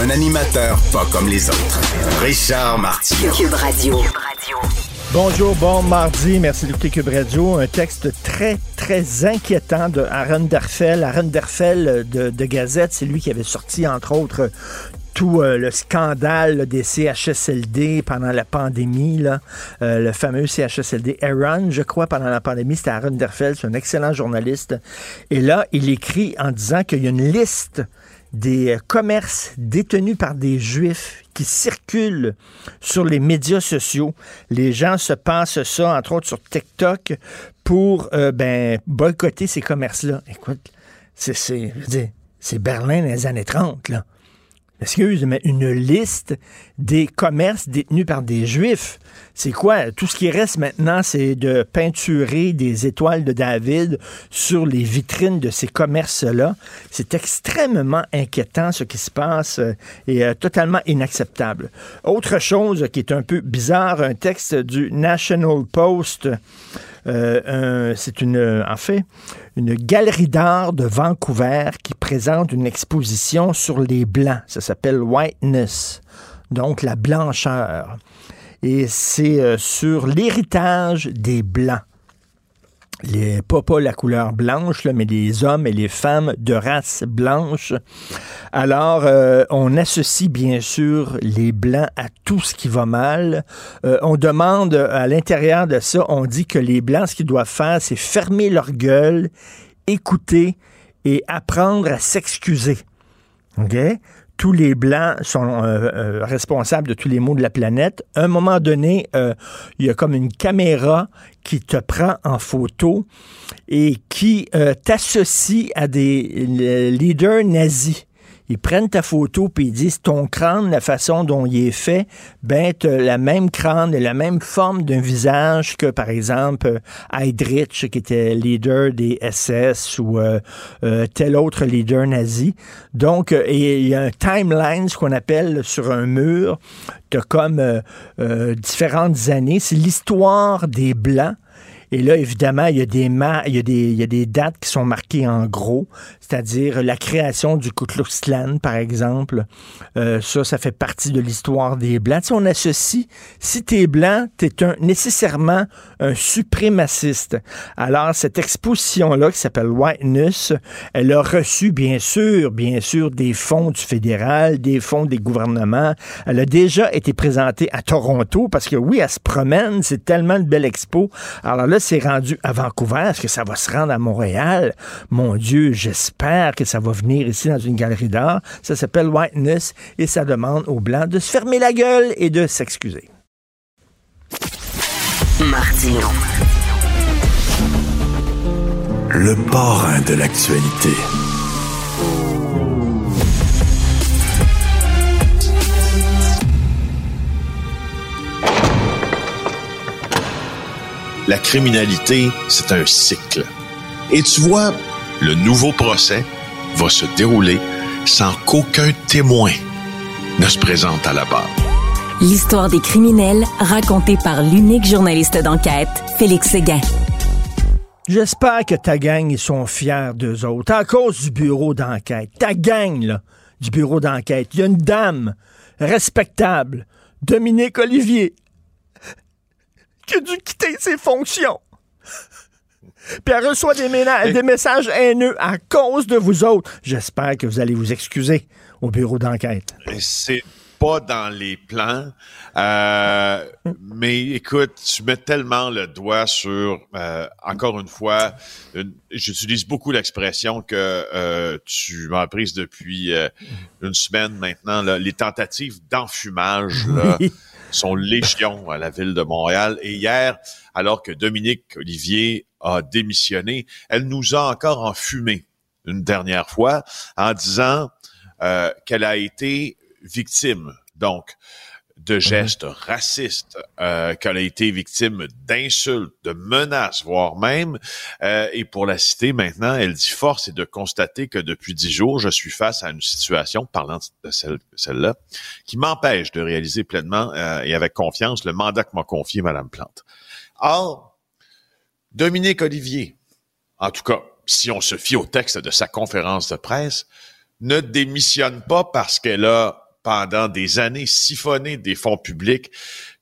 Un animateur pas comme les autres. Richard Martineau. Cube Radio. Bonjour, bon mardi, merci d'écouter Cube Radio. Un texte très, très inquiétant de Aaron Derfel. Aaron Derfel de, de Gazette, c'est lui qui avait sorti, entre autres, tout euh, le scandale là, des CHSLD pendant la pandémie, là, euh, le fameux CHSLD Aaron, je crois, pendant la pandémie, c'était Aaron Derfel, c'est un excellent journaliste. Et là, il écrit en disant qu'il y a une liste des euh, commerces détenus par des juifs qui circulent sur les médias sociaux. Les gens se passent ça, entre autres sur TikTok, pour euh, ben, boycotter ces commerces-là. Écoute, c'est, Berlin les années 30, là. Excuse, mais une liste des commerces détenus par des juifs. C'est quoi? Tout ce qui reste maintenant, c'est de peinturer des étoiles de David sur les vitrines de ces commerces-là. C'est extrêmement inquiétant ce qui se passe euh, et euh, totalement inacceptable. Autre chose qui est un peu bizarre, un texte du National Post. Euh, c'est une, en fait, une galerie d'art de Vancouver qui présente une exposition sur les blancs. Ça s'appelle Whiteness, donc la blancheur. Et c'est euh, sur l'héritage des blancs. Les, pas, pas la couleur blanche, là, mais les hommes et les femmes de race blanche. Alors, euh, on associe bien sûr les blancs à tout ce qui va mal. Euh, on demande à l'intérieur de ça, on dit que les blancs, ce qu'ils doivent faire, c'est fermer leur gueule, écouter et apprendre à s'excuser. OK? Tous les Blancs sont euh, euh, responsables de tous les maux de la planète. À un moment donné, euh, il y a comme une caméra qui te prend en photo et qui t'associe à des leaders nazis. Ils prennent ta photo puis ils disent ton crâne, la façon dont il est fait, ben t'as la même crâne et la même forme d'un visage que par exemple euh, Heydrich qui était leader des SS ou euh, euh, tel autre leader nazi. Donc il y a un timeline ce qu'on appelle sur un mur. T'as comme différentes années. C'est l'histoire des blancs. Et là, évidemment, il y a des dates qui sont marquées en gros, c'est-à-dire la création du Ku Klux par exemple. Euh, ça, ça fait partie de l'histoire des Blancs. Tu sais, on associe, si t'es blanc, t'es un, nécessairement un suprémaciste. Alors, cette exposition-là, qui s'appelle Whiteness, elle a reçu, bien sûr, bien sûr, des fonds du fédéral, des fonds des gouvernements. Elle a déjà été présentée à Toronto, parce que oui, elle se promène, c'est tellement une belle expo. Alors là, c'est rendu à Vancouver. Est-ce que ça va se rendre à Montréal? Mon Dieu, j'espère que ça va venir ici dans une galerie d'art. Ça s'appelle Whiteness et ça demande aux Blancs de se fermer la gueule et de s'excuser. Martino. Le parrain de l'actualité. La criminalité, c'est un cycle. Et tu vois, le nouveau procès va se dérouler sans qu'aucun témoin ne se présente à la barre. L'histoire des criminels racontée par l'unique journaliste d'enquête, Félix Séguin. J'espère que ta gang, ils sont fiers d'eux autres à cause du bureau d'enquête. Ta gang, là, du bureau d'enquête. Il y a une dame respectable, Dominique Olivier, qui a dû quitter ses fonctions. Puis elle reçoit des, messages haineux à cause de vous autres. J'espère que vous allez vous excuser au bureau d'enquête. C'est pas dans les plans. Euh, mais écoute, tu mets tellement le doigt sur, euh, encore une fois, j'utilise beaucoup l'expression que euh, tu m'as prise depuis une semaine maintenant, là, les tentatives d'enfumage Oui. sont légion à la ville de Montréal. Et hier, alors que Dominique Olivier a démissionné, elle nous a encore enfumé une dernière fois en disant euh, qu'elle a été victime, donc, de mhm. gestes racistes, euh, qu'elle a été victime d'insultes, de menaces, voire même. Euh, et pour la citer maintenant, elle dit force est de constater que depuis dix jours, je suis face à une situation, parlant de celle, celle-là, qui m'empêche de réaliser pleinement euh, et avec confiance le mandat que m'a confié Madame Plante. Or, Dominique Olivier, en tout cas, si on se fie au texte de sa conférence de presse, ne démissionne pas parce qu'elle a pendant des années siphonné des fonds publics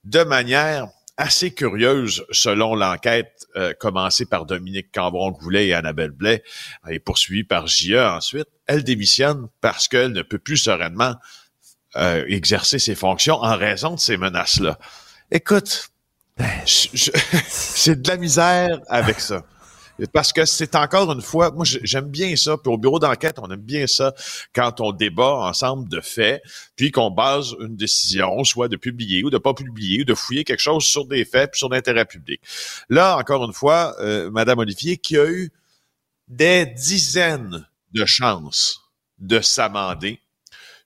de manière assez curieuse selon l'enquête euh, commencée par Dominique Cambron-Goulet et Annabelle Blais et poursuivie par JE ensuite. Elle démissionne parce qu'elle ne peut plus sereinement euh, exercer ses fonctions en raison de ces menaces-là. Écoute, c'est de la misère avec ça. Parce que c'est encore une fois, moi j'aime bien ça, puis au bureau d'enquête, on aime bien ça quand on débat ensemble de faits, puis qu'on base une décision, soit de publier ou de pas publier, ou de fouiller quelque chose sur des faits, puis sur l'intérêt public. Là, encore une fois, euh, Madame Olivier, qui a eu des dizaines de chances de s'amender,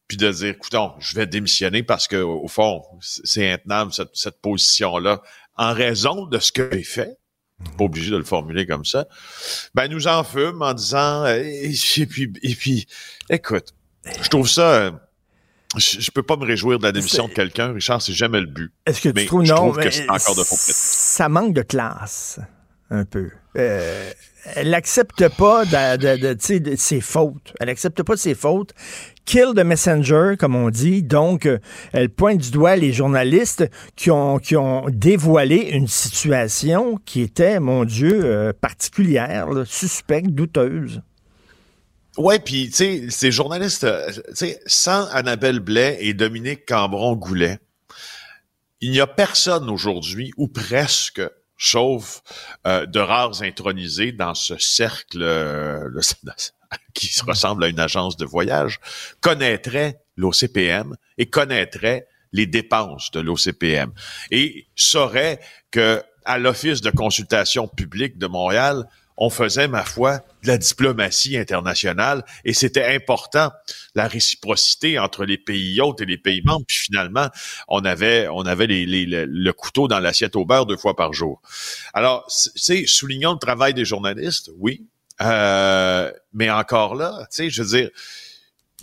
puis de dire, écoutons, je vais démissionner parce que au fond, c'est intenable cette, cette position-là en raison de ce que j'ai fait pas obligé de le formuler comme ça, ben nous en fume en disant euh, et, puis et puis écoute, je trouve ça je, peux pas me réjouir de la démission de quelqu'un, Richard, c'est jamais le but. Est-ce que tu trouves non que c'est encore de faux Ça manque de classe un peu. Euh, elle n'accepte pas de, ses fautes. Elle n'accepte pas ses fautes. Kill the messenger, comme on dit. Donc, euh, elle pointe du doigt les journalistes qui ont, qui ont dévoilé une situation qui était, mon Dieu, euh, particulière, suspecte, douteuse. Ouais, puis tu sais, ces journalistes, tu sais, sans Annabelle Blais et Dominique Cambron-Goulet, il n'y a personne aujourd'hui, ou presque, sauf euh, de rares intronisés dans ce cercle euh, qui ressemble à une agence de voyage, connaîtrait l'OCPM et connaîtrait les dépenses de l'OCPM et saurait que à l'Office de consultation publique de Montréal, on faisait, ma foi, de la diplomatie internationale et c'était important, la réciprocité entre les pays hôtes et les pays membres. Puis finalement, on avait, on avait les, le couteau dans l'assiette au beurre deux fois par jour. Alors, c'est soulignons le travail des journalistes, oui, euh, mais encore là, tu sais, je veux dire,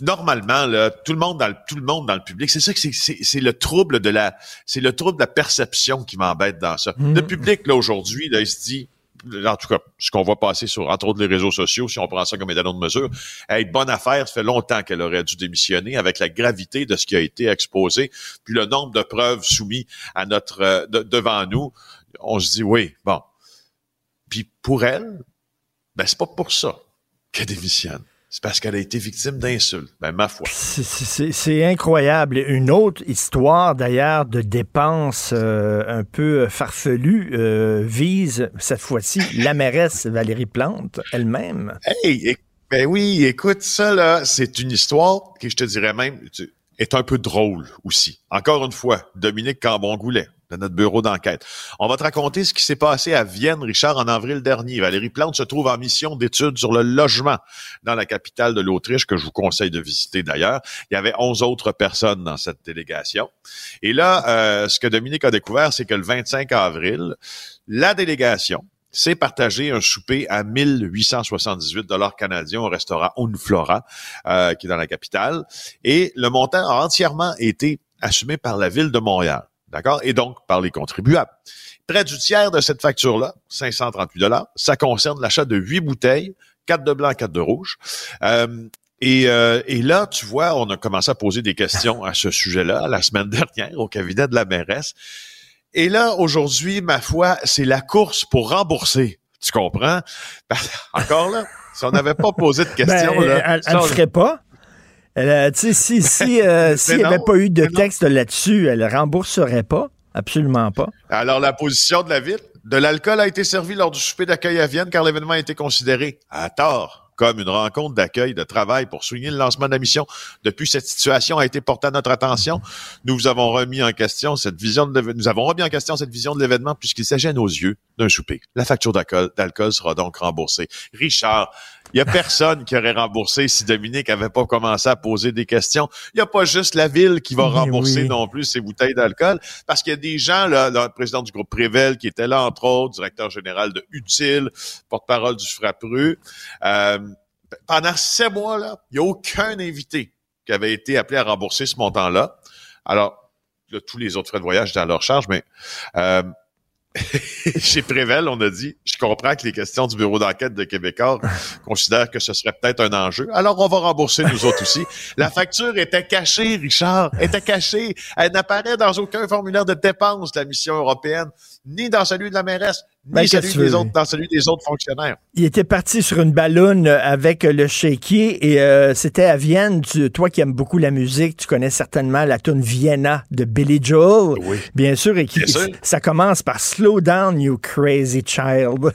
normalement là, tout le monde dans le, tout le monde dans le public, c'est ça que c'est, c'est, le trouble de la, c'est le trouble de la perception qui m'embête dans ça. Le mmh. public là aujourd'hui, là, il se dit en tout cas, ce qu'on voit passer sur, entre autres, les réseaux sociaux, si on prend ça comme étalon de mesure, hey, bonne affaire, ça fait longtemps qu'elle aurait dû démissionner avec la gravité de ce qui a été exposé, puis le nombre de preuves soumises à notre, euh, devant nous. On se dit, oui, bon. Puis pour elle, ben, c'est pas pour ça qu'elle démissionne. C'est parce qu'elle a été victime d'insultes. Ben, ma foi. C'est incroyable. Une autre histoire, d'ailleurs, de dépenses euh, un peu farfelues euh, vise, cette fois-ci, la mairesse Valérie Plante elle-même. Hey, ben oui, écoute, ça, là, c'est une histoire qui, je te dirais même, est un peu drôle aussi. Encore une fois, Dominique Cambon-Goulet, notre bureau d'enquête. On va te raconter ce qui s'est passé à Vienne, Richard, en avril dernier. Valérie Plante se trouve en mission d'études sur le logement dans la capitale de l'Autriche, que je vous conseille de visiter d'ailleurs. Il y avait 11 autres personnes dans cette délégation. Et là, euh, ce que Dominique a découvert, c'est que le 25 avril, la délégation s'est partagé un souper à 1878 dollars canadiens au restaurant Unflora, euh, qui est dans la capitale. Et le montant a entièrement été assumé par la ville de Montréal. D'accord? Et donc, par les contribuables. Près du tiers de cette facture-là, 538 dollars, ça concerne l'achat de huit bouteilles, quatre de blanc, quatre de rouge. Euh, et, euh, et, là, tu vois, on a commencé à poser des questions à ce sujet-là la semaine dernière au cabinet de la mairesse. Et là, aujourd'hui, ma foi, c'est la course pour rembourser. Tu comprends? Encore là, si on n'avait pas posé de ben, questions... là, elle ne ferait pas. Elle, si si euh, s'il n'y avait pas eu de texte là-dessus, elle rembourserait pas. Absolument pas. Alors, la position de la ville, de l'alcool a été servi lors du souper d'accueil à Vienne car l'événement a été considéré à tort comme une rencontre d'accueil de travail pour souligner le lancement de la mission. Depuis cette situation a été portée à notre attention, nous avons remis en question cette vision de nous avons remis en question cette vision de l'événement puisqu'il s'agit à nos yeux d'un souper. La facture d'alcool sera donc remboursée. Richard, Il y a personne qui aurait remboursé si Dominique avait pas commencé à poser des questions. Il y a pas juste la ville qui va rembourser non plus ses bouteilles d'alcool, parce qu'il y a des gens, là, le président du groupe Prével qui était là, entre autres, directeur général de Utile, porte-parole du Frappru. Euh, pendant ces mois-là, il n'y a aucun invité qui avait été appelé à rembourser ce montant-là. Alors, tous les autres frais de voyage étaient à leur charge, mais euh, chez Prével, on a dit, je comprends que les questions du bureau d'enquête de Québécois considèrent que ce serait peut-être un enjeu. Alors, on va rembourser nous autres aussi. La facture était cachée, Richard, était cachée. Elle n'apparaît dans aucun formulaire de dépense de la mission européenne, ni dans celui de la mairesse, ben, celui des autres, dans celui des autres fonctionnaires. Il était parti sur une ballonne avec le chéquier et euh, c'était à Vienne. toi qui aimes beaucoup la musique, tu connais certainement la tune Vienna de Billy Joel. Oui. Bien sûr. Et qui, ça commence par Slow down, you crazy child.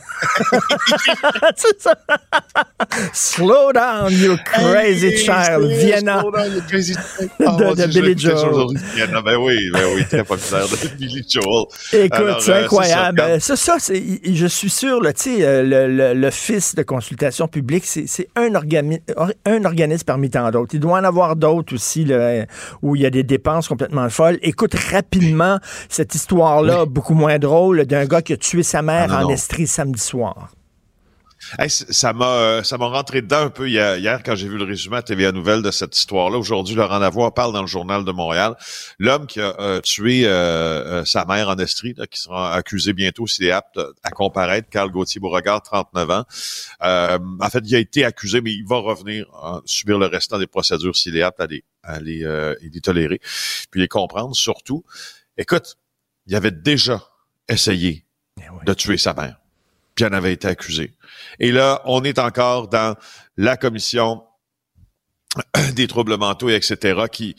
Slow down, you crazy child. Vienna. de, Billy Joel. Ben oui, ben oui, très populaire de Billy Joel. Écoute, c'est euh, incroyable. Ça, ça, c'est je suis sûr, là, euh, le, le, le fils de consultation publique, c'est un, un organisme parmi tant d'autres. Il doit en avoir d'autres aussi là, où il y a des dépenses complètement folles. Écoute rapidement cette histoire-là, beaucoup moins drôle, d'un gars qui a tué sa mère ah, en Estrie samedi soir ça m'a euh, ça m'a rentré dedans un peu hier, hier quand j'ai vu le résumé à TVA Nouvelle de cette histoire-là. Aujourd'hui, Laurent Lavoie parle dans le journal de Montréal. L'homme qui a euh, tué euh, sa mère en Estrie, qui sera accusé bientôt s'il est apte à comparaître, Carl Gauthier Beauregard, 39 ans. en fait, il a été accusé, mais il va revenir subir le restant des procédures s'il est apte à les, à les, les tolérer, puis les comprendre surtout. Écoute, il avait déjà essayé eh de tuer sa mère puis en avait été accusé. Et là, on est encore dans la commission des troubles mentaux, etc., qui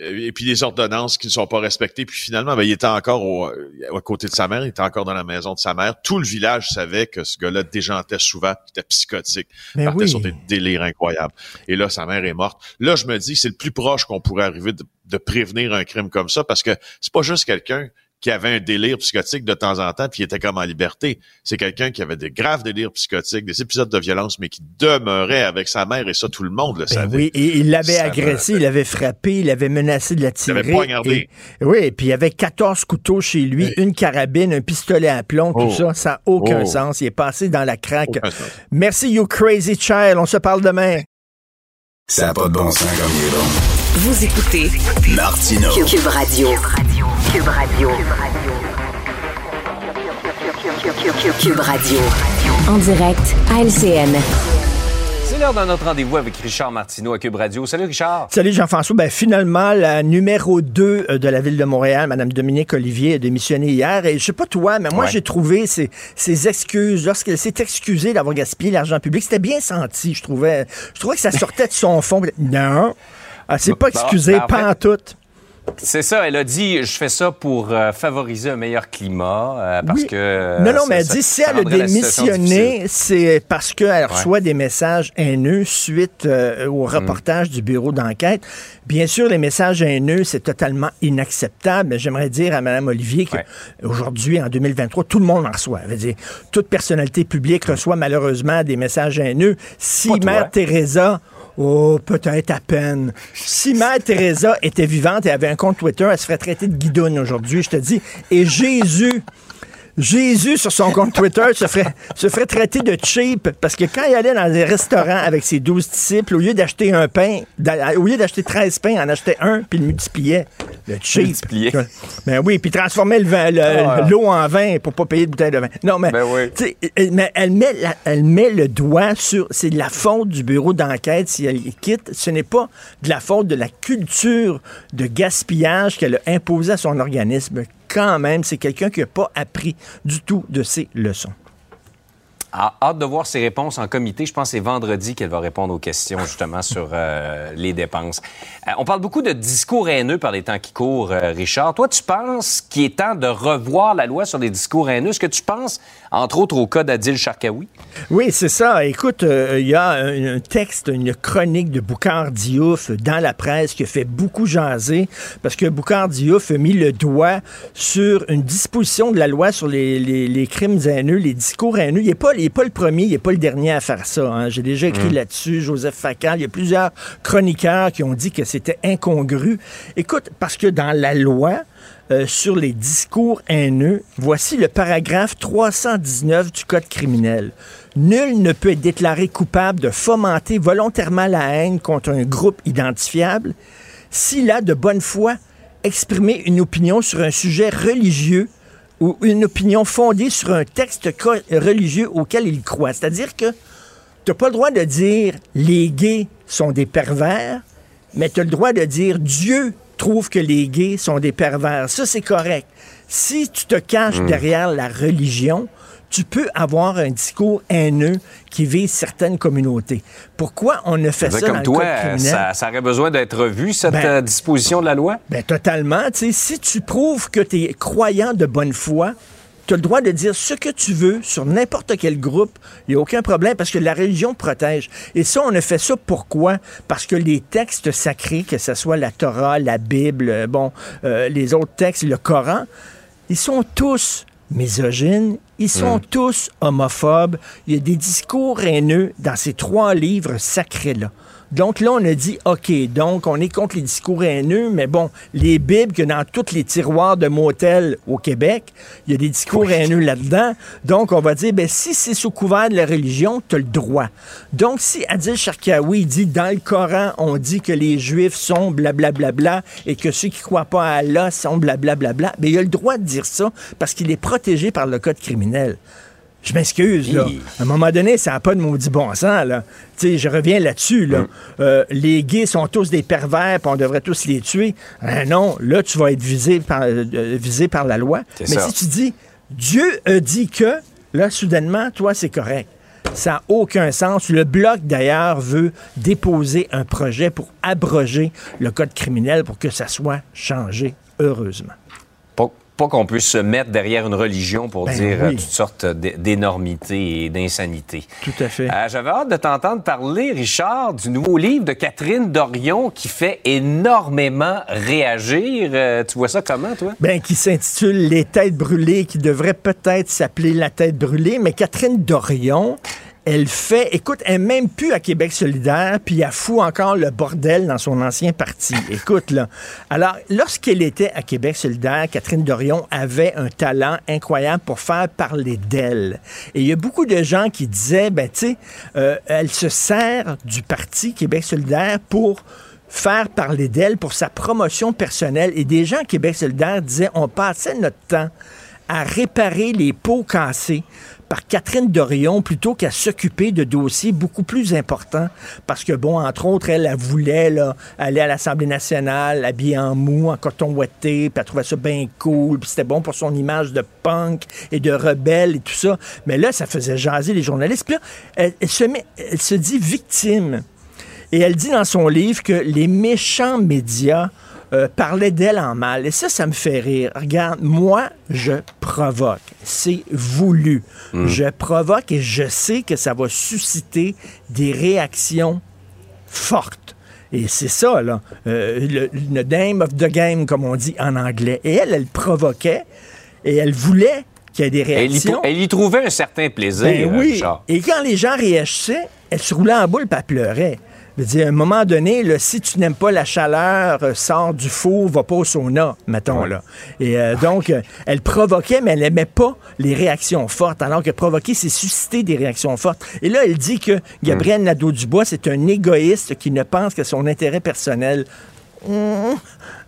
euh, et puis les ordonnances qui ne sont pas respectées. Puis finalement, ben, il était encore au, euh, à côté de sa mère, il était encore dans la maison de sa mère. Tout le village savait que ce gars-là déjantait souvent, était psychotique, Mais partait sur des délires incroyables. Et là, sa mère est morte. Là, je me dis, c'est le plus proche qu'on pourrait arriver de, de, prévenir un crime comme ça, parce que c'est pas juste quelqu'un qui avait un délire psychotique de temps en temps, puis il était comme en liberté. C'est quelqu'un qui avait des graves délires psychotiques, des épisodes de violence, mais qui demeurait avec sa mère, et ça, tout le monde le ben savait. Oui, et il l'avait agressé, il l'avait frappé, il avait menacé de la tirer. Il avait poignardé. oui, puis il y avait 14 couteaux chez lui, une carabine, un pistolet à plomb, tout oh. ça, ça n'a aucun oh. sens. Il est passé dans la craque. Merci, you crazy child. On se parle demain. Ça n'a pas de bon sens comme il est bon. Vous écoutez Martino. Cube Radio. Cube Radio. Cube Radio. En direct à LCN. C'est l'heure de notre rendez-vous avec Richard Martineau à Cube Radio. Salut Richard. Salut Jean-François. Ben, finalement, la numéro 2 euh, de la ville de Montréal, Mme Dominique Olivier, a démissionné hier. Et je sais pas toi, mais moi, j'ai trouvé ses, ses excuses. Lorsqu'elle s'est excusée d'avoir gaspillé l'argent public, c'était bien senti, je trouvais. Je trouvais que ça sortait de son fond. Non. Elle s'est pas excusée, ben, pas en tout. C'est ça, elle a dit je fais ça pour euh, favoriser un meilleur climat euh, parce que Non non, mais elle dit si elle a démissionné, c'est parce qu'elle reçoit des messages haineux suite euh, au mm. reportage du bureau d'enquête. Bien sûr, les messages haineux, c'est totalement inacceptable, mais j'aimerais dire à mme Olivier qu'aujourd'hui en 2023, tout le monde en reçoit. veut dire toute personnalité publique reçoit malheureusement des messages haineux. Si Mère Teresa Oh, peut-être à peine. Si Mère Teresa était vivante et avait un compte Twitter, elle se ferait traiter de guidoune aujourd'hui, je te dis. Et Jésus Jésus, sur son compte Twitter, se ferait, se ferait traiter de cheap parce que quand il allait dans des restaurants avec ses douze disciples, au lieu d'acheter un pain, au lieu d'acheter 13 pains, il en achetait un puis il multipliait. Le cheap. Multipliait. Ben oui, puis transformait ah. l'eau en vin pour pas payer de bouteille de vin. Non, mais, ben oui. mais elle, met elle met le doigt sur. C'est la faute du bureau d'enquête si elle quitte. Ce n'est pas de la faute de la culture de gaspillage qu'elle a imposée à son organisme quand même, c'est quelqu'un qui n'a pas appris du tout de ses leçons. Hâte de voir ses réponses en comité. Je pense que c'est vendredi qu'elle va répondre aux questions justement sur euh, les dépenses. Euh, on parle beaucoup de discours haineux par les temps qui courent, euh, Richard. Toi, tu penses qu'il est temps de revoir la loi sur les discours haineux? Est-ce que tu penses, entre autres, au cas d'Adil Sharkawi? Oui, c'est ça. Écoute, il y a un, texte, une chronique de Boucard Diouf dans la presse qui fait beaucoup jaser parce que Boucard Diouf a mis le doigt sur une disposition de la loi sur les, crimes haineux, les discours haineux. Il n'est pas il n'est pas le premier, il n'est pas le dernier à faire ça. hein. J'ai déjà écrit là-dessus, Joseph Facal. Il y a plusieurs chroniqueurs qui ont dit que c'était incongru. Écoute, parce que dans la loi, euh, sur les discours haineux, voici le paragraphe 319 du Code criminel. Nul ne peut être déclaré coupable de fomenter volontairement la haine contre un groupe identifiable s'il a de bonne foi exprimé une opinion sur un sujet religieux ou une opinion fondée sur un texte religieux auquel il croit. C'est-à-dire que tu n'as pas le droit de dire les gays sont des pervers, mais tu as le droit de dire Dieu trouve que les gays sont des pervers. Ça, c'est correct. Si tu te caches derrière la religion, tu peux avoir un discours haineux qui vise certaines communautés. Pourquoi on ne fait Ça dans comme le toi, code ça, ça aurait besoin d'être revu, cette Ben- euh, disposition de la loi? Ben, totalement. Tu sais, si tu prouves que tu es croyant de bonne foi, tu as le droit de dire ce que tu veux sur n'importe quel groupe. Il n'y a aucun problème parce que la religion protège. Et ça, on a fait ça pourquoi? Parce que les textes sacrés, que ce soit la Torah, la Bible, euh, bon, euh, les autres textes, le Coran, ils sont tous misogynes, ils sont tous homophobes. Il y a des discours haineux dans ces trois livres sacrés-là. Donc là, on a dit, OK, donc on est contre les discours haineux, mais bon, les Bibles que dans tous les tiroirs de motels au Québec, il y a des discours haineux là-dedans. Donc, on va dire, ben, si c'est sous couvert de la religion, tu as le droit. Donc, si Adil Sharkawi dit, dans le Coran, on dit que les Juifs sont blablabla et que ceux qui croient pas à Allah sont blablabla, ben, il a le droit de dire ça parce qu'il est protégé par le code criminel. Je m'excuse, là. À un moment donné, ça n'a pas de maudit bon sens, là. Tu sais, je reviens là-dessus, là. Euh, les gays sont tous des pervers, puis on devrait tous les tuer. Ah non, là, tu vas être visé par, euh, visé par la loi. Mais ça. si tu dis, Dieu a dit que, là, soudainement, toi, c'est correct. Ça n'a aucun sens. Le Bloc, d'ailleurs, veut déposer un projet pour abroger le code criminel pour que ça soit changé, heureusement. Pas, qu'on puisse se mettre derrière une religion pour Ben dire euh, oui. toutes sortes d'énormités et d'insanités. Tout à fait. Euh, J'avais hâte de t'entendre parler, Richard, du nouveau livre de Catherine Dorion qui fait énormément réagir. Euh, tu vois ça comment, toi? Ben, qui s'intitule Les têtes brûlées, qui devrait peut-être s'appeler La tête brûlée, mais Catherine Dorion, elle fait, écoute, elle n'est même plus à Québec solidaire, puis elle fout encore le bordel dans son ancien parti. Écoute, là. Alors, lorsqu'elle était à Québec solidaire, Catherine Dorion avait un talent incroyable pour faire parler d'elle. Et il y a beaucoup de gens qui disaient, ben, tu sais, euh, elle se sert du parti Québec solidaire pour faire parler d'elle pour sa promotion personnelle. Et des gens à Québec solidaire disaient on passait notre temps à réparer les pots cassés par Catherine Dorion plutôt qu'à s'occuper de dossiers beaucoup plus importants. Parce que, bon, entre autres, elle, elle voulait là, aller à l'Assemblée nationale habillée en mou, en coton ouaté, puis elle trouvait ça bien cool, puis c'était bon pour son image de punk et de rebelle et tout ça. Mais là, ça faisait jaser les journalistes. Puis là, elle, se dit victime et elle dit dans son livre que les méchants médias euh, parlaient d'elle en mal. Et ça, ça me fait rire. Regarde, moi, je provoque. C'est voulu. Je provoque et je sais que ça va susciter des réactions fortes. Et c'est ça, là, euh, le, le name of the game, comme on dit en anglais. Et elle, elle provoquait et elle voulait qu'il y ait des Elle y, réactions. elle y trouvait un certain plaisir, Ben oui. Richard. Et quand les gens réagissaient, elle se roulait en boule et elle pleurait. Je veux dire, à un moment donné, là, si tu n'aimes pas la chaleur, euh, sors du four, va pas au sauna, mettons. Là. Et euh, donc, euh, elle provoquait, mais elle n'aimait pas les réactions fortes, alors que provoquer, c'est susciter des réactions fortes. Et là, elle dit que Gabriel Nadeau-Dubois, c'est un égoïste qui ne pense qu'à son intérêt personnel. Hum,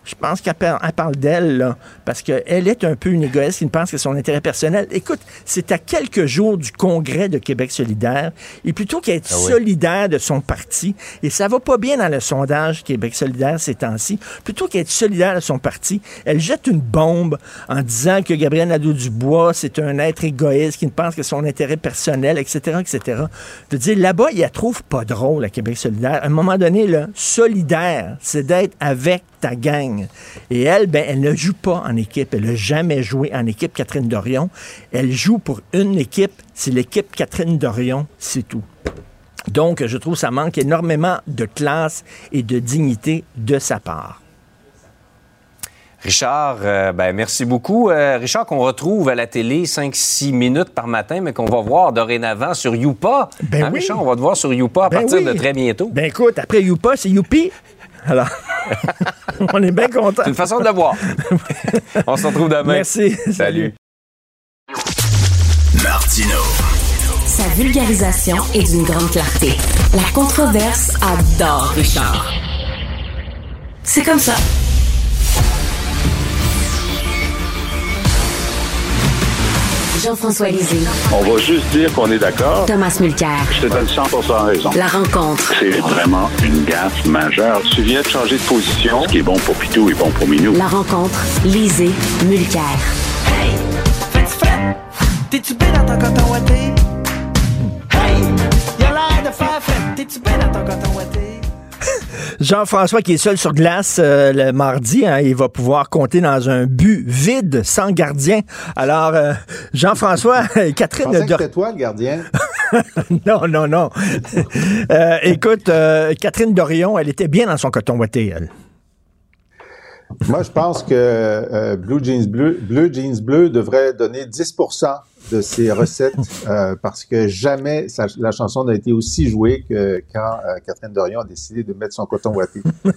je pense qu'elle par- elle parle d'elle, parce qu'elle est un peu une égoïste qui ne pense que son intérêt personnel. Écoute, c'est à quelques jours du congrès de Québec solidaire, et plutôt qu'être Ah oui. solidaire de son parti, et ça va pas bien dans le sondage Québec solidaire ces temps-ci, plutôt qu'être solidaire de son parti, elle jette une bombe en disant que Gabriel Nadeau-Dubois, c'est un être égoïste qui ne pense que son intérêt personnel, etc., etc. Je veux dire, là-bas, il la trouve pas drôle à Québec solidaire. À un moment donné, là, solidaire, c'est d'être avec ta gang. Et elle, ben, elle ne joue pas en équipe. Elle n'a jamais joué en équipe, Catherine Dorion. Elle joue pour une équipe. C'est l'équipe Catherine Dorion, c'est tout. Donc, je trouve que ça manque énormément de classe et de dignité de sa part. Richard, euh, ben, merci beaucoup. Euh, Richard, qu'on retrouve à la télé 5-6 minutes par matin, mais qu'on va voir dorénavant sur Youpa. Ben Hein, oui. Richard, on va te voir sur Youpa à Ben partir oui. de très bientôt. Ben écoute, après Youpa, c'est Youpi. Alors, on est bien contents. C'est une façon de le voir. on se retrouve demain. Merci. Salut. Martino. Sa vulgarisation est d'une grande clarté. La controverse adore Richard. C'est comme ça. Jean-François Lisée, On va juste dire qu'on est d'accord. Thomas Mulcair. Je te donne 100 raison. La rencontre. C'est vraiment une gaffe majeure. Tu viens de changer de position. Ce qui est bon pour Pitou est bon pour Minou. La rencontre. Lisée. Mulcair. Hey, fais-tu? T'es-tu bien dans ton coton ouaté? Hey, y'a l'air de faire. T'es-tu bien dans ton coton ouaté? Jean-François qui est seul sur glace euh, le mardi, hein, il va pouvoir compter dans un but vide, sans gardien. Alors, euh, Jean-François, Catherine... Je pensais que toi le gardien. Non, non, non. Euh, écoute, Catherine Dorion, elle était bien dans son coton ouaté, elle. Moi, je pense que Blue Jeans Bleu, Bleu Jeans Bleu devrait donner 10 de ses recettes euh, parce que jamais sa- la chanson n'a été aussi jouée que quand euh, Catherine Dorion a décidé de mettre son coton ouaté. je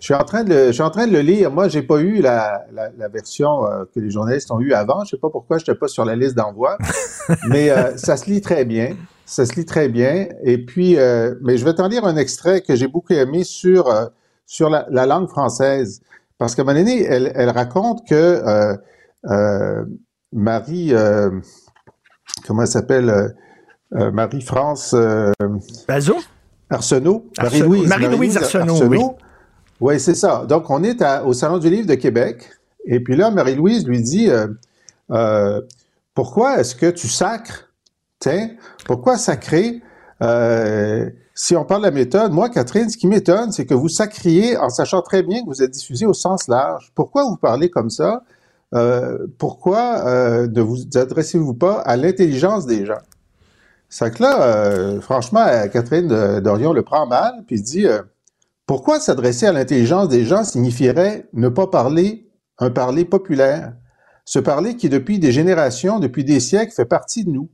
suis en train de le, je suis en train de le lire. Moi, j'ai pas eu la, la, la version euh, que les journalistes ont eue avant. Je sais pas pourquoi je n'étais pas sur la liste d'envoi, mais euh, ça se lit très bien. Ça se lit très bien. Et puis, euh, mais je vais t'en lire un extrait que j'ai beaucoup aimé sur euh, sur la, la langue française. Parce qu'à un moment donné, elle, elle raconte que euh, euh, Marie, euh, comment elle s'appelle, euh, euh, Marie-France euh? Arsenault? Marie-Louise, Marie-Louise Arsenault, oui. C'est ça. Donc, on est à- au Salon du Livre de Québec. Et puis là, Marie-Louise lui dit, euh, pourquoi est-ce que tu sacres? Tiens, pourquoi sacrer? Si on parle de la méthode, moi, Catherine, ce qui m'étonne, c'est que vous sacriez en sachant très bien que vous êtes diffusé au sens large. Pourquoi vous parlez comme ça? Euh, pourquoi euh, ne vous adressez-vous pas à l'intelligence des gens? C'est que là, euh, franchement, euh, Catherine Dorion le prend mal, puis dit euh, pourquoi s'adresser à l'intelligence des gens signifierait ne pas parler un parler populaire, ce parler qui depuis des générations, depuis des siècles, fait partie de nous.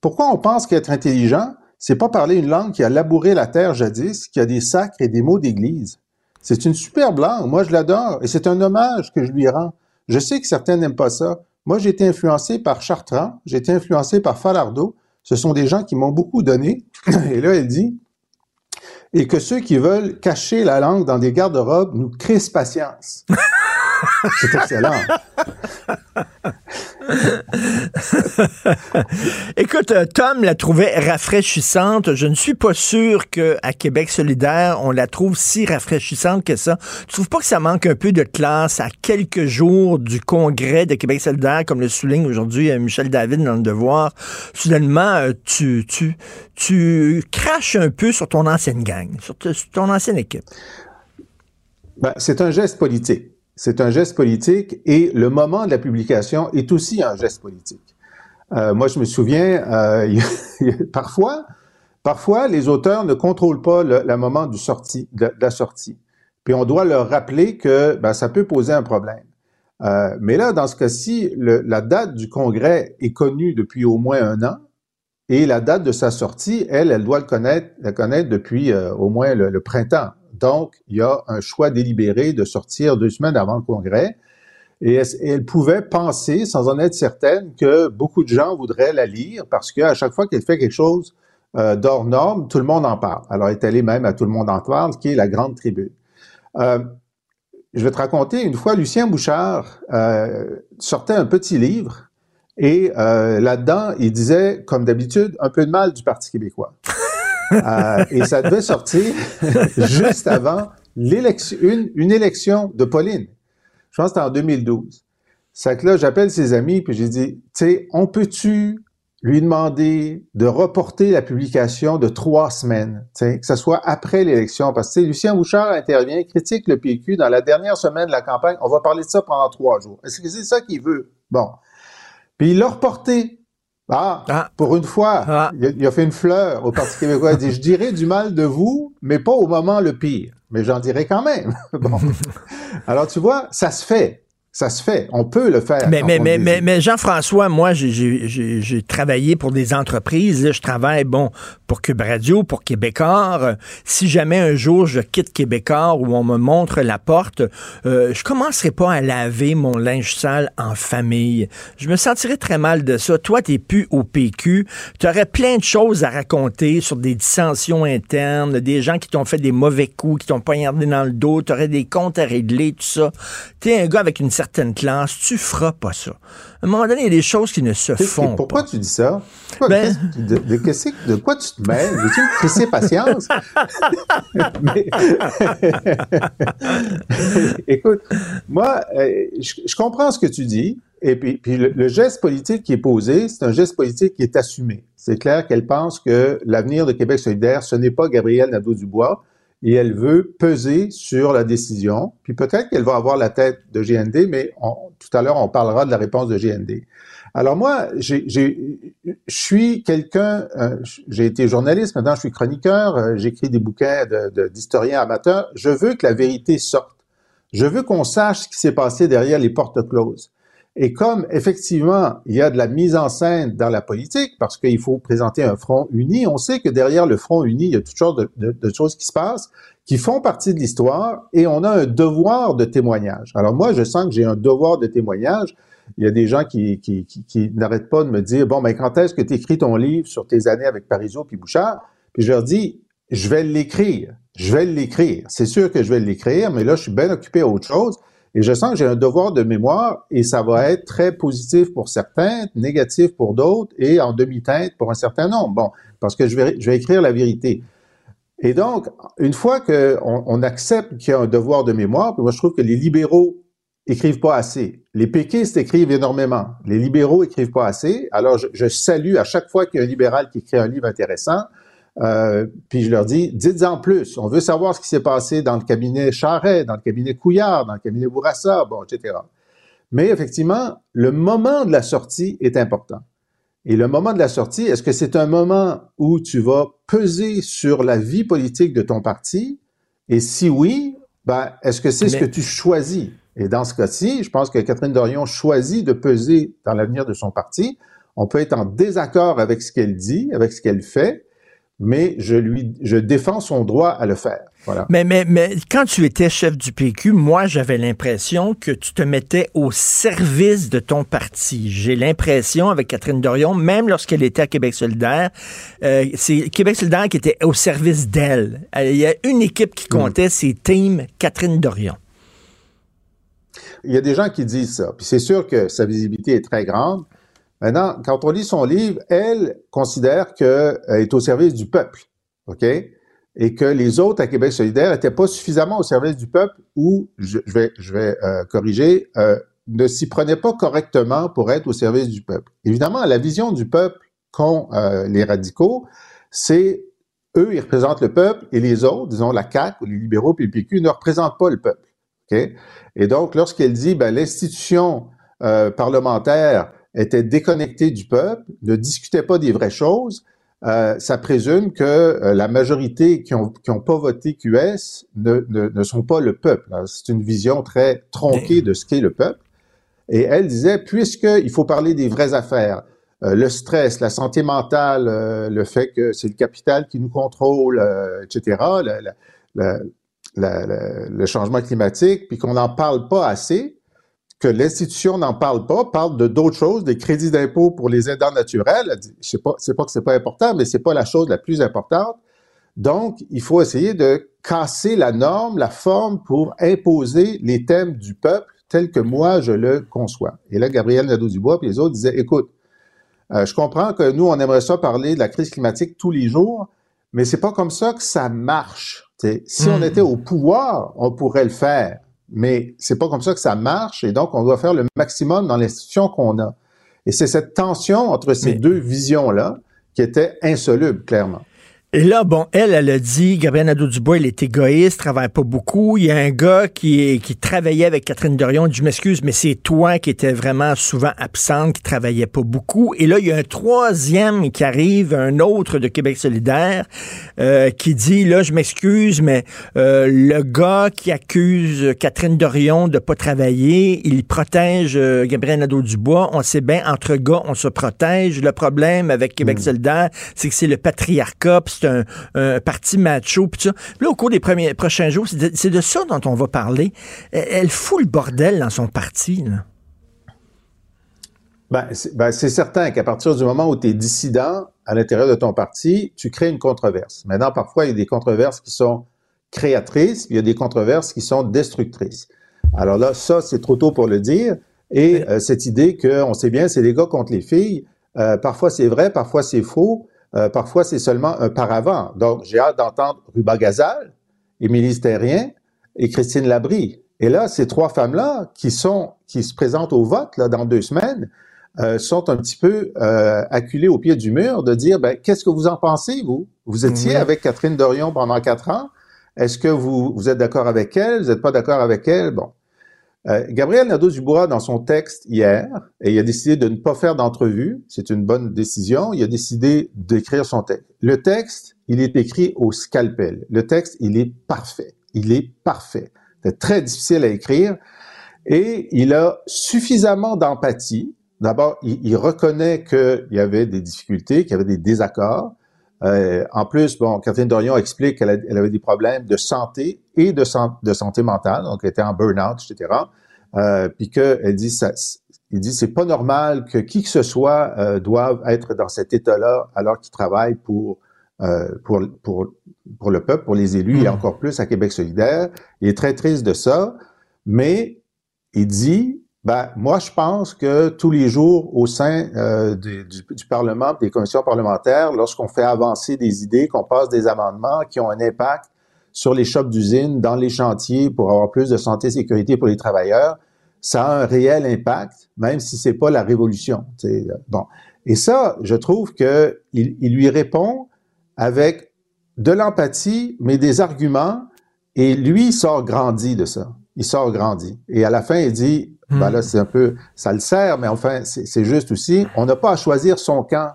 Pourquoi on pense qu'être intelligent, c'est pas parler une langue qui a labouré la terre jadis, qui a des sacres et des mots d'église? C'est une superbe langue, moi je l'adore, et c'est un hommage que je lui rends. Je sais que certains n'aiment pas ça. Moi, j'ai été influencé par Chartrand, j'ai été influencé par Falardeau. Ce sont des gens qui m'ont beaucoup donné. Et là, elle dit, et que ceux qui veulent cacher la langue dans des garde-robes nous crissent patience. C'est excellent. Écoute, euh, Tom la trouvait rafraîchissante. Je ne suis pas sûr qu'à Québec solidaire, on la trouve si rafraîchissante que ça. Tu trouves pas que ça manque un peu de classe à quelques jours du congrès de Québec solidaire, comme le souligne aujourd'hui euh, Michel David dans Le Devoir? Soudainement, euh, tu, tu, tu craches un peu sur ton ancienne gang, sur, sur ton ancienne équipe. Ben, c'est un geste politique. C'est un geste politique et le moment de la publication est aussi un geste politique. Euh, moi, je me souviens, euh, parfois, parfois, les auteurs ne contrôlent pas le, le moment du sortie, de, la sortie. Puis on doit leur rappeler que ben, ça peut poser un problème. Euh, mais là, dans ce cas-ci, la date du congrès est connue depuis au moins un an et la date de sa sortie, elle, elle doit le connaître, la connaître depuis euh, au moins le, le printemps. Donc, il y a un choix délibéré de sortir deux semaines avant le congrès. Et elle, pouvait penser, sans en être certaine, que beaucoup de gens voudraient la lire parce qu'à chaque fois qu'elle fait quelque chose euh, d'hors norme, tout le monde en parle. Alors, elle est allée même à Tout le monde en parle, qui est la grande tribune. Euh, je vais te raconter, une fois, Lucien Bouchard euh, sortait un petit livre et euh, là-dedans, il disait, comme d'habitude, un peu de mal du Parti québécois. Euh, et ça devait sortir juste avant l'élection, une, élection de Pauline. Je pense que c'était en 2012. C'est que là, j'appelle ses amis, puis j'ai dit, tu sais, on peut-tu lui demander de reporter la publication de trois semaines, que ce soit après l'élection, parce que Lucien Bouchard intervient, critique le PQ dans la dernière semaine de la campagne, on va parler de ça pendant trois jours. Est-ce que c'est ça qu'il veut? Bon. Puis il l'a reporté. Ah, Ah. pour une fois, Ah. il, a, il a fait une fleur au Parti québécois. Il dit, je dirais du mal de vous, mais pas au moment le pire. Mais j'en dirai quand même. bon. Alors, tu vois, ça se fait. Ça se fait. On peut le faire. Mais, mais, mais, mais, Jean-François, moi, j'ai- travaillé pour des entreprises. Là, je travaille, bon, pour Cube Radio, pour Québécois. Si jamais un jour je quitte Québécois ou on me montre la porte, euh, je commencerai pas à laver mon linge sale en famille. Je me sentirais très mal de ça. Toi, t'es plus au PQ. Tu aurais plein de choses à raconter sur des dissensions internes, des gens qui t'ont fait des mauvais coups, qui t'ont poignardé dans le dos. Tu aurais des comptes à régler, tout ça. T'es un gars avec une certaine classe. Tu feras pas ça. À un moment donné, il y a des choses qui ne se font pourquoi pas. tu dis ça? Pourquoi- Ben- de, quoi tu te mêles? Veux-tu me crisser patience? Mais- Écoute, moi, euh, je, je comprends ce que tu dis. Et puis, puis le, le geste politique qui est posé, c'est un geste politique qui est assumé. C'est clair qu'elle pense que l'avenir de Québec solidaire, ce n'est pas Gabriel Nadeau-Dubois, et elle veut peser sur la décision. Puis peut-être qu'elle va avoir la tête de GND, mais on- tout à l'heure, on parlera de la réponse de GND. Alors moi, je suis quelqu'un, euh, j'ai été journaliste, maintenant je suis chroniqueur, euh, j'écris des bouquins d'historiens amateurs. Je veux que la vérité sorte. Je veux qu'on sache ce qui s'est passé derrière les portes closes. Et comme effectivement, il y a de la mise en scène dans la politique, parce qu'il faut présenter un front uni, on sait que derrière le front uni, il y a toutes sortes de, choses qui se passent, qui font partie de l'histoire, et on a un devoir de témoignage. Alors moi, je sens que j'ai un devoir de témoignage. Il y a des gens qui, qui, qui, n'arrêtent pas de me dire, bon, ben quand est-ce que tu écris ton livre sur tes années avec Parizeau puis Bouchard? Puis je leur dis, je vais l'écrire. Je vais l'écrire. C'est sûr que je vais l'écrire, mais là, je suis bien occupé à autre chose. Et je sens que j'ai un devoir de mémoire et ça va être très positif pour certains, négatif pour d'autres et en demi-teinte pour un certain nombre. Bon, parce que je vais, écrire la vérité. Et donc, une fois qu'on on accepte qu'il y a un devoir de mémoire, moi je trouve que les libéraux écrivent pas assez. Les péquistes écrivent énormément. Les libéraux écrivent pas assez. Alors, je, je salue à chaque fois qu'il y a un libéral qui écrit un livre intéressant, euh, puis je leur dis, dites-en plus. On veut savoir ce qui s'est passé dans le cabinet Charret, dans le cabinet Couillard, dans le cabinet Bourassa, bon, etc. Mais effectivement, le moment de la sortie est important. Et le moment de la sortie, est-ce que c'est un moment où tu vas peser sur la vie politique de ton parti? Et si oui, ben, est-ce que c'est ce que tu choisis? Et dans ce cas-ci, je pense que Catherine Dorion choisit de peser dans l'avenir de son parti. On peut être en désaccord avec ce qu'elle dit, avec ce qu'elle fait, mais je lui, je défends son droit à le faire. Voilà. Mais, mais, mais quand tu étais chef du PQ, moi, j'avais l'impression que tu te mettais au service de ton parti. J'ai l'impression, avec Catherine Dorion, même lorsqu'elle était à Québec solidaire, euh, c'est Québec solidaire qui était au service d'elle. Euh, Il y a une équipe qui comptait, c'est Team Catherine Dorion. Il y a des gens qui disent ça. Puis c'est sûr que sa visibilité est très grande. Maintenant, quand on lit son livre, elle considère qu'elle est au service du peuple. OK? Et que les autres à Québec solidaire n'étaient pas suffisamment au service du peuple ou, je, vais, je vais euh, corriger, euh, ne s'y prenaient pas correctement pour être au service du peuple. Évidemment, la vision du peuple qu'ont euh, les radicaux, c'est eux, ils représentent le peuple et les autres, disons la CAQ ou les libéraux puis le PQ, ne représentent pas le peuple. OK? Et donc, lorsqu'elle dit ben, l'institution euh, parlementaire était déconnectée du peuple, ne discutait pas des vraies choses, euh, ça présume que euh, la majorité qui ont, qui ont pas voté QS ne, ne, ne sont pas le peuple. C'est une vision très tronquée de ce qu'est le peuple. Et elle disait, puisqu'il faut parler des vraies affaires, euh, le stress, la santé mentale, le fait que c'est le capital qui nous contrôle, etc., le changement climatique, puis qu'on n'en parle pas assez, que l'institution n'en parle pas, parle de d'autres choses, des crédits d'impôt pour les aidants naturels. Elle dit, Je sais pas, c'est pas que c'est pas important, mais c'est pas la chose la plus importante. Donc, il faut essayer de casser la norme, la forme pour imposer les thèmes du peuple tels que moi je le conçois. Et là, Gabriel Nadeau-Dubois et les autres disaient, écoute, euh, je comprends que nous, on aimerait ça parler de la crise climatique tous les jours, mais c'est pas comme ça que ça marche. T'sais, si on Mm. était au pouvoir, on pourrait le faire, mais c'est pas comme ça que ça marche, et donc on doit faire le maximum dans l'institution qu'on a. Et c'est cette tension entre ces Mais- deux visions-là qui était insoluble, clairement. Et là, bon, elle, elle a dit, Gabriel Nadeau-Dubois, il est égoïste, travaille pas beaucoup. Il y a un gars qui, qui travaillait avec Catherine Dorion, il dit, je m'excuse, mais c'est toi qui étais vraiment souvent absente, qui travaillait pas beaucoup. Et là, il y a un troisième qui arrive, un autre de Québec solidaire, euh, qui dit, là, je m'excuse, mais euh, le gars qui accuse Catherine Dorion de pas travailler, il protège euh, Gabriel Nadeau-Dubois. On sait bien, entre gars, on se protège. Le problème avec Québec solidaire, c'est que c'est le patriarcat, c'est un, un parti macho, puis ça. Puis là, au cours des premiers, prochains jours, c'est de, ça dont on va parler. Elle, elle fout le bordel dans son parti, là. Ben, c'est ben, c'est certain qu'à partir du moment où tu es dissident à l'intérieur de ton parti, tu crées une controverse. Maintenant, parfois, il y a des controverses qui sont créatrices, puis il y a des controverses qui sont destructrices. Alors là, ça, c'est trop tôt pour le dire. Et euh, cette idée qu'on sait bien, c'est les gars contre les filles, euh, parfois c'est vrai, parfois c'est faux, euh, parfois c'est seulement un paravent. Donc, j'ai hâte d'entendre Ruba Gazal, Émilie Stérien et Christine Labrie. Et là, ces trois femmes-là qui sont, qui se présentent au vote là, dans deux semaines, euh, sont un petit peu euh, acculées au pied du mur de dire, ben, qu'est-ce que vous en pensez, vous? Vous étiez avec Catherine Dorion pendant quatre ans. Est-ce que vous, vous êtes d'accord avec elle? Vous n'êtes pas d'accord avec elle? Bon. Euh, Gabriel Nadeau-Dubois, dans son texte hier, et il a décidé de ne pas faire d'entrevue. C'est une bonne décision. Il a décidé d'écrire son texte. Le texte, il est écrit au scalpel. Le texte, il est parfait. Il est parfait. C'est très difficile à écrire. Et il a suffisamment d'empathie. D'abord, il, il reconnaît qu'il y avait des difficultés, qu'il y avait des désaccords. Euh, en plus, bon, Catherine Dorion explique qu'elle elle avait des problèmes de santé et de, san- de santé mentale, donc elle était en burn-out, etc. Euh, puis qu'elle dit, ça, il dit, c'est pas normal que qui que ce soit euh, doive être dans cet état-là alors qu'il travaille pour, euh, pour, pour, pour le peuple, pour les élus, et Mm. encore plus à Québec solidaire. Il est très triste de ça, mais il dit, ben, moi, je pense que tous les jours, au sein euh, du, Parlement, des commissions parlementaires, lorsqu'on fait avancer des idées, qu'on passe des amendements qui ont un impact sur les shops d'usines, dans les chantiers, pour avoir plus de santé et sécurité pour les travailleurs, ça a un réel impact, même si c'est pas la révolution. Bon. Et ça, je trouve que il lui répond avec de l'empathie, mais des arguments, et lui, il sort grandi de ça. Il sort grandi. Et à la fin, il dit, ben là, c'est un peu, ça le sert, mais enfin, c'est juste aussi, on n'a pas à choisir son camp.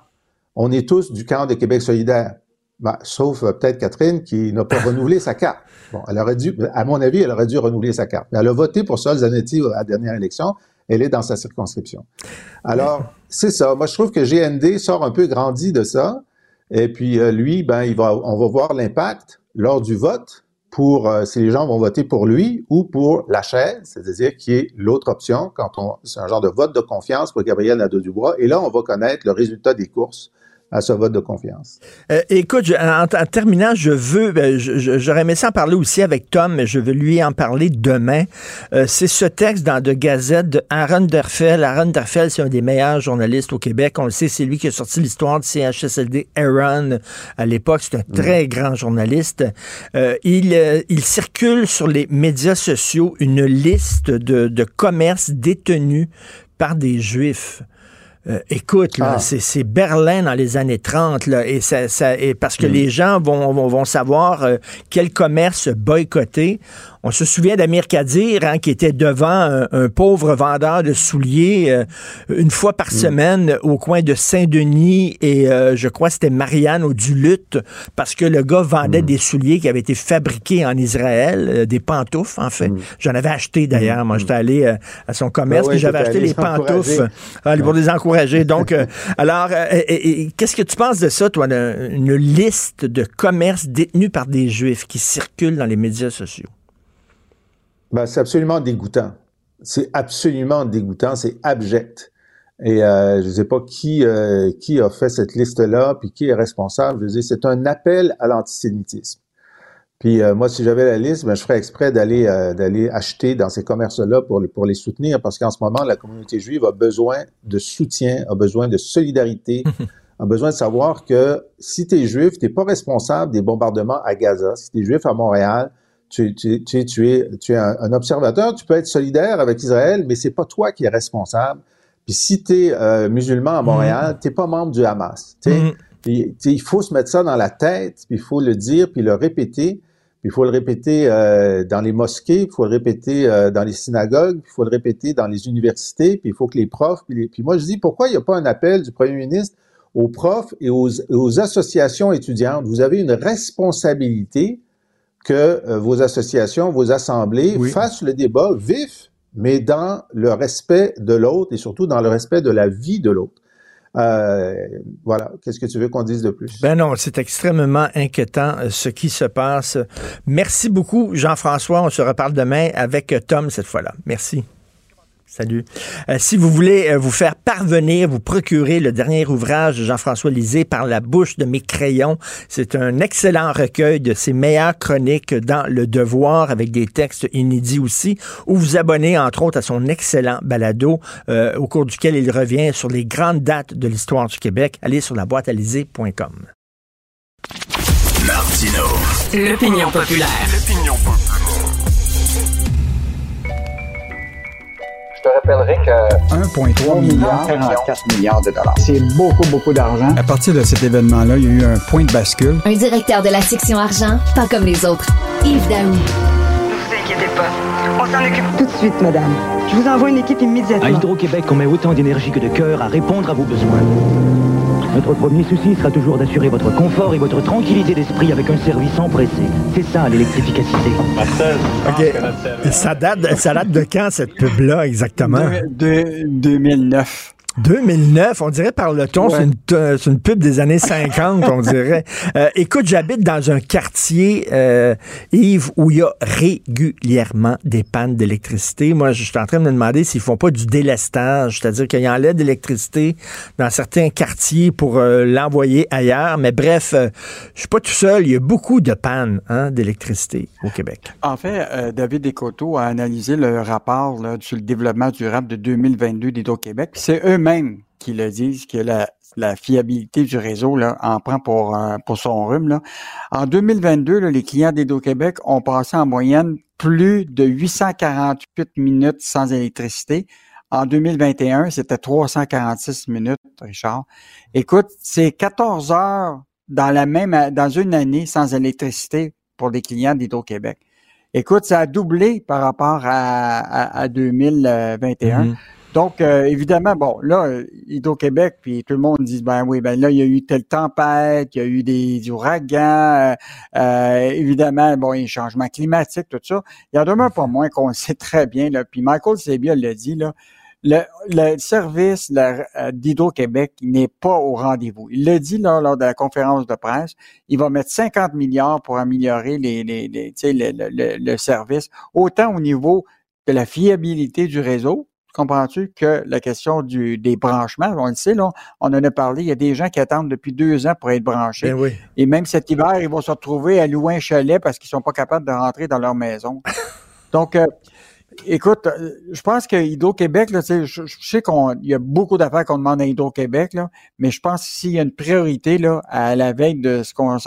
On est tous du camp de Québec solidaire. Ben, sauf euh, peut-être Catherine qui n'a pas renouvelé sa carte. Bon, elle aurait dû, à mon avis, elle aurait dû renouveler sa carte. Mais elle a voté pour Sol Zanetti à la dernière élection. Elle est dans sa circonscription. Alors, c'est ça. Moi, je trouve que GND sort un peu grandi de ça. Et puis, euh, lui, ben, il va, on va voir l'impact lors du vote pour euh, si les gens vont voter pour lui ou pour la chaise, c'est-à-dire qui est l'autre option quand on, c'est un genre de vote de confiance pour Gabriel Nadeau-Dubois. Et là, on va connaître le résultat des courses à ce vote de confiance. Euh, écoute, je- en, en terminant, je veux, ben, j'aurais aimé ça en parler aussi avec Tom, mais je veux lui en parler demain. Euh, c'est ce texte dans de Gazette de Aaron Derfel. Aaron Derfel, c'est un des meilleurs journalistes au Québec. On le sait, c'est lui qui a sorti l'histoire du CHSLD Aaron à l'époque. C'est un très grand journaliste. Euh, il, euh, il circule sur les médias sociaux une liste de, de commerces détenus par des Juifs. Euh, écoute, là, Ah. c'est, c'est Berlin dans les années 30, là, et, ça, ça- et parce Mm. que les gens vont, vont, vont savoir euh, quel commerce boycotter. On se souvient d'Amir Kadir, hein, qui était devant un, un pauvre vendeur de souliers euh, une fois Mm. par semaine au coin de Saint-Denis et euh, je crois que c'était Marianne au Duluth, parce que le gars vendait Mm. des souliers qui avaient été fabriqués en Israël, euh, des pantoufles en fait. J'en avais acheté d'ailleurs. Moi, j'étais allé à son commerce, Mm. Oui, puis j'avais acheté les pantoufles euh, pour les encourager. Donc, euh, alors, euh, qu'est-ce que tu penses de ça, toi, de- une liste de commerces détenus par des Juifs qui circulent dans les médias sociaux? Ben, c'est absolument dégoûtant. C'est absolument dégoûtant, c'est abject. Et euh, je ne sais pas qui euh, qui a fait cette liste-là, puis qui est responsable. Je veux dire, c'est un appel à l'antisémitisme. Puis euh, moi, si j'avais la liste, ben, je ferais exprès d'aller d'aller acheter dans ces commerces-là pour pour les soutenir, parce qu'en ce moment, la communauté juive a besoin de soutien, a besoin de solidarité, a besoin de savoir que si tu es juif, tu n'es pas responsable des bombardements à Gaza. Si tu es juif à Montréal, tu, tu, tu, tu es, tu es un, un observateur, tu peux être solidaire avec Israël, mais c'est pas toi qui es responsable. Puis si tu es euh, musulman à Montréal, t'es pas membre du Hamas. Mhm. Puis, il faut se mettre ça dans la tête, puis il faut le dire, puis le répéter. Puis il faut le répéter euh, dans les mosquées, il faut le répéter euh, dans les synagogues, il faut le répéter dans les universités, puis il faut que les profs... Puis, puis moi, je dis, pourquoi il n'y a pas un appel du premier ministre aux profs et aux, aux associations étudiantes? Vous avez une responsabilité que euh, vos associations, vos assemblées Oui. fassent le débat vif, mais dans le respect de l'autre et surtout dans le respect de la vie de l'autre. Euh, voilà. Qu'est-ce que tu veux qu'on dise de plus? Ben non, c'est extrêmement inquiétant euh, ce qui se passe. Merci beaucoup, Jean-François. On se reparle demain avec euh, Tom cette fois-là. Merci. Salut. Euh, si vous voulez euh, vous faire parvenir, vous procurer le dernier ouvrage de Jean-François Lisée par la bouche de mes crayons, c'est un excellent recueil de ses meilleures chroniques dans Le Devoir avec des textes inédits aussi, ou vous abonnez entre autres à son excellent balado euh, au cours duquel il revient sur les grandes dates de l'histoire du Québec. Allez sur la boîte Martino. L'opinion populaire. Te rappellerai que 1,3 milliard. 44 milliards de dollars. C'est beaucoup, beaucoup d'argent. À partir de cet événement-là, il y a eu un point de bascule. Un directeur de la section argent, pas comme les autres. Yves Daou. Ne vous inquiétez pas. On s'en occupe tout de suite, madame. Je vous envoie une équipe immédiatement. À Hydro-Québec, on met autant d'énergie que de cœur à répondre à vos besoins. Notre premier souci sera toujours d'assurer votre confort et votre tranquillité d'esprit avec un service empressé. C'est ça l'électrificacité. OK. Ça date, ça date de quand, cette pub-là, exactement? De, 2009. 2009, on dirait par le ton, Ouais. c'est une, pub des années 50, on dirait. Euh, écoute, j'habite dans un quartier, euh, Yves, où il y a régulièrement des pannes d'électricité. Moi, je suis en train de me demander s'ils font pas du délestage, c'est-à-dire qu'ils enlèvent d'électricité dans certains quartiers pour euh, l'envoyer ailleurs. Mais bref, euh, je suis pas tout seul. Il y a beaucoup de pannes hein, d'électricité au Québec. En fait, euh, David Descoteaux a analysé le rapport là, sur le développement durable de 2022 d'Hydro-Québec. C'est eux-mêmes qui le disent, que la, fiabilité du réseau là, en prend pour, euh, pour son rhume. Là. En 2022, là, les clients d'Hydro-Québec ont passé en moyenne plus de 848 minutes sans électricité. En 2021, c'était 346 minutes, Richard. Écoute, c'est 14 heures dans la même dans une année sans électricité pour les clients d'Hydro-Québec. Écoute, ça a doublé par rapport à, à, à 2021. Mhm. Donc, euh, évidemment, bon, là, euh, Hydro-Québec, puis tout le monde dit, ben oui, ben là, il y a eu telle tempête, il y a eu des ouragans, euh, euh, évidemment, bon, il y a eu changement climatique, tout ça. Il y en demeure pas moins qu'on sait très bien, là, puis Michael Sebia l'a dit, là, le, le service euh, d'Hydro-Québec n'est pas au rendez-vous. Il l'a dit là, lors de la conférence de presse. Il va mettre 50 milliards pour améliorer les, les, les- le- le- le service, autant au niveau de la fiabilité du réseau, comprends-tu, que la question du, des branchements. On le sait, là, on en a parlé. Il y a des gens qui attendent depuis deux ans pour être branchés. Ben oui. Et même cet hiver, ils vont se retrouver à louer un chalet parce qu'ils sont pas capables de rentrer dans leur maison. Donc, euh, écoute, euh, je pense que Hydro-Québec, je, je sais qu'il y a beaucoup d'affaires qu'on demande à Hydro-Québec, mais je pense qu'il y a une priorité là, à la veille de ce qu'on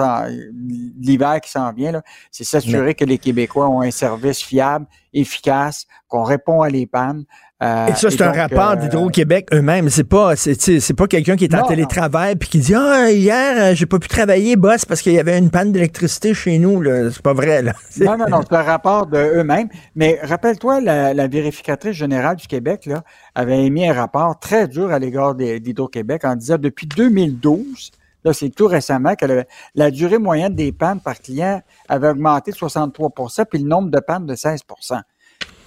l'hiver qui s'en vient, c'est s'assurer que les Québécois ont un service fiable, efficace, qu'on répond à les pannes. Euh, Et ça, c'est un donc, rapport euh, d'Hydro-Québec eux-mêmes. C'est pas, c'est, pas quelqu'un qui est en télétravail puis qui dit Ah, hier, euh, j'ai pas pu travailler, boss, parce qu'il y avait une panne d'électricité chez nous. Là. C'est pas vrai, là. Non, non, non, c'est un rapport de eux-mêmes. Mais rappelle-toi, la, la vérificatrice générale du Québec là, avait émis un rapport très dur à l'égard d'Hydro-Québec en disant depuis 2012, là, c'est tout récemment que le- la durée moyenne des pannes par client avait augmenté de 63% puis le nombre de pannes de 16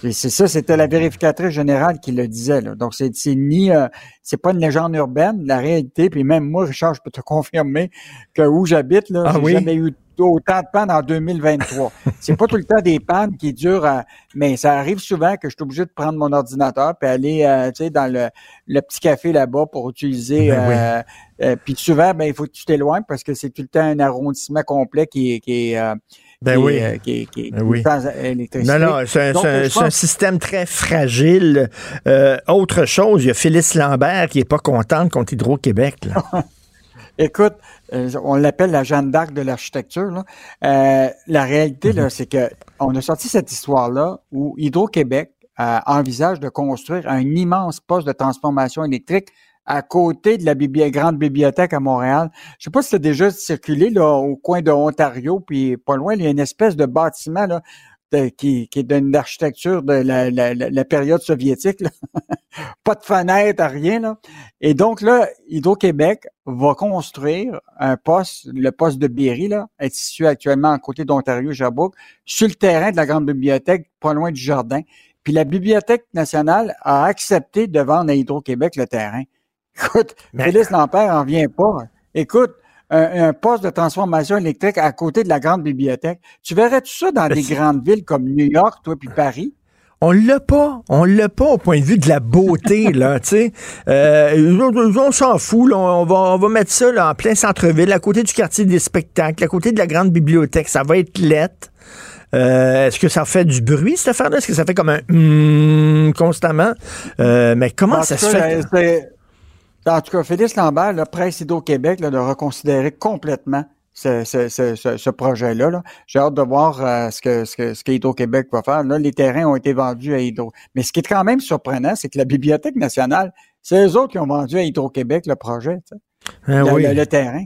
Et C'est ça, c'était la vérificatrice générale qui le disait. Là. Donc, c'est ni, euh, c'est pas une légende urbaine, la réalité. Puis même moi, Richard, je peux te confirmer que où j'habite, là, Ah j'ai oui? jamais eu autant de pannes en 2023. c'est pas tout le temps des pannes qui durent, à- mais ça arrive souvent que je suis obligé de prendre mon ordinateur puis aller, euh, tu sais, dans le, le petit café là-bas pour utiliser. Ben oui. euh, euh, puis souvent, ben il faut que tu t'éloignes parce que c'est tout le temps un arrondissement complet qui est, qui est, euh, Ben qui est, oui. euh, qui est Ben oui. sans électricité. Non, non, c'est un, Donc, système très fragile. Euh, autre chose, il y a Phyllis Lambert qui est pas contente contre Hydro-Québec. Écoute, euh, on l'appelle la Jeanne d'Arc de l'architecture. Euh, la réalité, là, c'est que on a sorti cette histoire-là où Hydro-Québec euh, envisage de construire un immense poste de transformation électrique à côté de la grande bibliothèque à Montréal. Je sais pas si tu déjà circulé là, au coin de Ontario, puis pas loin, il y a une espèce de bâtiment là, qui, qui est d'une architecture de la, la- la- période soviétique. là. pas de fenêtre, rien. Là. Et donc là, Hydro-Québec va construire un poste, le poste de Berry, là, est situé actuellement à côté d'Ontario, Sherbrooke, sur le terrain de la grande bibliothèque, pas loin du jardin. Puis la Bibliothèque nationale a accepté de vendre à Hydro-Québec le terrain. Écoute, Félix Lampère en vient pas. Écoute, un, un poste de transformation électrique à côté de la grande bibliothèque. Tu verrais tout ça dans des grandes villes comme New York, toi, puis Paris? On l'a pas. On l'a pas au point de vue de la beauté, là, tu sais. Euh, on s'en fout, là. On va, on va mettre ça là, en plein centre-ville, à côté du quartier des spectacles, à côté de la grande bibliothèque. Ça va être lettre. Euh, Est-ce que ça fait du bruit, cette affaire-là? Est-ce que ça fait comme un hum constamment? Euh, mais comment En ça se fait? C'est- En tout cas, Félix Lambert, le presse Hydro-Québec, là, de reconsidérer complètement ce, ce, ce, ce- ce projet-là. là. J'ai hâte de voir euh, ce que ce que ce que Hydro-Québec va faire. Là, les terrains ont été vendus à Hydro. Mais ce qui est quand même surprenant, c'est que la Bibliothèque nationale, c'est eux autres qui ont vendu à Hydro-Québec le projet. Ah le, oui. le- le terrain.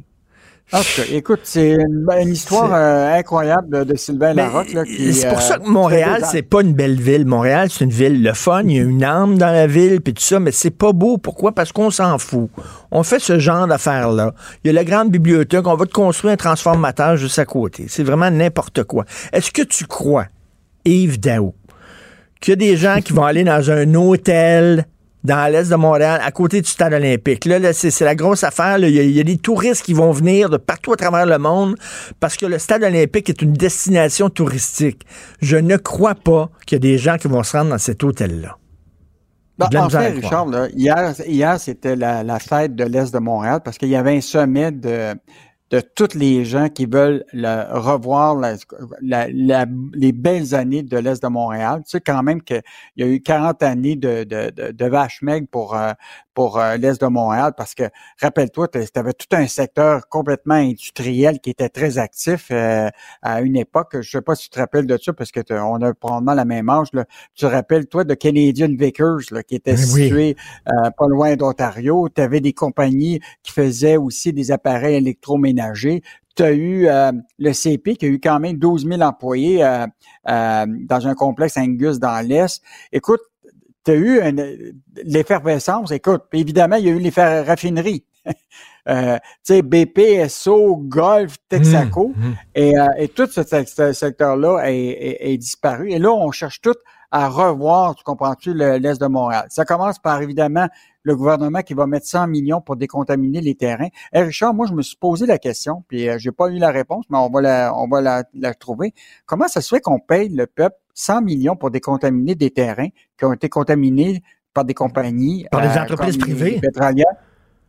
Cas, écoute, c'est une, une histoire euh, incroyable de, de Sylvain Larocque. c'est pour euh, ça que Montréal, c'est pas une belle ville. Montréal, c'est une ville le fun. Il y a une âme dans la ville, puis tout ça, mais c'est pas beau. Pourquoi? Parce qu'on s'en fout. On fait ce genre d'affaires-là. Il y a la grande bibliothèque. On va te construire un transformateur juste à côté. C'est vraiment n'importe quoi. Est-ce que tu crois, Yves Daou, qu'il y a des gens qui vont aller dans un hôtel dans l'est de Montréal, à côté du stade olympique. Là, là, c'est la grosse affaire. Il y, a, il y a des touristes qui vont venir de partout à travers le monde parce que le stade olympique est une destination touristique. Je ne crois pas qu'il y a des gens qui vont se rendre dans cet hôtel-là. Ben, en fait. Richard, là, hier, hier c'était la, la fête de l'Est de Montréal parce qu'il y avait un sommet de, de tous les gens qui veulent le- revoir la- la- la- les belles années de l'Est de Montréal. Tu sais quand même qu'il y a eu 40 années de, de, de, de vache maigre pour, euh, pour euh, l'Est de Montréal parce que, rappelle-toi, tu avais tout un secteur complètement industriel qui était très actif euh, à une époque. Je sais pas si tu te rappelles de ça parce que on a probablement la même âge. Là. Tu te rappelles, toi, de Canadian Vickers, là, qui était Ben oui. situé euh, pas loin d'Ontario. Tu avais des compagnies qui faisaient aussi des appareils électroménagers. Tu as eu euh, le CP qui a eu quand même 12 000 employés euh, euh, dans un complexe Angus dans l'Est. Écoute, tu as eu l'effervescence. Écoute, évidemment, il y a eu les raffineries. Euh, tu sais, BP, SO, Golf, Texaco. Mmh, Et, euh, et tout ce, sec- ce secteur-là est, est- est disparu. Et là, on cherche tout à revoir, tu comprends-tu, le- l'Est de Montréal. Ça commence par, évidemment, le gouvernement qui va mettre 100 millions pour décontaminer les terrains. Et Richard, moi, je me suis posé la question, puis euh, j'ai pas eu la réponse, mais on va la, on va la, la trouver. Comment ça se fait qu'on paye le peuple 100 millions pour décontaminer des terrains qui ont été contaminés par des compagnies. Par des euh, entreprises privées? pétrolières?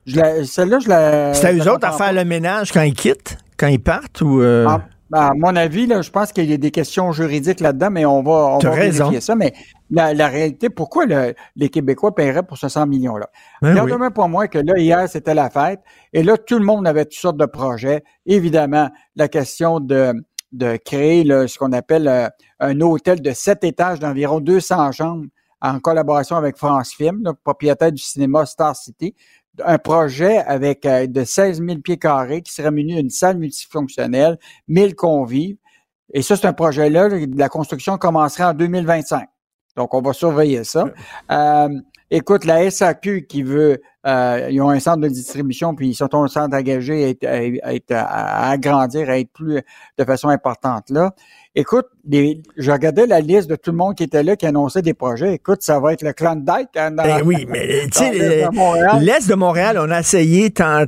Je la- Celle-là, je la. C'est à eux autres à faire le ménage quand ils quittent, quand ils partent ou. euh, ah, ben, à mon avis, là, je pense qu'il y a des questions juridiques là-dedans, mais on va, on va raison. vérifier ça. Mais la, la réalité, pourquoi le- les Québécois paieraient pour ce 100 millions-là? Ben oui. pour moi que là, hier, c'était la fête. Et là, tout le monde avait toutes sortes de projets. Évidemment, la question de, de créer là, ce qu'on appelle euh, un hôtel de sept étages d'environ 200 chambres en collaboration avec France Film, le propriétaire du cinéma Star City. Un projet avec euh, de 16 000 pieds carrés qui serait muni d'une salle multifonctionnelle, 1000 convives. Et ça, c'est un projet-là. La construction commencerait en 2025. Donc, on va surveiller ça. Euh, écoute, la SAQ qui veut, euh, ils ont un centre de distribution, puis ils sont en train d'engager à, être- à, être- à agrandir, à être plus de façon importante là. Écoute, les- je regardais la liste de tout le monde qui était là, qui annonçait des projets. Écoute, ça va être le Klondike. hein, dans- Ben oui, mais tu l'Est sais, de Montréal. l'Est de Montréal, on a essayé tant-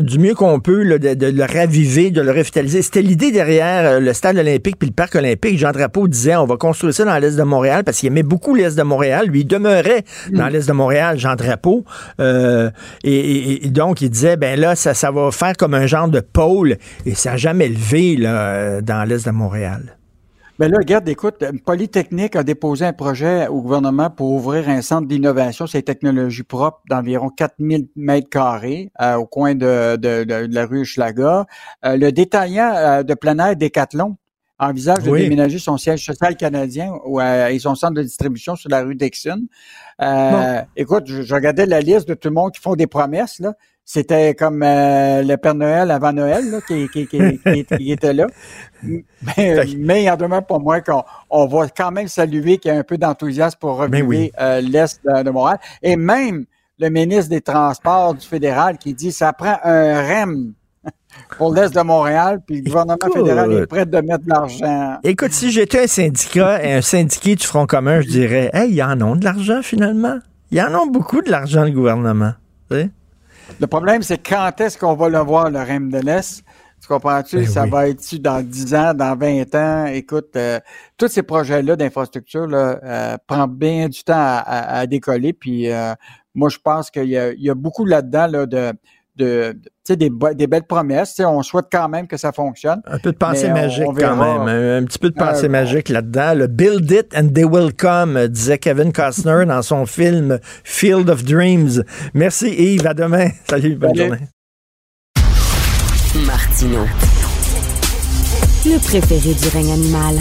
du mieux qu'on peut là, de, de le raviver, de le revitaliser. C'était l'idée derrière euh, le stade olympique puis le parc olympique. Jean Drapeau disait on va construire ça dans l'Est de Montréal parce qu'il aimait beaucoup l'Est de Montréal. Lui, il demeurait dans l'Est de Montréal, Jean Drapeau. Euh, et, et- et donc, il disait ben là, ça, ça va faire comme un genre de pôle et ça n'a jamais levé là, euh, dans l'Est de Montréal. Ben là, regarde, écoute, Polytechnique a déposé un projet au gouvernement pour ouvrir un centre d'innovation sur les technologies propres d'environ 4000 mètres carrés euh, au coin de, de, de- de la rue Schlager. Euh, le détaillant euh, de plein air Decathlon envisage de Oui. déménager son siège social canadien ou euh, et son centre de distribution sur la rue Dixon. Euh, Écoute, je, je regardais la liste de tout le monde qui font des promesses. Là. C'était comme euh, le Père Noël avant Noël là, qui, qui, qui, qui- qui était là. Mais, mais il en demeure pour moi qu'on on va quand même saluer qu'il y a un peu d'enthousiasme pour Ben oui. euh, l'Est de, de Montréal. Et même le ministre des Transports du fédéral qui dit ça prend un REM pour l'Est de Montréal, puis le gouvernement Écoute. fédéral est prêt de mettre de l'argent. Écoute, si j'étais un syndicat, un syndiqué du Front commun, je dirais, hey, ils en ont de l'argent finalement. Ils en ont beaucoup de l'argent, le gouvernement. Tu sais? Le problème, c'est quand est-ce qu'on va le voir, le REM de l'Est? Tu comprends-tu? Ben ça oui. va être dans 10 ans, dans 20 ans? Écoute, euh, tous ces projets-là d'infrastructure là, euh, prennent bien du temps à, à- à décoller. Puis euh, moi, je pense qu'il y y a beaucoup là-dedans là, de, de, de- des, belles promesses. Tu sais, on souhaite quand même que ça fonctionne. Un peu de pensée on- magique on quand même. Un, un petit peu de pensée Euh, magique là-dedans. Le Build it and they will come, euh, disait Kevin Costner dans son film Field of Dreams. Merci Yves, à demain. Salut, bonne Salut. journée. Martino. Le préféré du règne animal.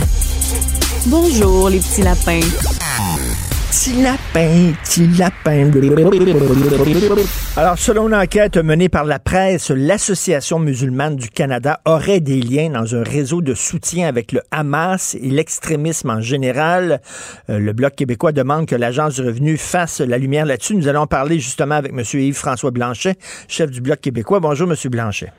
Bonjour, les petits lapins. Petit lapin, Alors, selon une enquête menée par la presse, l'Association musulmane du Canada aurait des liens dans un réseau de soutien avec le Hamas et l'extrémisme en général. Euh, le Bloc québécois demande que l'Agence du revenu fasse la lumière là-dessus. Nous allons parler justement avec M. Yves-François Blanchet, chef du Bloc québécois. Bonjour, M. Blanchet.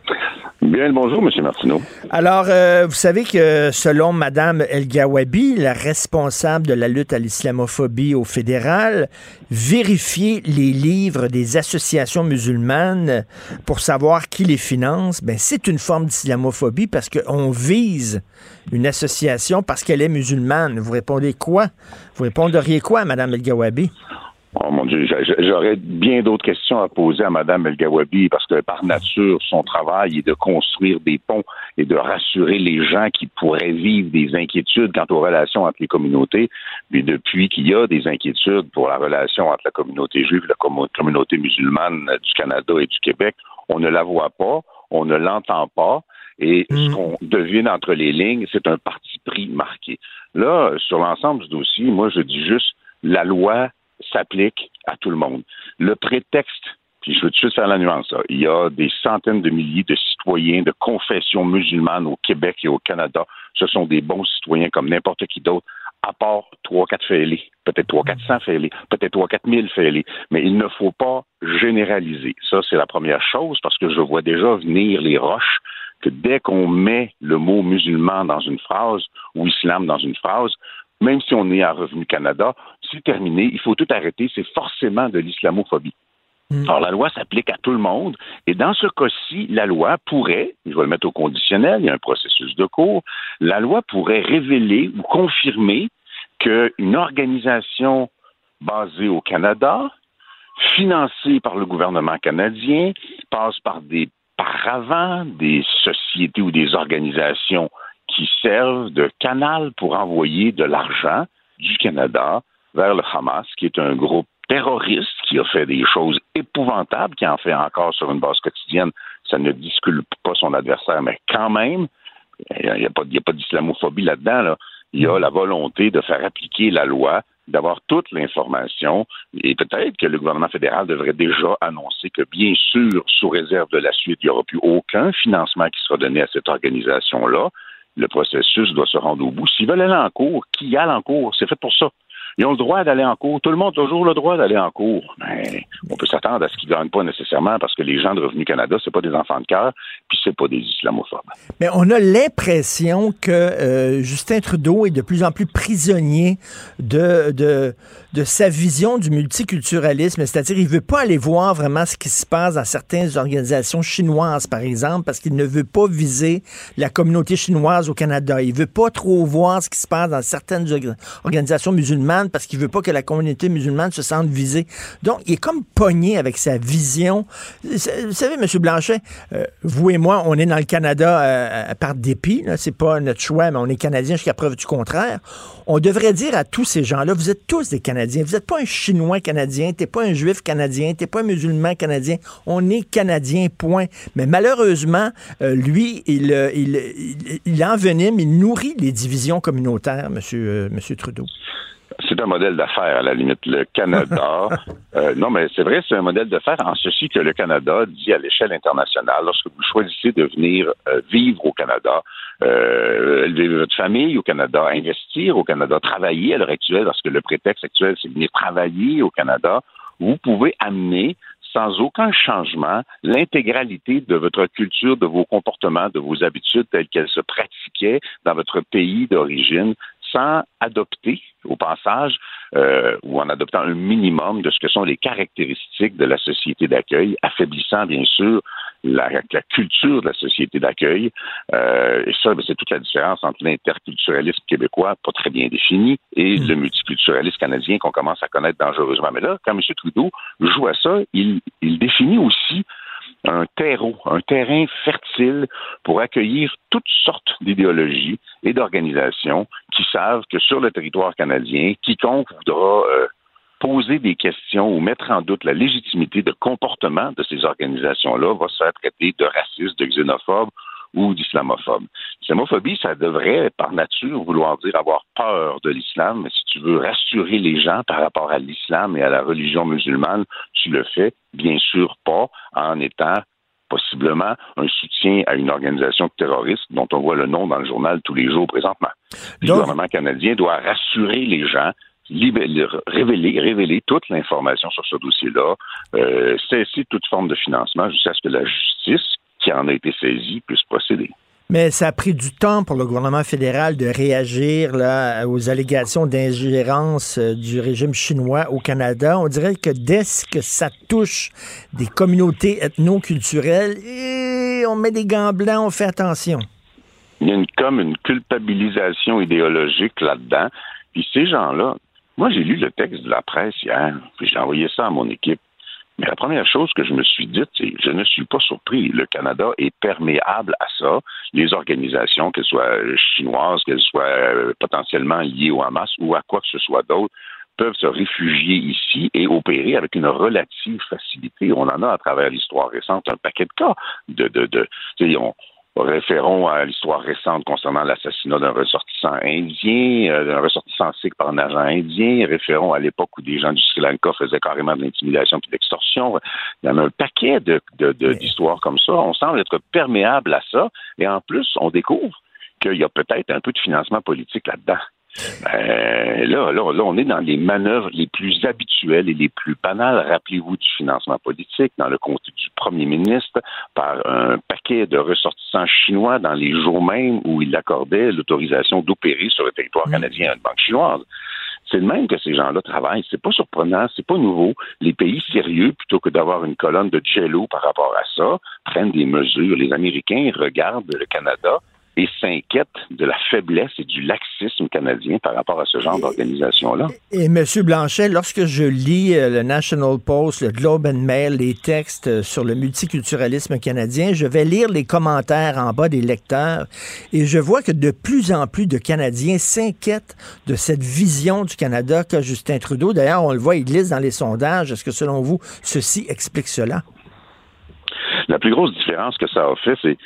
Bien le bonjour, M. Martineau. Alors, euh, vous savez que selon Mme El Gawabi, la responsable de la lutte à l'islamophobie au fédéral, vérifier les livres des associations musulmanes pour savoir qui les finance, ben, c'est une forme d'islamophobie parce qu'on vise une association parce qu'elle est musulmane. Vous répondez quoi? Vous répondriez quoi Mme El Gawabi? Oh mon Dieu, j'a- j'a- j'aurais bien d'autres questions à poser à Mme El Gawabi parce que par nature, son travail est de construire des ponts et de rassurer les gens qui pourraient vivre des inquiétudes quant aux relations entre les communautés. Mais depuis qu'il y a des inquiétudes pour la relation entre la communauté juive et la commu- communauté musulmane du Canada et du Québec, on ne la voit pas, on ne l'entend pas. Et ce qu'on devine entre les lignes, c'est un parti pris marqué. Là, sur l'ensemble du dossier, moi, je dis juste la loi s'applique à tout le monde. Le prétexte, puis je veux suite faire la nuance, il y a des centaines de milliers de citoyens de confession musulmane au Québec et au Canada. Ce sont des bons citoyens comme n'importe qui d'autre, à part trois, quatre fêlés, peut-être trois, quatre cents fêlés, peut-être trois, quatre mille fêlés. Mais il ne faut pas généraliser. Ça, c'est la première chose, parce que je vois déjà venir les roches que dès qu'on met le mot musulman dans une phrase ou islam dans une phrase, même si on est à Revenu Canada, terminé, il faut tout arrêter, c'est forcément de l'islamophobie. Alors, la loi s'applique à tout le monde. Et dans ce cas-ci, la loi pourrait, je vais le mettre au conditionnel, il y a un processus de cours, la loi pourrait révéler ou confirmer qu'une organisation basée au Canada, financée par le gouvernement canadien, passe par des paravents, des sociétés ou des organisations qui servent de canal pour envoyer de l'argent du Canada vers le Hamas, qui est un groupe terroriste qui a fait des choses épouvantables, qui en fait encore sur une base quotidienne. Ça ne disculpe pas son adversaire, mais quand même, il n'y a pas, y a d'islamophobie là-dedans. Là. Il y a la volonté de faire appliquer la loi, d'avoir toute l'information, et peut-être que le gouvernement fédéral devrait déjà annoncer que, bien sûr, sous réserve de la suite, il n'y aura plus aucun financement qui sera donné à cette organisation-là. Le processus doit se rendre au bout. S'ils veulent aller en cours, qui aille en cours? C'est fait pour ça. Ils ont le droit d'aller en cours. Tout le monde a toujours le droit d'aller en cours. Mais on peut s'attendre à ce qu'ils ne gagnent pas nécessairement parce que les gens de Revenu Canada, c'est pas des enfants de cœur, puis c'est pas des islamophobes. Mais on a l'impression que euh, Justin Trudeau est de plus en plus prisonnier de, de, sa vision du multiculturalisme. C'est-à-dire, il veut pas aller voir vraiment ce qui se passe dans certaines organisations chinoises, par exemple, parce qu'il ne veut pas viser la communauté chinoise au Canada. Il veut pas trop voir ce qui se passe dans certaines orga- organisations musulmanes parce qu'il veut pas que la communauté musulmane se sente visée. Donc, il est comme pogné avec sa vision. Vous savez, M. Blanchet, euh, vous et moi, on est dans le Canada euh, par dépit. C'est pas notre choix, mais on est Canadiens jusqu'à preuve du contraire. On devrait dire à tous ces gens-là, vous êtes tous des Canadiens. Vous n'êtes pas un Chinois canadien, t'es pas un Juif canadien, t'es pas un musulman canadien. On est Canadien, point. Mais malheureusement, euh, lui, il, il, il, il envenime, il nourrit les divisions communautaires, M. Trudeau c'est un modèle d'affaires à la limite. Le Canada, euh, non, mais c'est vrai, c'est un modèle d'affaires en ceci que le Canada dit à l'échelle internationale, lorsque vous choisissez de venir euh, vivre au Canada, euh, élever votre famille au Canada, investir au Canada, travailler à l'heure actuelle, parce que le prétexte actuel, c'est de venir travailler au Canada, vous pouvez amener sans aucun changement l'intégralité de votre culture, de vos comportements, de vos habitudes telles qu'elles se pratiquaient dans votre pays d'origine sans adopter au passage euh, ou en adoptant un minimum de ce que sont les caractéristiques de la société d'accueil, affaiblissant bien sûr la, la, culture de la société d'accueil. Euh, et ça, ben, c'est toute la différence entre l'interculturalisme québécois, pas très bien défini, et mm. le multiculturalisme canadien qu'on commence à connaître dangereusement. Mais là, quand M. Trudeau joue à ça, il, il définit aussi un terreau, un terrain fertile pour accueillir toutes sortes d'idéologies et d'organisations qui savent que sur le territoire canadien, quiconque voudra euh, poser des questions ou mettre en doute la légitimité de comportement de ces organisations-là va se faire traiter de raciste, de xénophobe ou d'islamophobe. L'islamophobie, ça devrait, par nature, vouloir dire avoir peur de l'islam, mais si tu veux rassurer les gens par rapport à l'islam et à la religion musulmane, tu le fais, bien sûr pas, en étant possiblement un soutien à une organisation terroriste dont on voit le nom dans le journal tous les jours présentement. Le gouvernement canadien doit rassurer les gens révéler, révéler toute l'information sur ce dossier-là, euh, cesser toute forme de financement jusqu'à ce que la justice, qui en a été saisie, puisse procéder. Mais ça a pris du temps pour le gouvernement fédéral de réagir là, aux allégations d'ingérence euh, du régime chinois au Canada. On dirait que dès que ça touche des communautés ethno-culturelles, on met des gants blancs, on fait attention. Il y a une, comme une culpabilisation idéologique là-dedans. Puis ces gens-là, moi j'ai lu le texte de la presse hier, puis j'ai envoyé ça à mon équipe. Mais la première chose que je me suis dite, c'est je ne suis pas surpris. Le Canada est perméable à ça. Les organisations, qu'elles soient chinoises, qu'elles soient euh, potentiellement liées au Hamas ou à quoi que ce soit d'autre, peuvent se réfugier ici et opérer avec une relative facilité. On en a à travers l'histoire récente un paquet de cas de, référons à l'histoire récente concernant l'assassinat d'un ressortissant indien, euh, d'un ressortissant sikh par un agent indien, référons à l'époque où des gens du Sri Lanka faisaient carrément de l'intimidation et de l'extorsion. Il y en a un paquet de, d'histoires comme ça. On semble être perméable à ça. Et en plus, on découvre qu'il y a peut-être un peu de financement politique là-dedans. Ben, là, là, là, on est dans les manœuvres les plus habituelles et les plus banales. Rappelez-vous du financement politique dans le compte du premier ministre par un paquet de ressortissants chinois dans les jours même où il accordait l'autorisation d'opérer sur le territoire mm. canadien à une banque chinoise. C'est le même que ces gens-là travaillent. C'est pas surprenant, c'est pas nouveau. Les pays sérieux, plutôt que d'avoir une colonne de jello par rapport à ça, prennent des mesures. Les Américains regardent le Canada et s'inquiète de la faiblesse et du laxisme canadien par rapport à ce genre d'organisation-là. Et, M. Blanchet, lorsque je lis euh, le National Post, le Globe and Mail, les textes euh, sur le multiculturalisme canadien, je vais lire les commentaires en bas des lecteurs et je vois que de plus en plus de Canadiens s'inquiètent de cette vision du Canada qu'a Justin Trudeau. D'ailleurs, on le voit, il glisse dans les sondages. Est-ce que selon vous, ceci explique cela? La plus grosse différence que ça a fait, c'est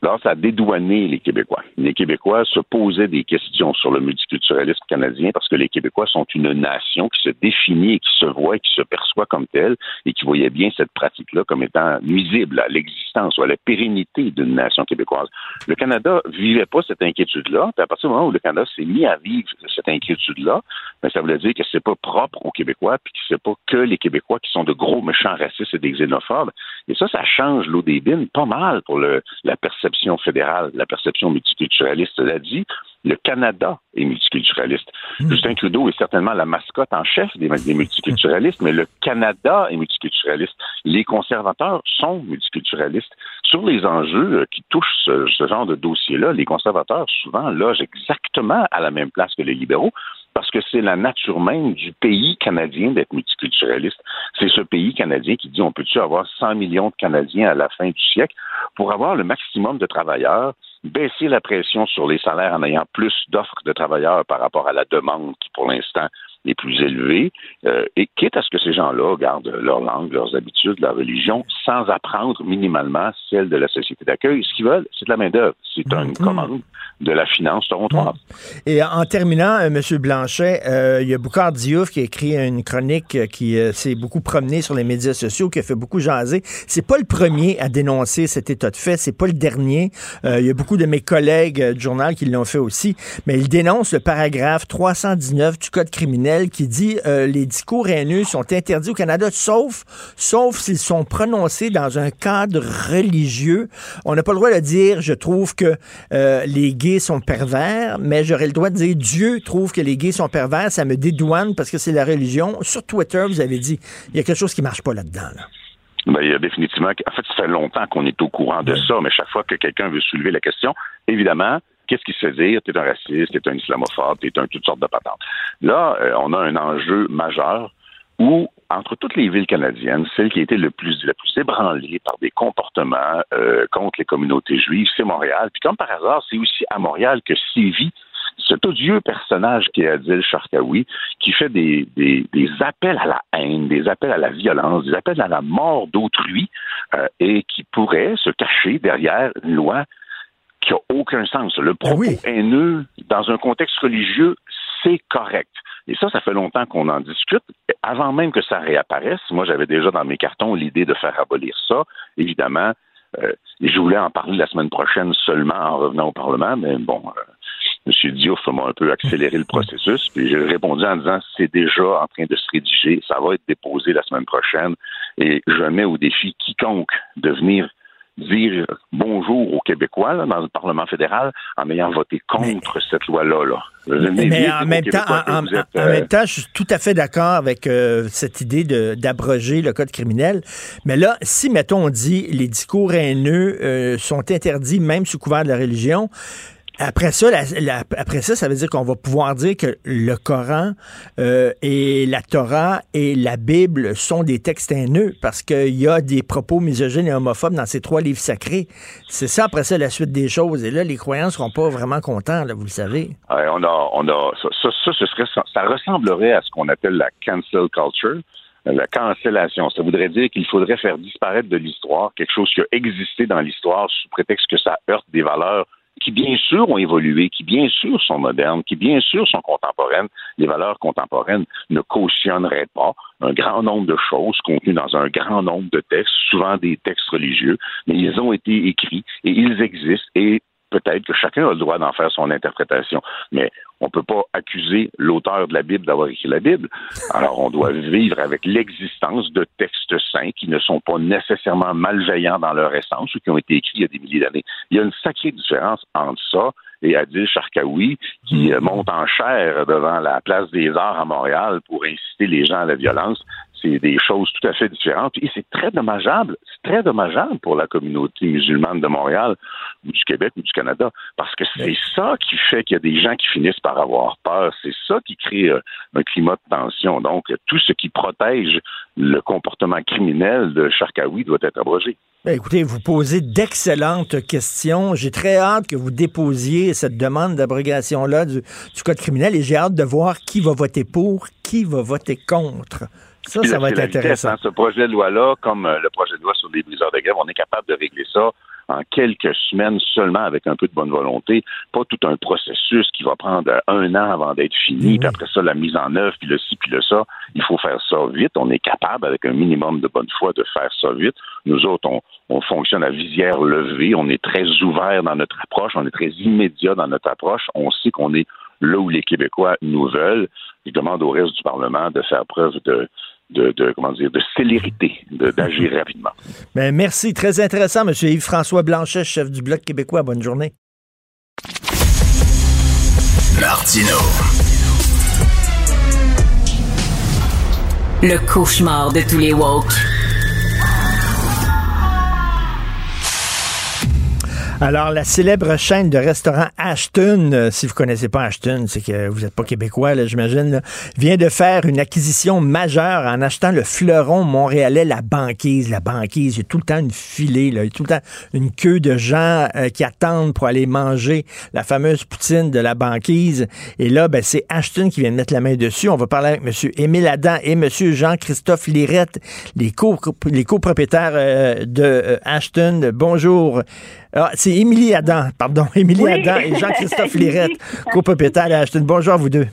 Là, ça a dédouané les Québécois. Les Québécois se posaient des questions sur le multiculturalisme canadien parce que les Québécois sont une nation qui se définit et qui se voit et qui se perçoit comme telle et qui voyait bien cette pratique-là comme étant nuisible à l'existence ou à la pérennité d'une nation québécoise. Le Canada vivait pas cette inquiétude-là. à partir du moment où le Canada s'est mis à vivre cette inquiétude-là, ben, ça voulait dire que c'est pas propre aux Québécois puis que c'est pas que les Québécois qui sont de gros méchants racistes et des xénophobes. Et ça, ça change l'eau des bines pas mal pour le, la perception fédérale, la perception multiculturaliste l'a dit, le Canada est multiculturaliste. Hmm. Justin Trudeau est certainement la mascotte en chef des, multiculturalistes, mais le Canada est multiculturaliste. Les conservateurs sont multiculturalistes. Sur les enjeux euh, qui touchent ce, ce genre de dossier-là, les conservateurs souvent logent exactement à la même place que les libéraux parce que c'est la nature même du pays canadien d'être multiculturaliste. C'est ce pays canadien qui dit on peut-tu avoir 100 millions de Canadiens à la fin du siècle? Pour avoir le maximum de travailleurs, baisser la pression sur les salaires en ayant plus d'offres de travailleurs par rapport à la demande qui, pour l'instant, les plus élevés, euh, et quitte à ce que ces gens-là gardent leur langue, leurs habitudes, leur religion, sans apprendre minimalement celle de la société d'accueil. Ce qu'ils veulent, c'est de la main-d'œuvre. C'est une Mm. commande de la finance torontoise. Et en terminant, euh, M. Blanchet, euh, il y a Boucard Diouf qui a écrit une chronique qui euh, s'est beaucoup promenée sur les médias sociaux, qui a fait beaucoup jaser. C'est pas le premier à dénoncer cet état de fait, c'est pas le dernier. Il y a beaucoup de mes collègues du journal qui l'ont fait aussi, mais il dénonce le paragraphe 319 du Code criminel qui dit euh, les discours haineux sont interdits au Canada, sauf, sauf s'ils sont prononcés dans un cadre religieux. On n'a pas le droit de dire, je trouve que euh, les gays sont pervers, mais j'aurais le droit de dire Dieu trouve que les gays sont pervers, ça me dédouane parce que c'est la religion. Sur Twitter, vous avez dit, il y a quelque chose qui marche pas là-dedans. Là. Ben, il y a définitivement. En fait, ça fait longtemps qu'on est au courant de ça, mais chaque fois que quelqu'un veut soulever la question, évidemment, qu'est-ce qui se fait dire? T'es un raciste, t'es un islamophobe, t'es un toutes sortes de patentes. Là, euh, on a un enjeu majeur où, entre toutes les villes canadiennes, celle qui a été le plus, la plus ébranlée par des comportements euh, contre les communautés juives, c'est Montréal. Puis comme par hasard, c'est aussi à Montréal que sévit cet odieux personnage qui est Adil Sharkawi, qui fait des, des, des, appels à la haine, des appels à la violence, des appels à la mort d'autrui, euh, et qui pourrait se cacher derrière une loi qui aucun sens. Le propos oui. haineux dans un contexte religieux, c'est correct. Et ça, ça fait longtemps qu'on en discute. Avant même que ça réapparaisse, moi, j'avais déjà dans mes cartons l'idée de faire abolir ça. Évidemment, euh, je voulais en parler la semaine prochaine seulement en revenant au Parlement, mais bon, euh, M. Diouf m'a un peu accéléré le processus. Puis j'ai répondu en disant c'est déjà en train de se rédiger, ça va être déposé la semaine prochaine. Et je mets au défi quiconque de venir dire bonjour aux Québécois là, dans le Parlement fédéral en ayant voté contre mais, cette loi-là. Là. Mais, mais en, même temps, en, en, êtes, en, même temps, je suis tout à fait d'accord avec euh, cette idée d'abroger le code criminel. Mais là, si, mettons, on dit les discours haineux euh, sont interdits même sous couvert de la religion, après ça, la, après ça, ça veut dire qu'on va pouvoir dire que le Coran euh, et la Torah et la Bible sont des textes haineux parce qu'il y a des propos misogynes et homophobes dans ces trois livres sacrés. C'est ça, après ça, la suite des choses. Et là, les croyants seront pas vraiment contents, là, vous le savez. On a, on a, ça, ça, ce serait, ça ressemblerait à ce qu'on appelle la cancel culture la cancellation. Ça voudrait dire qu'il faudrait faire disparaître de l'histoire quelque chose qui a existé dans l'histoire sous prétexte que ça heurte des valeurs qui bien sûr ont évolué, qui bien sûr sont modernes, qui bien sûr sont contemporaines. Les valeurs contemporaines ne cautionneraient pas un grand nombre de choses contenues dans un grand nombre de textes, souvent des textes religieux, mais ils ont été écrits et ils existent et peut-être que chacun a le droit d'en faire son interprétation. Mais on ne peut pas accuser l'auteur de la Bible d'avoir écrit la Bible. Alors, on doit vivre avec l'existence de textes saints qui ne sont pas nécessairement malveillants dans leur essence ou qui ont été écrits il y a des milliers d'années. Il y a une sacrée différence entre ça et Adil Sharkawi qui euh, monte en chair devant la place des arts à Montréal pour inciter les gens à la violence. C'est des choses tout à fait différentes. Et c'est très dommageable, c'est très dommageable pour la communauté musulmane de Montréal ou du Québec ou du Canada, parce que c'est ça qui fait qu'il y a des gens qui finissent par avoir peur. C'est ça qui crée euh, un climat de tension. Donc, tout ce qui protège le comportement criminel de Sharkawi doit être abrogé. Ben écoutez, vous posez d'excellentes questions. J'ai très hâte que vous déposiez cette demande d'abrogation-là du, du, Code criminel et j'ai hâte de voir qui va voter pour, qui va voter contre. Ça, ça va être intéressant. Vitesse, hein, ce projet de loi-là, comme euh, le projet de loi sur les briseurs de grève, on est capable de régler ça en quelques semaines seulement avec un peu de bonne volonté, pas tout un processus qui va prendre un an avant d'être fini, mmh. puis après ça, la mise en œuvre, puis le ci, puis le ça. Il faut faire ça vite. On est capable, avec un minimum de bonne foi, de faire ça vite. Nous autres, on, on fonctionne à visière levée. On est très ouvert dans notre approche. On est très immédiat dans notre approche. On sait qu'on est là où les Québécois nous veulent. Je demande au reste du Parlement de faire preuve de, de, de, comment dire, de célérité, d'agir rapidement. Ben, merci. Très intéressant, M. Yves-François Blanchet, chef du Bloc québécois. Bonne journée. Martino. Le cauchemar de tous les woke. Alors, la célèbre chaîne de restaurants Ashton, euh, si vous connaissez pas Ashton, c'est que vous n'êtes pas québécois, là, j'imagine, vient de faire une acquisition majeure en achetant le fleuron montréalais, la banquise. La banquise, il y a tout le temps une filée, là, il y a tout le temps une queue de gens euh, qui attendent pour aller manger la fameuse poutine de la banquise. Et là, ben, c'est Ashton qui vient de mettre la main dessus. On va parler avec M. Émile Adam et M. Jean-Christophe Lirette, les, co copropriétaires euh, de Ashton. Bonjour. Ah, c'est Émilie Adam, pardon, Émilie Oui. Adam et Jean-Christophe Lirette, copropriétaires d'Ashton. Bonjour à vous deux.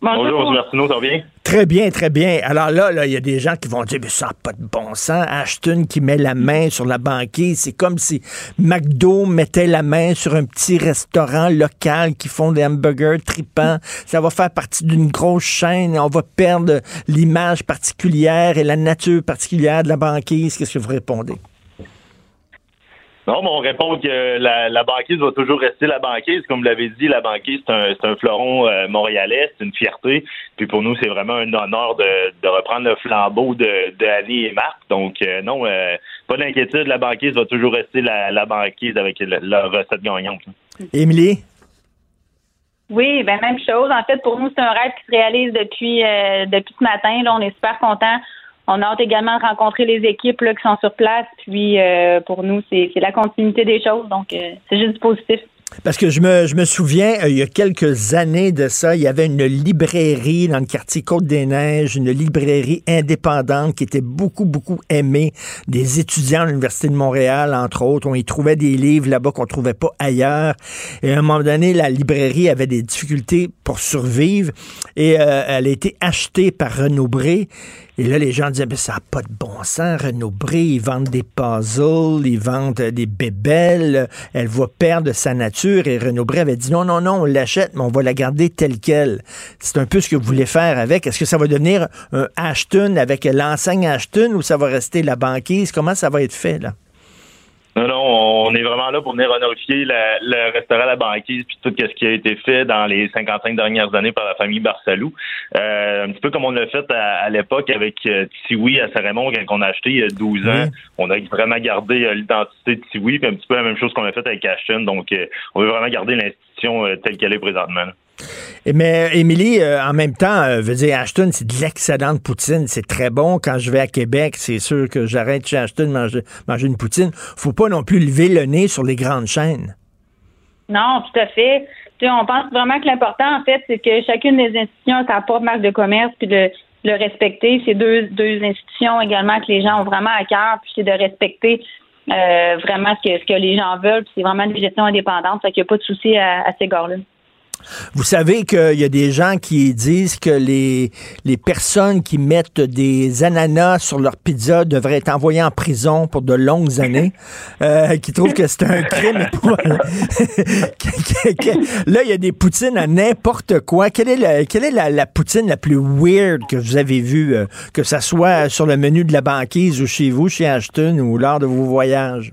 Bonjour, M. Martineau, ça va bien? Très bien, très bien. Alors là, là, il y a des gens qui vont dire, mais ça n'a pas de bon sens. Ashton qui met la main sur la banquise, c'est comme si McDo mettait la main sur un petit restaurant local qui font des hamburgers tripants. Ça va faire partie d'une grosse chaîne. On va perdre l'image particulière et la nature particulière de la banquise. Qu'est-ce que vous répondez? Non, mais on répond que la, la banquise va toujours rester la banquise. Comme vous l'avez dit, la banquise, c'est un, fleuron euh, montréalais, c'est une fierté. Puis pour nous, c'est vraiment un honneur de, de reprendre le flambeau de, de Annie et Marc. Donc euh, non, euh, pas d'inquiétude, la banquise va toujours rester la, la banquise avec la, la recette gagnante. Émilie? Oui, ben même chose. En fait, pour nous, c'est un rêve qui se réalise depuis euh, depuis ce matin. Là, on est super contents. On a également de rencontrer les équipes là, qui sont sur place. Puis euh, pour nous, c'est la continuité des choses. Donc, euh, c'est juste du positif. Parce que je me, je me souviens, euh, il y a quelques années de ça, il y avait une librairie dans le quartier Côte-des-Neiges, une librairie indépendante qui était beaucoup, beaucoup aimée des étudiants à l'Université de Montréal, entre autres. On y trouvait des livres là-bas qu'on trouvait pas ailleurs. Et à un moment donné, la librairie avait des difficultés pour survivre et elle a été achetée par Renaud Bré. Et là, les gens disaient, mais ça n'a pas de bon sens, Renaud Bré, ils vendent des puzzles, ils vendent euh, des bébelles, elle va perdre sa nature. Et Renaud Bré avait dit, non, non, non, on l'achète, mais on va la garder telle qu'elle. C'est un peu ce que vous voulez faire avec. Est-ce que ça va devenir un Ashton avec l'enseigne Ashton ou ça va rester la banquise? Comment ça va être fait, là? Non, non, on est vraiment là pour venir honorifier la- le restaurant La Banquise puis tout ce qui a été fait dans les 55 dernières années par la famille Barsalou. Euh, un petit peu comme on l'a fait à, à l'époque avec euh, Tiwi à Saint-Raymond quand on a acheté il y a 12 ans. On a vraiment gardé euh, l'identité de Tiwi, puis un petit peu la même chose qu'on a fait avec Ashton. Donc, euh, on veut vraiment garder l'institution euh, telle qu'elle est présentement. là. Mais Émilie, euh, en même temps, euh, veut dire Ashton, c'est de l'excellente poutine, c'est très bon. Quand je vais à Québec, c'est sûr que j'arrête chez Ashton de manger, une poutine. Faut pas non plus lever le nez sur les grandes chaînes. Non, tout à fait. Tu sais, on pense vraiment que l'important, en fait, c'est que chacune des institutions a sa propre marque de commerce, puis de le respecter. C'est deux, deux institutions également que les gens ont vraiment à cœur, puis c'est de respecter euh, vraiment ce que, ce que les gens veulent, puis c'est vraiment des gestions indépendantes, fait qu'il n'y a pas de souci à, à ces gars-là. Vous savez qu'il y a des gens qui disent que les, les personnes qui mettent des ananas sur leur pizza devraient être envoyées en prison pour de longues années, euh, qui trouvent que c'est un crime. Là, il y a des poutines à n'importe quoi. Quelle est, la, quelle est la, la poutine la plus weird que vous avez vue, euh, que ça soit sur le menu de la banquise ou chez vous, chez Ashton ou lors de vos voyages?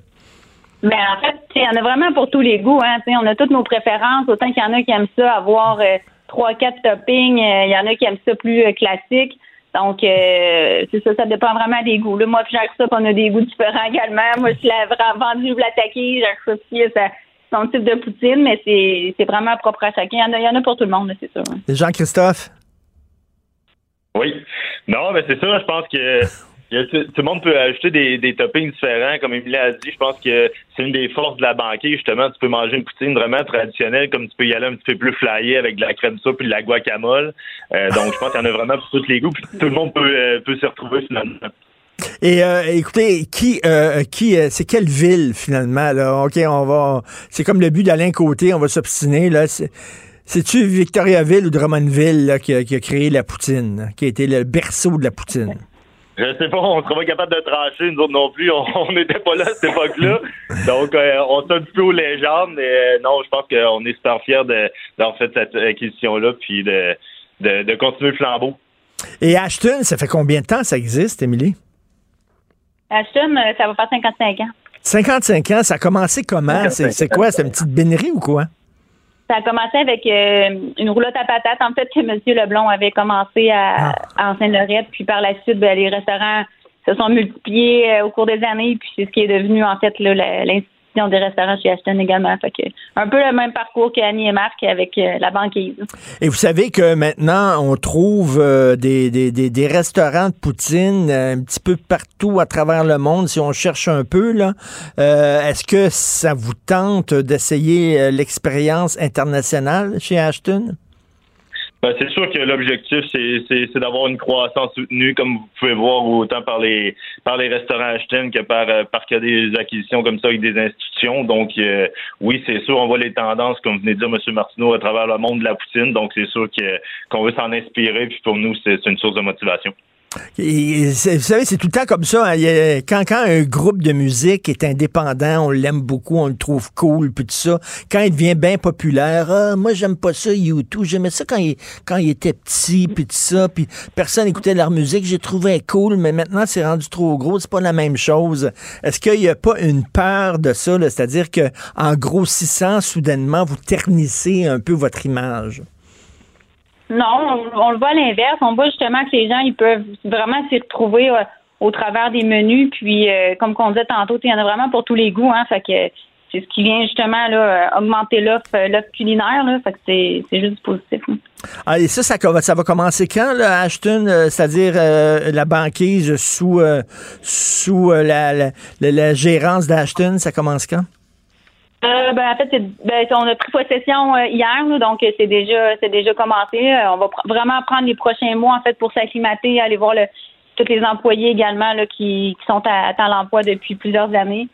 Mais en fait, il y en a vraiment pour tous les goûts. Hein, Tu sais, on a toutes nos préférences. Autant qu'il y en a qui aiment ça, avoir euh, trois, quatre toppings. euh, Il y en a qui aiment ça plus euh, classique. Donc, euh, c'est ça, ça dépend vraiment des goûts. Là, moi, puis Jacques on a des goûts différents également. Moi, je l'ai vendu l'attaquer. Jacques Sophie, ça son type de poutine, mais c'est c'est vraiment propre à chacun. Il y en a, il y en a pour tout le monde, c'est sûr. hein. Jean-Christophe? Oui. Non, mais c'est ça, je pense que tout, le monde peut ajouter des, toppings différents. Comme Emilie a dit, je pense que c'est une des forces de la banquise, justement. Tu peux manger une poutine vraiment traditionnelle, comme tu peux y aller un petit peu plus flyé avec de la crème soupe et de la guacamole. Euh, donc, je pense qu'il y en a vraiment pour tous les goûts. Tout le monde peut, euh, peut s'y retrouver, finalement. Et euh, écoutez, qui, euh, qui, euh, c'est quelle ville finalement Ok, on va, c'est comme le but d'Alain Côté, on va s'obstiner C'est-tu Victoriaville ou Drummondville qui, a, qui a créé la poutine, qui a été le berceau de la poutine? Je sais pas, on sera pas capable de trancher, nous autres non plus. On n'était pas là à cette époque-là. Donc, euh, on petit peu aux légendes, mais euh, non, je pense qu'on est super fiers de- d'avoir fait cette acquisition-là, puis de, de, de continuer le flambeau. Et Ashton, ça fait combien de temps ça existe, Émilie? Ashton, euh, ça va faire 55 ans. 55 ans, ça a commencé comment? C'est c'est quoi C'est une petite bénerie ou quoi? Ça a commencé avec euh, une roulotte à patates, en fait, que M. Leblond avait commencé à, à Seine-Lorette. Puis par la suite, ben, les restaurants se sont multipliés euh, au cours des années. Puis c'est ce qui est devenu, en fait, là, gestion des restaurants chez Ashton également. Fait un peu le même parcours qu'Annie et Marc avec euh, la banquise. Et vous savez que maintenant, on trouve euh, des, des, des, restaurants de poutine euh, un petit peu partout à travers le monde, si on cherche un peu. là. Est-ce que ça vous tente d'essayer l'expérience internationale chez Ashton? Ben, c'est sûr que l'objectif, c'est, c'est, d'avoir une croissance soutenue, comme vous pouvez voir, autant par les par les restaurants Ashton que par, euh, par a des acquisitions comme ça avec des institutions. Donc, euh, oui, c'est sûr, on voit les tendances, comme venez de dire, M. Martineau, à travers le monde de la poutine. Donc, c'est sûr que, qu'on veut s'en inspirer. Puis pour nous, c'est une source de motivation. Vous savez, c'est tout le temps comme ça. hein. Quand, quand un groupe de musique est indépendant, on l'aime beaucoup, on le trouve cool, puis tout ça. Quand il devient bien populaire, ah, moi j'aime pas ça, YouTube. J'aimais ça quand il, quand il était petit, puis tout ça, puis personne écoutait leur musique. J'ai trouvé cool, mais maintenant c'est rendu trop gros. C'est pas la même chose. Est-ce qu'il y a pas une peur de ça, c'est-à-dire que en grossissant soudainement, vous ternissez un peu votre image? Non, on, le voit à l'inverse. On voit justement que les gens ils peuvent vraiment s'y retrouver euh, au travers des menus. Puis, euh, comme on disait tantôt, il y en a vraiment pour tous les goûts. Hein, fait que c'est ce qui vient justement là, euh, augmenter l'offre culinaire. Fait que c'est c'est juste positif. hein. Ah, et ça, ça, ça va commencer quand, Ashton? c'est-à-dire la banquise sous, sous la, la, la- la gérance d'Ashton, ça commence quand? Euh, ben, en fait, ben, on a pris possession euh, hier, là, donc euh, c'est déjà c'est déjà commencé. On va pr- vraiment prendre les prochains mois en fait pour s'acclimater, aller voir le, tous les employés également là, qui, qui sont à, à l'emploi depuis plusieurs années.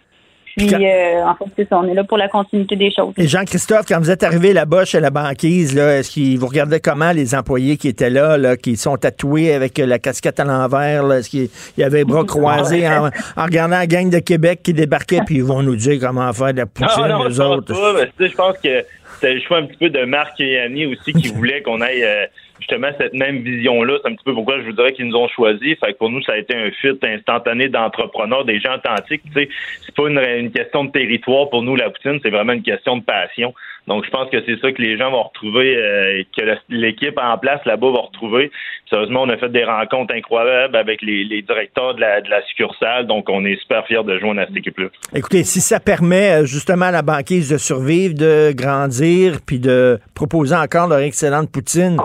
Puis euh, en fait, c'est ça, on est là pour la continuité des choses. Et Jean-Christophe, quand vous êtes arrivé là-bas chez la banquise, là, est-ce qu'ils vous regardaient comment les employés qui étaient là, là qui sont tatoués avec la casquette à l'envers? là? Est-ce qu'il y avait les bras croisés en, en regardant la gang de Québec qui débarquait, puis ils vont nous dire comment faire de la poutine, Ah, non, eux pense autres? pas. Tu sais, je pense que c'était le choix un petit peu de Marc et Annie aussi qui voulaient qu'on aille euh, justement cette même vision-là. C'est un petit peu pourquoi je vous dirais qu'ils nous ont choisi. Fait que pour nous, ça a été un fit instantané d'entrepreneurs, des gens authentiques. Tu sais, c'est pas une, question de territoire pour nous, la poutine, c'est vraiment une question de passion. Donc, je pense que c'est ça que les gens vont retrouver, euh, que l'équipe en place là-bas va retrouver. Sérieusement, on a fait des rencontres incroyables avec les, les directeurs de la, de la succursale. Donc, on est super fiers de joindre à cette équipe-là. Écoutez, si ça permet euh, justement à la banquise de survivre, de grandir, puis de proposer encore leur excellente poutine,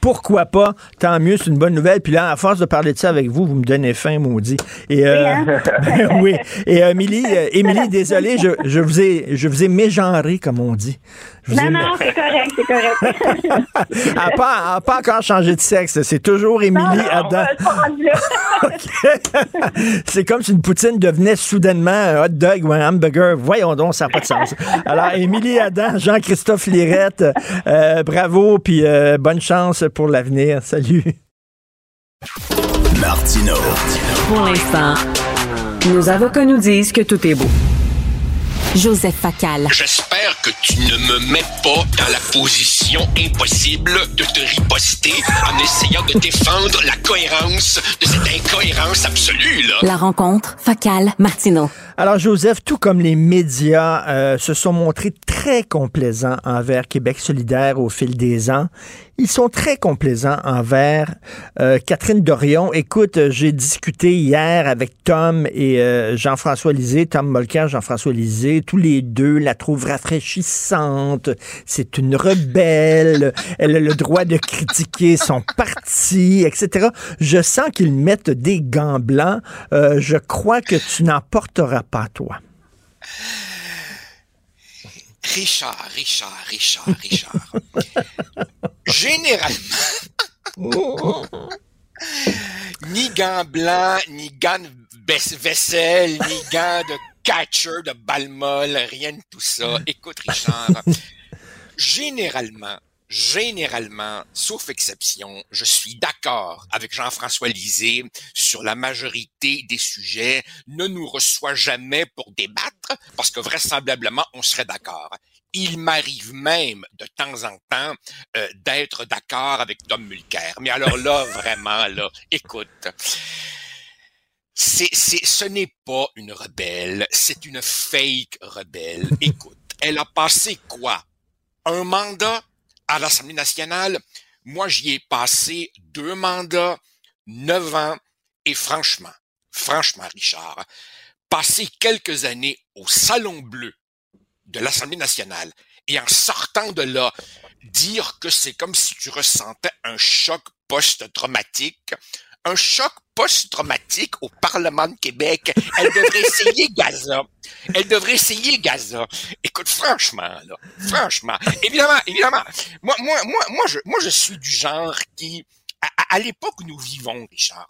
pourquoi pas? Tant mieux, c'est une bonne nouvelle. Puis là, à force de parler de ça avec vous, vous me donnez faim, maudit. Et euh, Oui, hein? ben oui. Et euh, Émilie, euh, Émilie, désolé, je, je vous ai, je vous ai mégenré, comme on dit. Je vous ai Non, non, c'est correct, c'est correct. Elle n'a pas, pas encore changé de sexe. C'est toujours Émilie Adam. C'est comme si une poutine devenait soudainement un hot dog ou un hamburger. Voyons donc, ça n'a pas de sens. Alors, Émilie Adam, Jean-Christophe Lirette, euh, bravo, puis euh, bonne chance pour l'avenir. Salut. Martino. Pour l'instant, nos avocats nous disent que tout est beau. Joseph Facal. J'espère que tu ne me mets pas dans la position impossible de te riposter en essayant de défendre la cohérence de cette incohérence absolue, là. La rencontre Facal Martineau. Alors, Joseph, tout comme les médias euh, se sont montrés très complaisants envers Québec solidaire au fil des ans, ils sont très complaisants envers euh, Catherine Dorion. Écoute, euh, j'ai discuté hier avec Tom et euh, Jean-François Lisée, Tom Molker, Jean-François Lisée, tous les deux la trouvent rafraîchissante. C'est une rebelle. Elle a le droit de critiquer son parti, etc. Je sens qu'ils mettent des gants blancs. Euh, je crois que tu n'en porteras pas, toi. Richard, Richard, Richard, Richard. Généralement, ni gants blancs, ni gants de vaisse- vaisselle, ni gants de catcher, de balle molle, rien de tout ça. Écoute, Richard, généralement, généralement, sauf exception, je suis d'accord avec Jean-François Lisée sur la majorité des sujets, ne nous reçoit jamais pour débattre, parce que vraisemblablement, on serait d'accord. Il m'arrive même de temps en temps euh, d'être d'accord avec Tom Mulcair. Mais alors là, vraiment, là, écoute, c'est, c'est, ce n'est pas une rebelle, c'est une fake rebelle. Écoute, elle a passé quoi? Un mandat? À l'Assemblée nationale? Moi, j'y ai passé deux mandats, neuf ans, et franchement, franchement, Richard, passer quelques années au Salon Bleu de l'Assemblée nationale et en sortant de là, dire que c'est comme si tu ressentais un choc post-traumatique, un choc post-traumatique au Parlement de Québec. Elle devrait essayer Gaza. Elle devrait essayer Gaza. Écoute, franchement, là, franchement, évidemment, évidemment, moi, moi, moi, moi, je, moi, je suis du genre qui, à, à l'époque où nous vivons, Richard,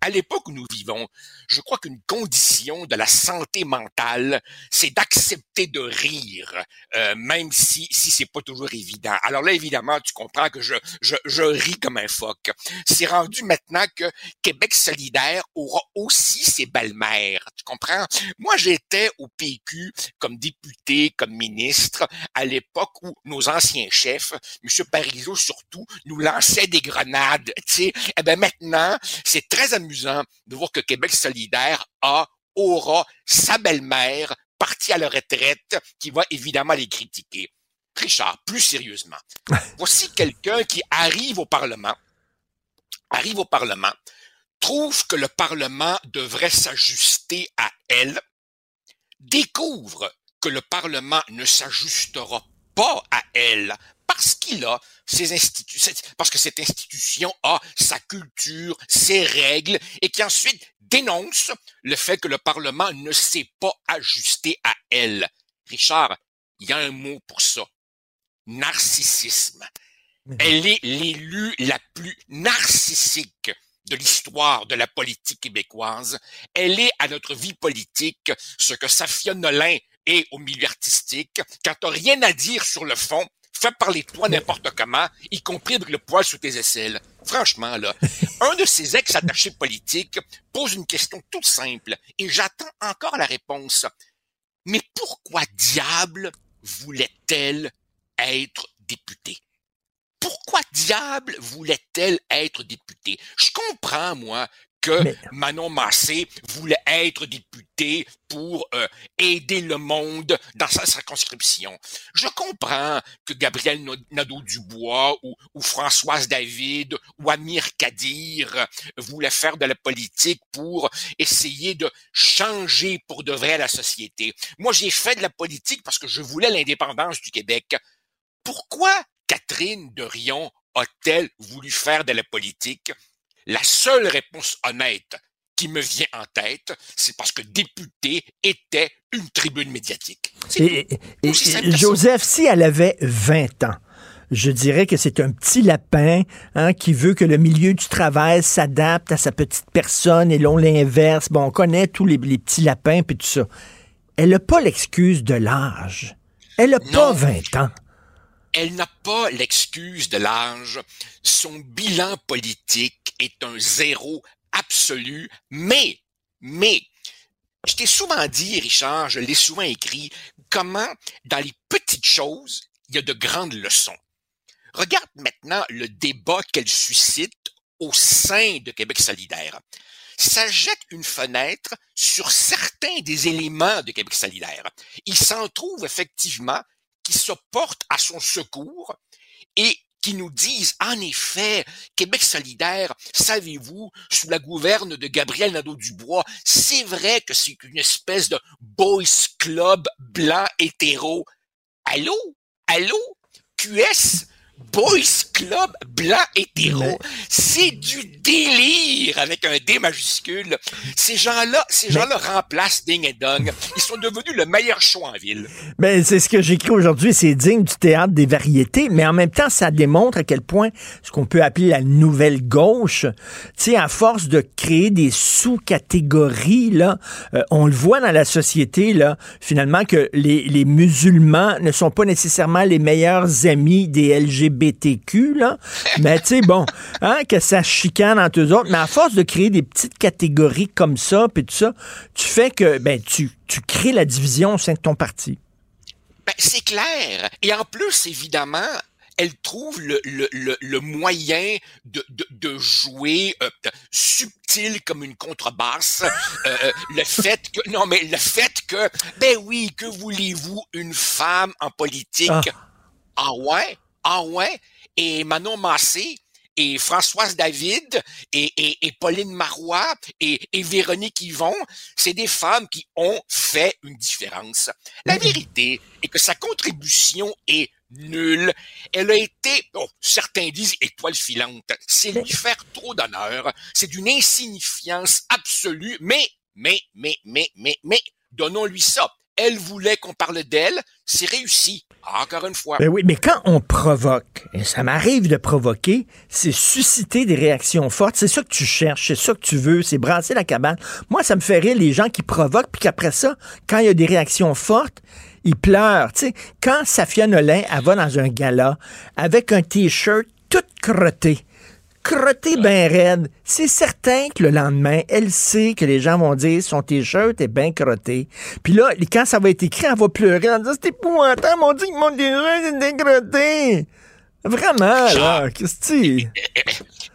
à l'époque où nous vivons, je crois qu'une condition de la santé mentale, c'est d'accepter de rire, euh, même si si c'est pas toujours évident. Alors là, évidemment, tu comprends que je je, je ris comme un phoque. C'est rendu maintenant que Québec solidaire aura aussi ses belles-mères. Tu comprends? Moi, j'étais au PQ comme député, comme ministre à l'époque où nos anciens chefs, M. Parizeau surtout, nous lançaient des grenades. Tu sais, eh ben maintenant, c'est très amusant de voir que Québec solidaire a, aura sa belle-mère partie à la retraite qui va évidemment les critiquer. Richard, plus sérieusement, voici quelqu'un qui arrive au Parlement, arrive au Parlement, trouve que le Parlement devrait s'ajuster à elle, découvre que le Parlement ne s'ajustera pas à elle parce qu'il a ses institutions, parce que cette institution a sa culture, ses règles, et qui ensuite dénonce le fait que le Parlement ne s'est pas ajusté à elle. Richard, il y a un mot pour ça. Narcissisme. Elle est l'élue la plus narcissique de l'histoire de la politique québécoise. Elle est à notre vie politique ce que Safia Nolin est au milieu artistique. Quand t'as rien à dire sur le fond, fais parler de toi n'importe comment, y compris avec le poil sous tes aisselles. Franchement, là, un de ces ex-attachés politiques pose une question toute simple et j'attends encore la réponse. Mais pourquoi diable voulait-elle être députée? Pourquoi diable voulait-elle être députée? Je comprends, moi, que Manon Massé voulait être député pour euh, aider le monde dans sa circonscription. Je comprends que Gabriel Nadeau-Dubois ou, ou, Françoise David ou Amir Kadir voulaient faire de la politique pour essayer de changer pour de vrai la société. Moi, j'ai fait de la politique parce que je voulais l'indépendance du Québec. Pourquoi Catherine de Rion a-t-elle voulu faire de la politique? La seule réponse honnête qui me vient en tête, c'est parce que député était une tribune médiatique. Et, Joseph, si elle avait 20 ans, je dirais que c'est un petit lapin hein, qui veut que le milieu du travail s'adapte à sa petite personne et l'on l'inverse. Bon, on connaît tous les, petits lapins et tout ça. Elle n'a pas l'excuse de l'âge. Elle n'a pas 20 ans elle n'a pas l'excuse de l'âge. Son bilan politique est un zéro absolu, mais, mais, je t'ai souvent dit, Richard, je l'ai souvent écrit, comment dans les petites choses, il y a de grandes leçons. Regarde maintenant le débat qu'elle suscite au sein de Québec solidaire. Ça jette une fenêtre sur certains des éléments de Québec solidaire. Il s'en trouve effectivement qui se portent à son secours et qui nous disent, en effet, Québec solidaire, savez-vous, sous la gouverne de Gabriel Nadeau-Dubois, c'est vrai que c'est une espèce de boys club blanc hétéro. Allô? Allô? QS? Boys Club blanc hétéro. C'est du délire avec un D majuscule. Ces gens-là, ces gens-là remplacent Ding et Dong. Ils sont devenus le meilleur show en ville. Ben, c'est ce que j'écris aujourd'hui. C'est digne du théâtre des variétés, mais en même temps, ça démontre à quel point ce qu'on peut appeler la nouvelle gauche, tu sais, à force de créer des sous-catégories, là, euh, on le voit dans la société, là, finalement, que les, les musulmans ne sont pas nécessairement les meilleurs amis des LGBT LGBTQ, là. Mais tu sais, bon, hein, que ça chicane entre eux autres. Mais à force de créer des petites catégories comme ça, puis tout ça, tu fais que, ben, tu, tu crées la division au sein de ton parti. Ben, c'est clair. Et en plus, évidemment, elle trouve le, le, le, moyen de, de, de jouer euh, subtil comme une contrebasse. Euh, euh, le fait que non mais le fait que ben oui que voulez-vous une femme en politique? Ah, ah ouais? Ah ouais? Et Manon Massé et Françoise David et, et, et Pauline Marois et, et Véronique Yvon, c'est des femmes qui ont fait une différence. La vérité est que sa contribution est nulle. Elle a été, oh, certains disent étoile filante. C'est lui faire trop d'honneur. C'est d'une insignifiance absolue, mais, mais, mais, mais, mais, mais, donnons-lui ça. Elle voulait qu'on parle d'elle, c'est réussi. Encore une fois. Ben oui, mais quand on provoque, et ça m'arrive de provoquer, c'est susciter des réactions fortes. C'est ça que tu cherches, c'est ça que tu veux, c'est brasser la cabane. Moi, ça me fait rire les gens qui provoquent, puis qu'après ça, quand il y a des réactions fortes, ils pleurent. Tu sais, quand Safia Nolin, elle va dans un gala avec un T-shirt tout crotté, crotté bien raide, c'est certain que le lendemain, elle sait que les gens vont dire son T-shirt est bien crotté. Puis là, quand ça va être écrit, elle va pleurer en disant c'est épouvantable, on dit que mon T-shirt est décroté. Vraiment, là, qu'est-ce que tu...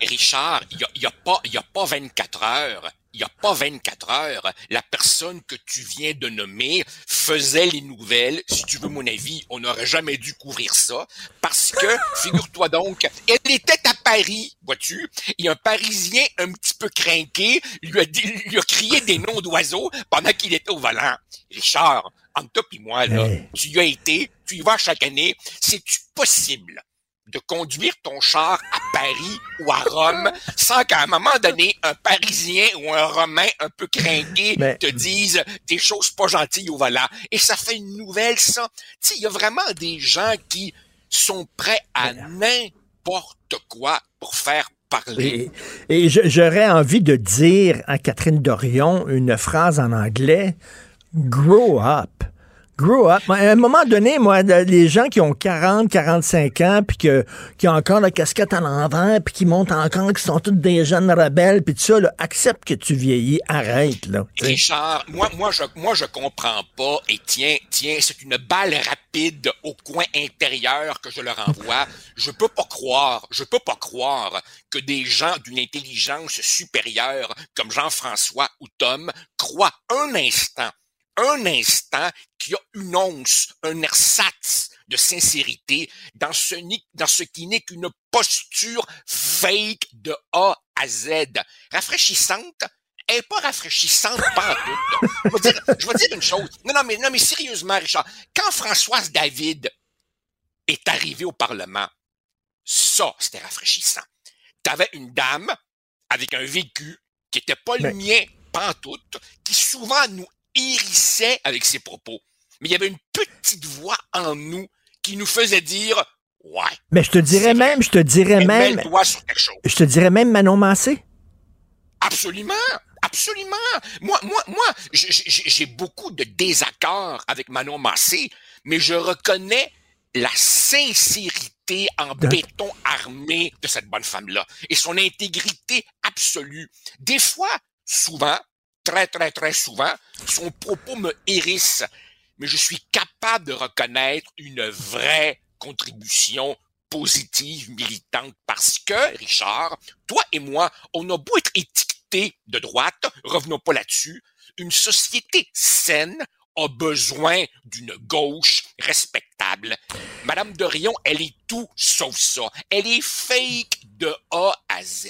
Richard, il n'y a, y a, pas, y a pas 24 heures il n'y a pas 24 heures, la personne que tu viens de nommer faisait les nouvelles. Si tu veux mon avis, on n'aurait jamais dû couvrir ça parce que, figure-toi donc, elle était à Paris, vois-tu, et un Parisien un petit peu craqué lui a, dit, lui a crié des noms d'oiseaux pendant qu'il était au volant. Richard, entre toi et moi, là, tu y as été, tu y vas chaque année, c'est-tu possible de conduire ton char à Paris ou à Rome sans qu'à un moment donné, un Parisien ou un Romain un peu craqué te dise des choses pas gentilles au volant. Et ça fait une nouvelle, ça. Tu il y a vraiment des gens qui sont prêts à n'importe quoi pour faire parler. Et, et j'aurais envie de dire à Catherine Dorion une phrase en anglais. Grow up. Grow up. À un moment donné, moi, les gens qui ont 40, 45 ans, puis que, qui ont encore la casquette à l'envers, puis qui montent encore, qui sont tous des jeunes rebelles, puis tout ça, là, accepte que tu vieillis, arrête, là. Richard, moi, moi, je, moi, je comprends pas, et tiens, tiens, c'est une balle rapide au coin intérieur que je leur envoie. je peux pas croire, je peux pas croire que des gens d'une intelligence supérieure, comme Jean-François ou Tom, croient un instant un instant qu'il y a une once, un ersatz de sincérité dans ce, dans ce qui n'est qu'une posture fake de A à Z. Rafraîchissante, elle n'est pas rafraîchissante pas Je veux dire, je dire une chose. Non, non, mais, non, mais sérieusement, Richard, quand Françoise David est arrivée au Parlement, ça, c'était rafraîchissant. T'avais une dame avec un vécu qui était pas le mien, pantoute, qui souvent nous hérissait avec ses propos. Mais il y avait une petite voix en nous qui nous faisait dire Ouais. Mais je te dirais même, je te dirais même. Je te dirais même Manon Massé. Absolument. Absolument. Moi, moi, moi, j'ai beaucoup de désaccords avec Manon Massé, mais je reconnais la sincérité en béton armé de cette bonne femme-là et son intégrité absolue. Des fois, souvent, très, très, très souvent, son propos me hérisse, mais je suis capable de reconnaître une vraie contribution positive, militante, parce que, Richard, toi et moi, on a beau être étiquetés de droite, revenons pas là-dessus, une société saine a besoin d'une gauche respectable. Madame Dorion, elle est tout sauf ça. Elle est fake de A à Z.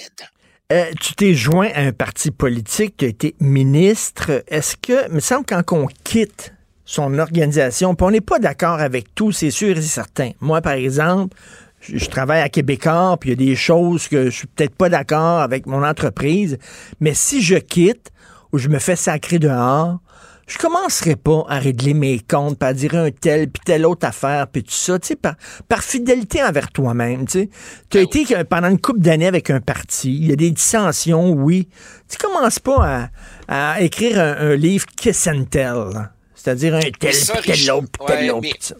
Euh, tu t'es joint à un parti politique, tu as été ministre. Est-ce que, il me semble quand on quitte son organisation, puis on n'est pas d'accord avec tout, c'est sûr et certain. Moi, par exemple, je, travaille à Québécois, puis il y a des choses que je suis peut-être pas d'accord avec mon entreprise, mais si je quitte ou je me fais sacrer dehors, je commencerai pas à régler mes comptes, pas à dire un tel, puis telle autre affaire, puis tout ça, tu sais, par, par fidélité envers toi-même, tu sais. Tu as Ben été pendant une couple d'années avec un parti, il y a des dissensions, oui. Tu commences pas à, à écrire un, un, livre kiss and tell, c'est-à-dire un tel, puis tel autre, puis tel autre, mais- puis ça.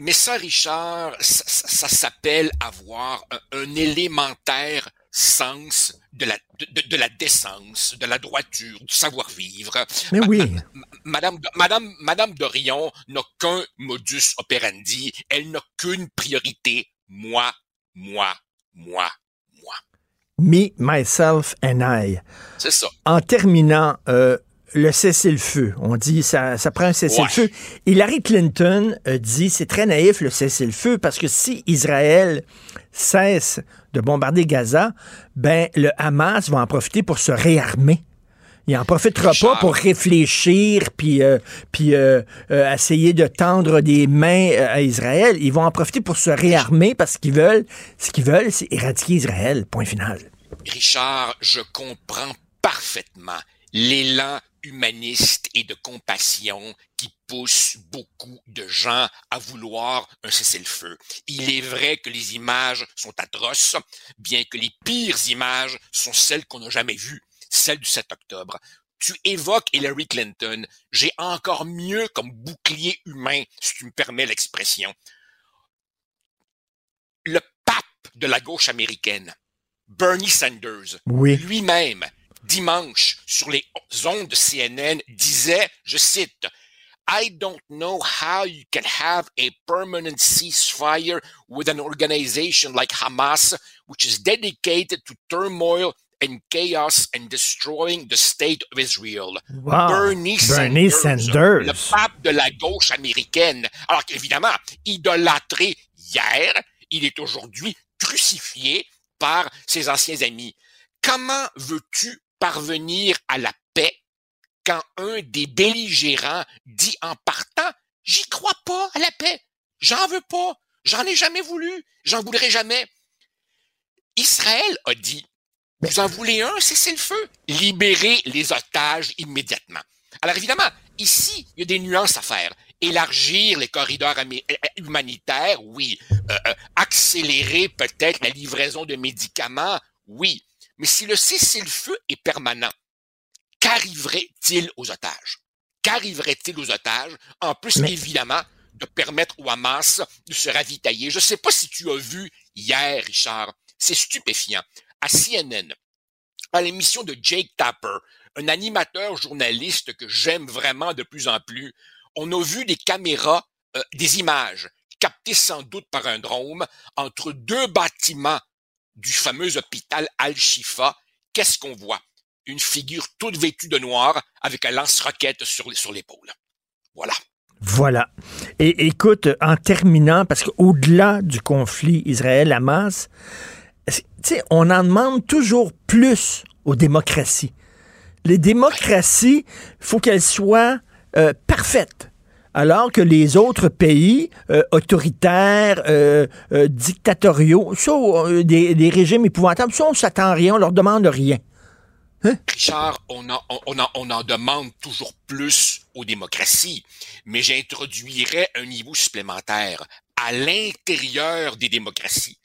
Mais ça, Richard, ça, ça- ça s'appelle avoir un, un élémentaire sens de la, de, de- la décence, de la droiture, du savoir-vivre. Mais oui. Madame, Madame, Madame Dorion n'a qu'un modus operandi. Elle n'a qu'une priorité. Moi, moi, moi. Me, myself and I. C'est ça. En terminant, euh, le cessez-le-feu. On dit ça, ça prend un cessez-le-feu. Hillary Clinton a dit c'est très naïf le cessez-le-feu parce que si Israël cesse de bombarder Gaza, ben le Hamas va en profiter pour se réarmer. Il en profitera pas pour réfléchir puis euh, puis euh, euh, essayer de tendre des mains à Israël. Ils vont en profiter pour se réarmer parce qu'ils veulent ce qu'ils veulent, c'est éradiquer Israël. Point final. Richard, je comprends parfaitement l'élan humaniste et de compassion pousse beaucoup de gens à vouloir un cessez-le-feu. Il est vrai que les images sont atroces, bien que les pires images sont celles qu'on n'a jamais vues, celles du 7 octobre. Tu évoques Hillary Clinton. J'ai encore mieux comme bouclier humain, si tu me permets l'expression. Le pape de la gauche américaine, Bernie Sanders, Oui. lui-même, dimanche, sur les ondes de CNN, disait, je cite, I don't know how you can have a permanent ceasefire with an organization like Hamas, which is dedicated to turmoil and chaos and destroying the state of Israel. Wow. Bernie, Bernie Sanders, Sanders. le pape de la gauche américaine. Alors qu'évidemment, idolâtré hier, il est aujourd'hui crucifié par ses anciens amis. Comment veux-tu parvenir à la quand un des belligérants dit en partant, j'y crois pas à la paix, j'en veux pas, j'en ai jamais voulu, j'en voudrais jamais. Israël a dit, vous en voulez un, cessez le feu, libérez les otages immédiatement. Alors évidemment, ici, il y a des nuances à faire. Élargir les corridors amé- euh, humanitaires, oui. Euh, euh, accélérer peut-être la livraison de médicaments, oui. Mais si le cessez-le-feu est permanent, qu'arriverait-il aux otages? Qu'arriverait-il aux otages? En plus, Mais- évidemment, de permettre au Hamas de se ravitailler? Je ne sais pas si tu as vu hier, Richard, c'est stupéfiant. À CNN, à l'émission de Jake Tapper, un animateur journaliste que j'aime vraiment de plus en plus, on a vu des caméras, euh, des images captées sans doute par un drone entre deux bâtiments du fameux hôpital Al-Shifa. Qu'est-ce qu'on voit? Une figure toute vêtue de noir avec un lance-roquette sur, l'épaule. Voilà. Voilà. Et écoute, en terminant, parce qu'au-delà du conflit Israël-Hamas, on en demande toujours plus aux démocraties. Les démocraties, il faut qu'elles soient euh, parfaites. Alors que les autres pays euh, autoritaires, euh, dictatoriaux, ça, des, régimes épouvantables, ça, on s'attend rien, on leur demande rien. Richard, on en, on en, on en demande toujours plus aux démocraties, mais j'introduirais un niveau supplémentaire. À l'intérieur des démocraties,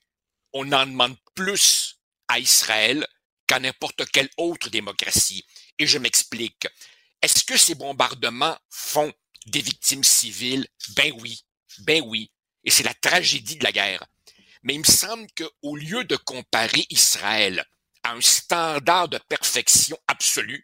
on en demande plus à Israël qu'à n'importe quelle autre démocratie. Et je m'explique. Est-ce que ces bombardements font des victimes civiles? Ben oui, ben oui. Et c'est la tragédie de la guerre. Mais il me semble qu'au lieu de comparer Israël à un standard de perfection absolue,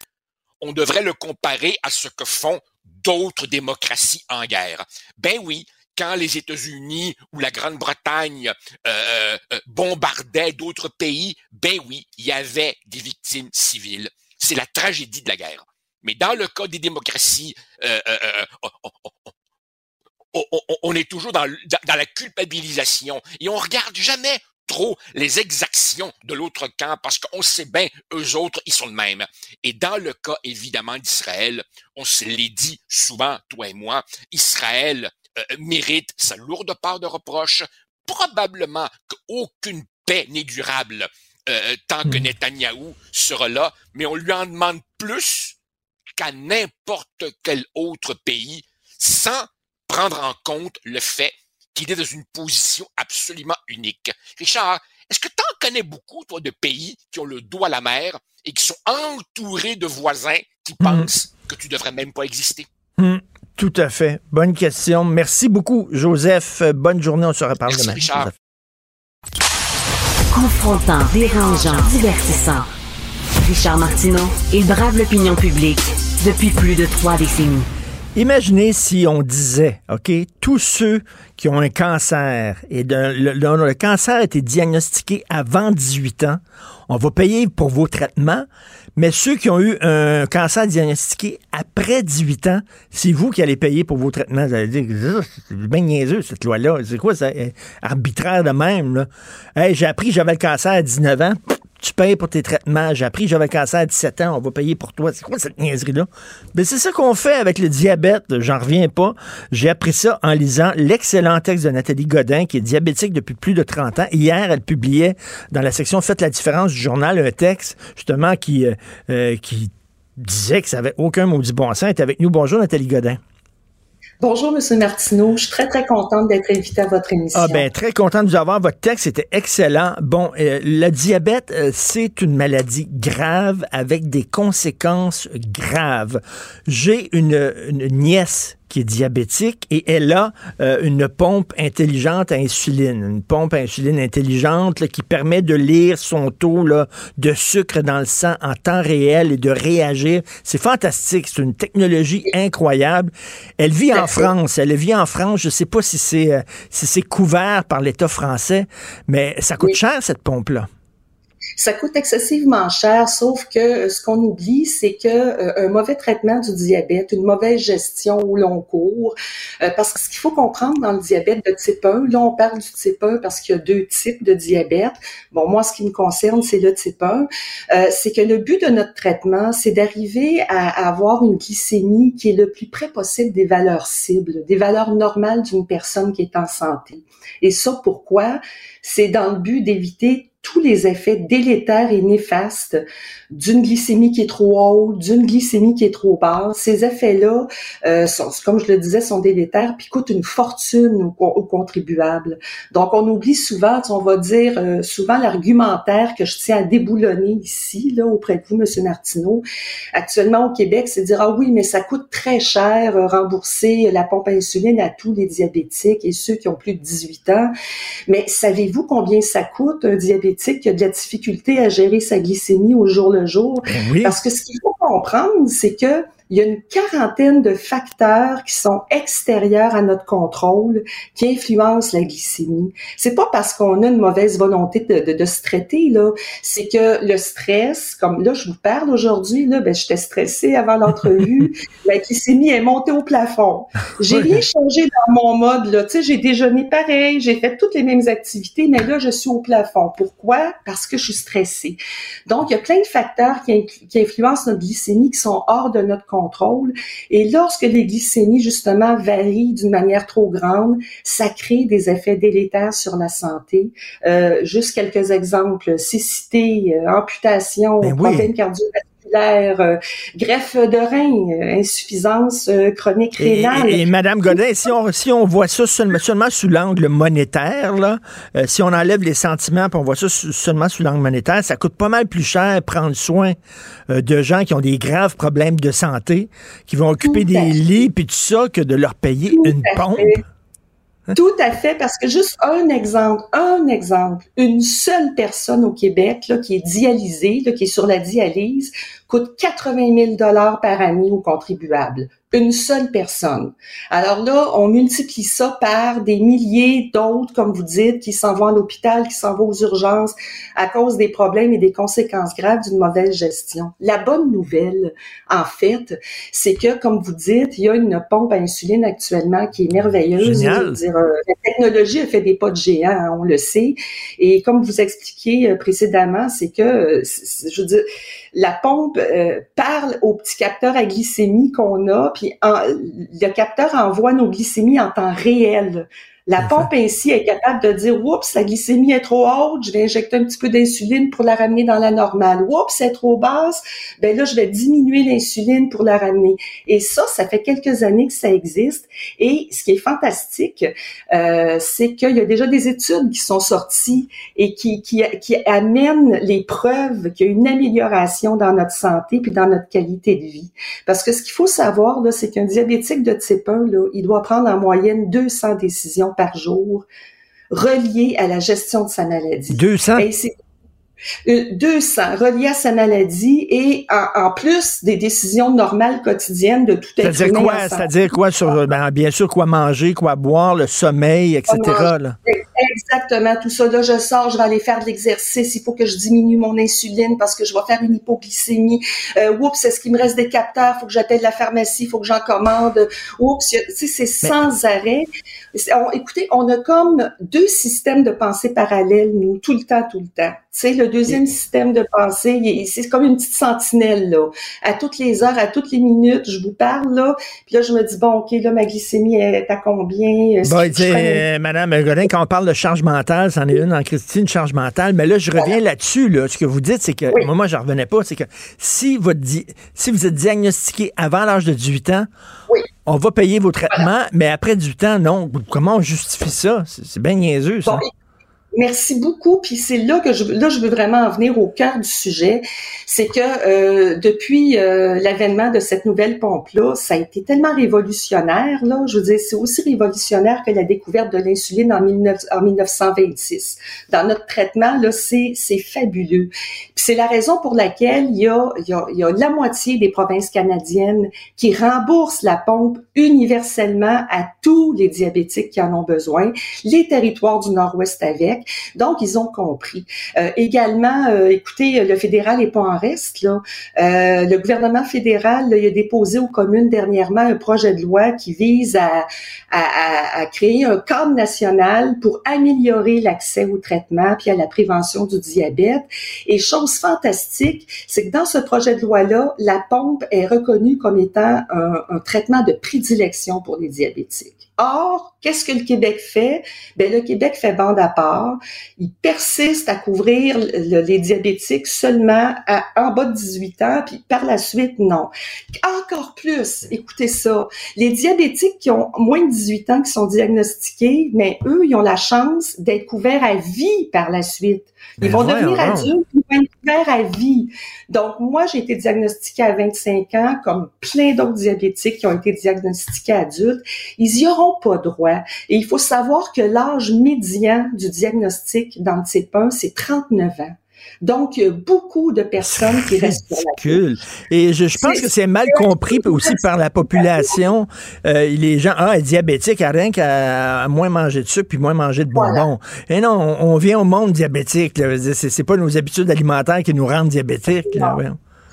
on devrait le comparer à ce que font d'autres démocraties en guerre. Ben oui, quand les États-Unis ou la Grande-Bretagne euh, euh, bombardaient d'autres pays, ben oui, il y avait des victimes civiles. C'est la tragédie de la guerre. Mais dans le cas des démocraties, euh, on, est toujours dans- dans la culpabilisation et on regarde jamais trop les exactions de l'autre camp parce qu'on sait bien, eux autres, ils sont le même. Et dans le cas, évidemment, d'Israël, on se l'est dit souvent, toi et moi, Israël euh, mérite sa lourde part de reproche. Probablement qu'aucune paix n'est durable euh, tant que Netanyahou sera là, mais on lui en demande plus qu'à n'importe quel autre pays sans prendre en compte le fait qu'il est dans une position absolument unique. Richard, est-ce que tu en connais beaucoup, toi, de pays qui ont le dos à la mer et qui sont entourés de voisins qui pensent que tu devrais même pas exister? Hmm, tout à fait. Bonne question. Merci beaucoup, Joseph. Bonne journée. On se reparle Merci, demain. Richard. Confrontant, dérangeant, divertissant. Richard Martineau, il brave l'opinion publique depuis plus de trois décennies. Imaginez si on disait, OK, tous ceux qui ont un cancer et le, cancer a été diagnostiqué avant 18 ans, on va payer pour vos traitements, mais ceux qui ont eu un cancer diagnostiqué après 18 ans, c'est vous qui allez payer pour vos traitements. Vous allez dire, c'est bien niaiseux, cette loi-là. C'est quoi ça? euh, Arbitraire de même, là? Hey, j'ai appris que j'avais le cancer à 19 ans. Tu payes pour tes traitements. J'ai appris j'avais le cancer à 17 ans. On va payer pour toi. C'est quoi cette niaiserie-là? Mais c'est ça qu'on fait avec le diabète. J'en reviens pas. J'ai appris ça en lisant l'excellent texte de Nathalie Godin, qui est diabétique depuis plus de 30 ans. Hier, elle publiait dans la section Faites la différence du journal un texte, justement, qui, euh, euh, disait que ça avait aucun maudit bon sens. Elle est avec nous. Bonjour, Nathalie Godin. Bonjour, Monsieur Martineau. Je suis très, très contente d'être invitée à votre émission. Ah ben très content de vous avoir. Votre texte était excellent. Bon, euh, le diabète, euh, c'est une maladie grave avec des conséquences graves. J'ai une nièce qui est diabétique et elle a euh, une pompe intelligente à insuline, une pompe à insuline intelligente là, qui permet de lire son taux là, de sucre dans le sang en temps réel et de réagir. C'est fantastique, c'est une technologie incroyable. Elle vit en France, elle vit en France, je sais pas si c'est euh, si c'est couvert par l'État français, mais ça coûte cher cette pompe là. Ça coûte excessivement cher, sauf que euh, ce qu'on oublie, c'est que euh, un mauvais traitement du diabète, une mauvaise gestion au long cours, euh, parce que ce qu'il faut comprendre dans le diabète de type 1, là on parle du type 1 parce qu'il y a deux types de diabète. Bon, moi ce qui me concerne, c'est le type 1. Euh, c'est que le but de notre traitement, c'est d'arriver à, à avoir une glycémie qui est le plus près possible des valeurs cibles, des valeurs normales d'une personne qui est en santé. Et ça, pourquoi? C'est dans le but d'éviter tous les effets délétères et néfastes d'une glycémie qui est trop haute, d'une glycémie qui est trop basse. Ces effets-là, euh, sont, comme je le disais, sont délétères puis coûtent une fortune aux, contribuables. Donc, on oublie souvent, on va dire euh, souvent l'argumentaire que je tiens à déboulonner ici, là, auprès de vous, Monsieur Martineau. Actuellement, au Québec, c'est dire, ah oui, mais ça coûte très cher euh, rembourser la pompe à insuline à tous les diabétiques et ceux qui ont plus de 18 ans. Mais savez-vous combien ça coûte un diabétique? Qui a de la difficulté à gérer sa glycémie au jour le jour? oui. Parce que ce qu'il faut comprendre, c'est que il y a une quarantaine de facteurs qui sont extérieurs à notre contrôle qui influencent la glycémie. C'est pas parce qu'on a une mauvaise volonté de, de, de se traiter là, c'est que le stress, comme là je vous parle aujourd'hui là, ben j'étais stressée avant l'entrevue, la glycémie est montée au plafond. J'ai rien changé dans mon mode là, tu sais, j'ai déjeuné pareil, j'ai fait toutes les mêmes activités, mais là je suis au plafond. Pourquoi? Parce que je suis stressée. Donc il y a plein de facteurs qui, qui influencent notre glycémie qui sont hors de notre contrôle. Et lorsque les glycémies, justement, varient d'une manière trop grande, ça crée des effets délétères sur la santé. Euh, juste quelques exemples. Cécité, euh, amputation, Ben oui. cardiovasculaires, euh, greffe de rein, euh, insuffisance euh, chronique rénale. et- et Madame Godin, si on, si on voit ça seulement, seulement sous l'angle monétaire, là, euh, si on enlève les sentiments et on voit ça seulement sous l'angle monétaire, ça coûte pas mal plus cher prendre soin euh, de gens qui ont des graves problèmes de santé, qui vont occuper des lits puis tout ça, que de leur payer une pompe. fait. Tout à fait, parce que juste un exemple, un exemple, une seule personne au Québec là, qui est dialysée, qui est sur la dialyse, coûte 80 000 dollars par année aux contribuables. Une seule personne. Alors là, on multiplie ça par des milliers d'autres, comme vous dites, qui s'en vont à l'hôpital, qui s'en vont aux urgences à cause des problèmes et des conséquences graves d'une mauvaise gestion. La bonne nouvelle, en fait, c'est que, comme vous dites, il y a une pompe à insuline actuellement qui est merveilleuse. Génial. Je veux dire, euh, la technologie a fait des pas de géant, hein, on le sait. Et comme vous expliquiez euh, précédemment, c'est que, euh, je veux dire, la pompe euh, parle au petit capteur à glycémie qu'on a, puis en- le capteur envoie nos glycémies en temps réel. La pompe ainsi est capable de dire oups, la glycémie est trop haute, je vais injecter un petit peu d'insuline pour la ramener dans la normale. Oups, c'est trop basse, ben là je vais diminuer l'insuline pour la ramener. Et ça, ça fait quelques années que ça existe. Et ce qui est fantastique, euh, c'est qu'il y a déjà des études qui sont sorties et qui, qui, qui amènent les preuves qu'il y a une amélioration dans notre santé puis dans notre qualité de vie. Parce que ce qu'il faut savoir, là, c'est qu'un diabétique de type 1, là, il doit prendre en moyenne 200 décisions par jour reliées à la gestion de sa maladie. 200? Et c'est Euh, 200 reliés à sa maladie et en, en plus des décisions normales quotidiennes de tout être C'est-à-dire quoi? C'est-à-dire quoi sur, ben, bien sûr, quoi manger, quoi boire, le sommeil, etc. Là? Exactement, tout ça. Là, je sors, je vais aller faire de l'exercice. Il faut que je diminue mon insuline parce que je vais faire une hypoglycémie. Euh, oups, est-ce qu'il me reste des capteurs? Il faut que j'appelle la pharmacie, il faut que j'en commande. Oups, c'est sans arrêt. C'est- on- écoutez, on a comme deux systèmes de pensée parallèles, nous, tout le temps, tout le temps. Tu sais, le deuxième système de pensée, c'est comme une petite sentinelle, là. À toutes les heures, à toutes les minutes, je vous parle, là. Puis là, je me dis, bon, OK, là, ma glycémie est à combien? Bon, tu sais, euh, Madame Godin, quand on parle de charge mentale, c'en est une en Christine, une charge mentale. Mais là, je reviens là-dessus. Là. Ce que vous dites, c'est que, moi, moi, je revenais pas, c'est que si, votre di- si vous êtes diagnostiqué avant l'âge de 18 ans, on va payer vos traitements, mais après 18 ans, non. Comment on justifie ça? C'est bien niaiseux, ça. Merci beaucoup. Puis c'est là que je là je veux vraiment en venir au cœur du sujet, c'est que euh, depuis euh, l'avènement de cette nouvelle pompe là, ça a été tellement révolutionnaire là. Je veux dire, c'est aussi révolutionnaire que la découverte de l'insuline en, 19 en 1926. Dans notre traitement là, c'est c'est fabuleux. Puis c'est la raison pour laquelle il y a il y a, il y a la moitié des provinces canadiennes qui remboursent la pompe universellement à tous les diabétiques qui en ont besoin, les territoires du Nord-Ouest avec. Donc, ils ont compris. Euh, également, euh, écoutez, le fédéral n'est pas en reste. Là. Euh, le gouvernement fédéral il a déposé aux communes dernièrement un projet de loi qui vise à, à, à- à créer un cadre national pour améliorer l'accès au traitement puis à la prévention du diabète. Et chose fantastique, c'est que dans ce projet de loi-là, la pompe est reconnue comme étant un, un traitement de prédilection pour les diabétiques. Or, qu'est-ce que le Québec fait? Ben, le Québec fait bande à part. Il persiste à couvrir le- les diabétiques seulement à, en bas de 18 ans, puis par la suite, non. Encore plus, écoutez ça, les diabétiques qui ont moins de 18 ans, qui sont diagnostiqués, mais eux, ils ont la chance d'être couverts à vie par la suite. Ils Ben vont devenir adultes, ils vont être couverts à vie. Donc, moi, j'ai été diagnostiquée à 25 ans, comme plein d'autres diabétiques qui ont été diagnostiqués adultes. Ils y auront pas droit. Et il faut savoir que l'âge médian du diagnostic dans le type 1, c'est 39 ans. Donc, il y a beaucoup de personnes qui restent ridicule. Et je, je pense que c'est mal compris aussi par la population. Euh, les gens, ah, elle est diabétique, elle a rien qu'à moins manger de sucre puis moins manger de bonbons. Et non, on, on vient au monde diabétique. C'est pas nos habitudes alimentaires qui nous rendent diabétiques. là.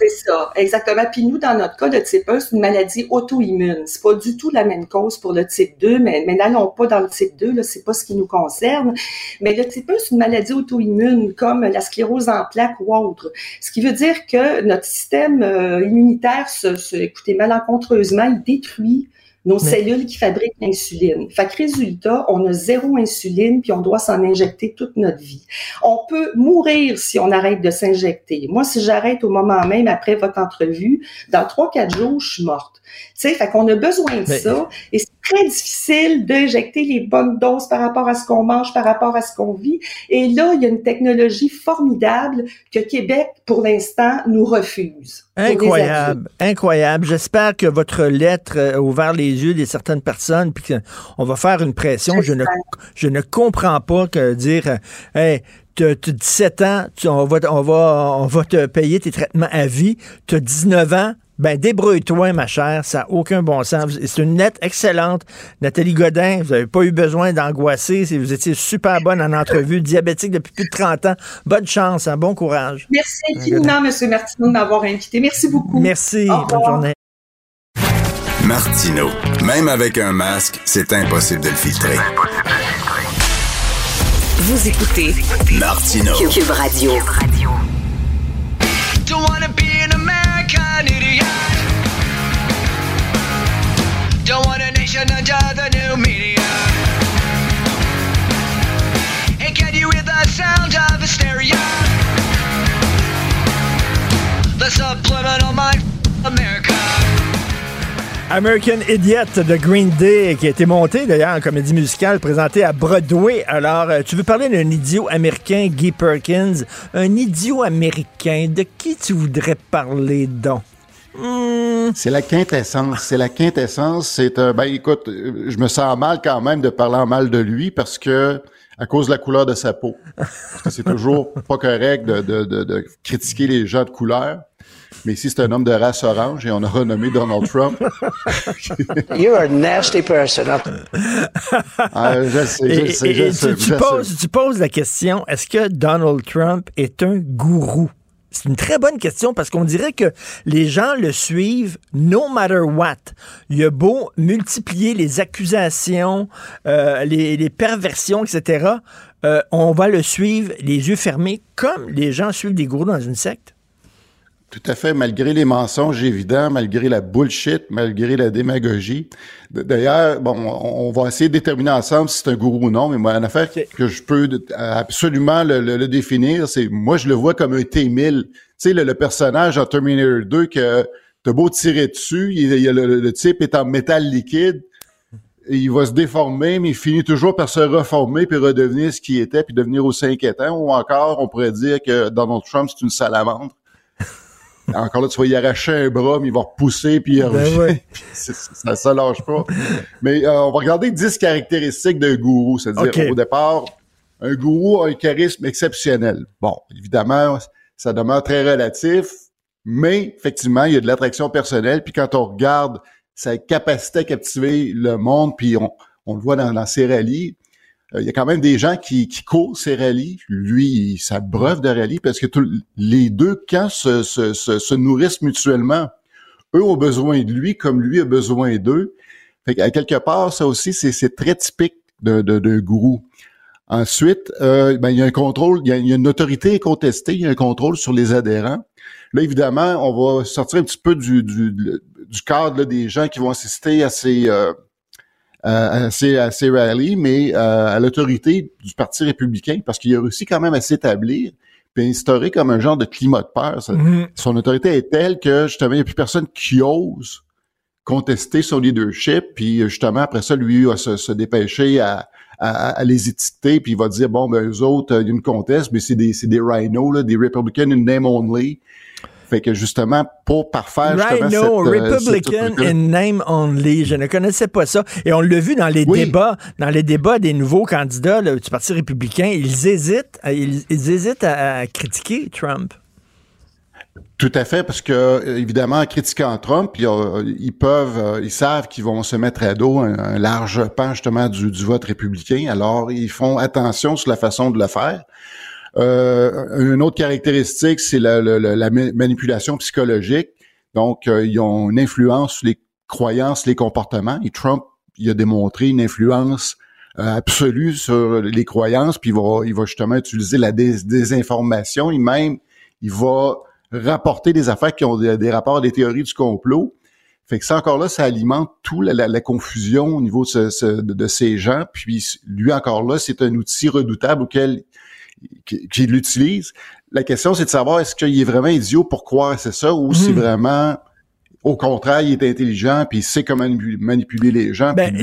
C'est ça, exactement. Puis nous, dans notre cas, le type 1, c'est une maladie auto-immune. C'est pas du tout la même cause pour le type 2, mais, n'allons pas dans le type 2, là, c'est pas ce qui nous concerne. Mais le type 1, c'est une maladie auto-immune, comme la sclérose en plaques ou autre. Ce qui veut dire que notre système euh, immunitaire se, se, écoutez, malencontreusement, il détruit nos Mais- cellules qui fabriquent l'insuline. Fait que résultat, on a zéro insuline puis on doit s'en injecter toute notre vie. On peut mourir si on arrête de s'injecter. Moi, si j'arrête au moment même après votre entrevue, dans trois, quatre jours, je suis morte. Tu sais, fait qu'on a besoin de Mais- ça. Et c'est très difficile d'injecter les bonnes doses par rapport à ce qu'on mange, par rapport à ce qu'on vit. Et là, il y a une technologie formidable que Québec, pour l'instant, nous refuse. Incroyable, incroyable. J'espère que votre lettre euh, a ouvert les yeux de certaines personnes, puis qu'on va faire une pression. Je ne, je ne comprends pas que dire, euh, hey, tu as 17 ans, tu- on, va, on, va, on va te payer tes traitements à vie. Tu as 19 ans, ben débrouille-toi, ma chère, ça n'a aucun bon sens. C'est une lettre excellente. Nathalie Godin, vous n'avez pas eu besoin d'angoisser. Vous étiez super bonne en entrevue, diabétique depuis plus de 30 ans. Bonne chance, hein, bon courage. Merci infiniment, M. Martineau, de m'avoir invité. Merci beaucoup. Merci, bonne journée. Martino, même avec un masque, c'est impossible de le filtrer. Vous écoutez Martino. Cube Radio. Don't wanna be an idiot. Don't want a nation under the new media. And can you hear the sound of hysteria? The subliminal mind, America. American Idiot de Green Day, qui a été monté d'ailleurs en comédie musicale, présenté à Broadway. Alors, euh, tu veux parler d'un idiot américain, Guy Perkins? Un idiot américain, de qui tu voudrais parler donc? C'est la quintessence. C'est la quintessence. C'est un. Ben, écoute, euh, je me sens mal quand même de parler en mal de lui parce que à cause de la couleur de sa peau. C'est toujours pas correct de, de, de, de critiquer les gens de couleur. Mais ici, c'est un homme de race orange et on a renommé Donald Trump. You're a nasty person. Ah, je sais, je Et- sais, et- je et sais, tu, tu je sais. poses, tu poses la question, est-ce que Donald Trump est un gourou? C'est une très bonne question parce qu'on dirait que les gens le suivent no matter what. Il a beau multiplier les accusations, euh, les, les perversions, etc. euh, on va le suivre les yeux fermés comme les gens suivent des gourous dans une secte. Tout à fait, malgré les mensonges évidents, malgré la bullshit, malgré la démagogie. D'ailleurs, bon, on, va essayer de déterminer ensemble si c'est un gourou ou non, mais moi, une affaire que je peux absolument le, le- le définir, c'est moi, je le vois comme un T-1000. Tu sais, le, le personnage en Terminator 2 que t'as beau tirer dessus, il, il- le, type est en métal liquide, il va se déformer, mais il finit toujours par se reformer puis redevenir ce qu'il était puis devenir aussi inquiétant. Ou encore, on pourrait dire que Donald Trump, c'est une salamandre. Encore là, tu vas y arracher un bras, mais il va repousser, puis il revient. ouais. Puis c'est- ça, ça lâche pas. Mais euh, on va regarder 10 caractéristiques d'un gourou. C'est-à-dire, au départ, un gourou a un charisme exceptionnel. Bon, évidemment, ça demeure très relatif, mais effectivement, il y a de l'attraction personnelle. Puis quand on regarde sa capacité à captiver le monde, puis on, on le voit dans, dans ses rallyes, il y a quand même des gens qui, qui courent ces rallyes. Lui, il s'abreuve de rallyes parce que tout- les deux camps se, se, se, se nourrissent mutuellement. Eux ont besoin de lui comme lui a besoin d'eux. Fait qu'à quelque part, ça aussi, c'est très typique d'un gourou. Ensuite, euh, ben, il y a un contrôle, il y a, il y a une autorité contestée, il y a un contrôle sur les adhérents. Là, évidemment, on va sortir un petit peu du, du, du cadre là, des gens qui vont assister à ces, euh, ces, à ces rallyes, mais euh, à l'autorité du Parti républicain, parce qu'il a réussi quand même à s'établir puis instaurer comme un genre de climat de peur. Ça- Mhm. Son autorité est telle que, justement, il n'y a plus personne qui ose contester son leadership, puis justement, après ça, lui, va se, se dépêcher à, à, à les étiqueter, puis il va dire, bon, ben, eux autres, euh, il y a une conteste, mais c'est des, c'est des rhinos, là, des Republicans in name only. Fait que, justement, pour parfaire, justement, Rhino, cette, euh, Republican cette- in name only. Je ne connaissais pas ça. Et on l'a vu dans les Oui. débats, dans les débats des nouveaux candidats là, du Parti républicain. Ils hésitent, à- ils, ils hésitent à, à critiquer Trump. Tout à fait, parce que euh, évidemment, en critiquant Trump, ils, euh, peuvent, euh, ils savent qu'ils vont se mettre à dos un, un large pan justement du, du vote républicain. Alors, ils font attention sur la façon de le faire. Euh, une autre caractéristique, c'est la, la- la- la ma- manipulation psychologique. Donc, euh, ils ont une influence sur les croyances, les comportements. Et Trump, il a démontré une influence euh, absolue sur les croyances, puis il va, il va justement utiliser la dés- désinformation. Et même, il va rapporter des affaires qui ont des, rapports à des théories du complot. Fait que ça encore là, ça alimente tout la, confusion au niveau de ces gens. Puis lui encore là, c'est un outil redoutable auquel qui- l'utilise. La question, c'est de savoir est-ce qu'il est vraiment idiot pour croire c'est ça ou si Mhm. vraiment au contraire, il est intelligent puis il sait comment manipu- manipuler les gens. Ben,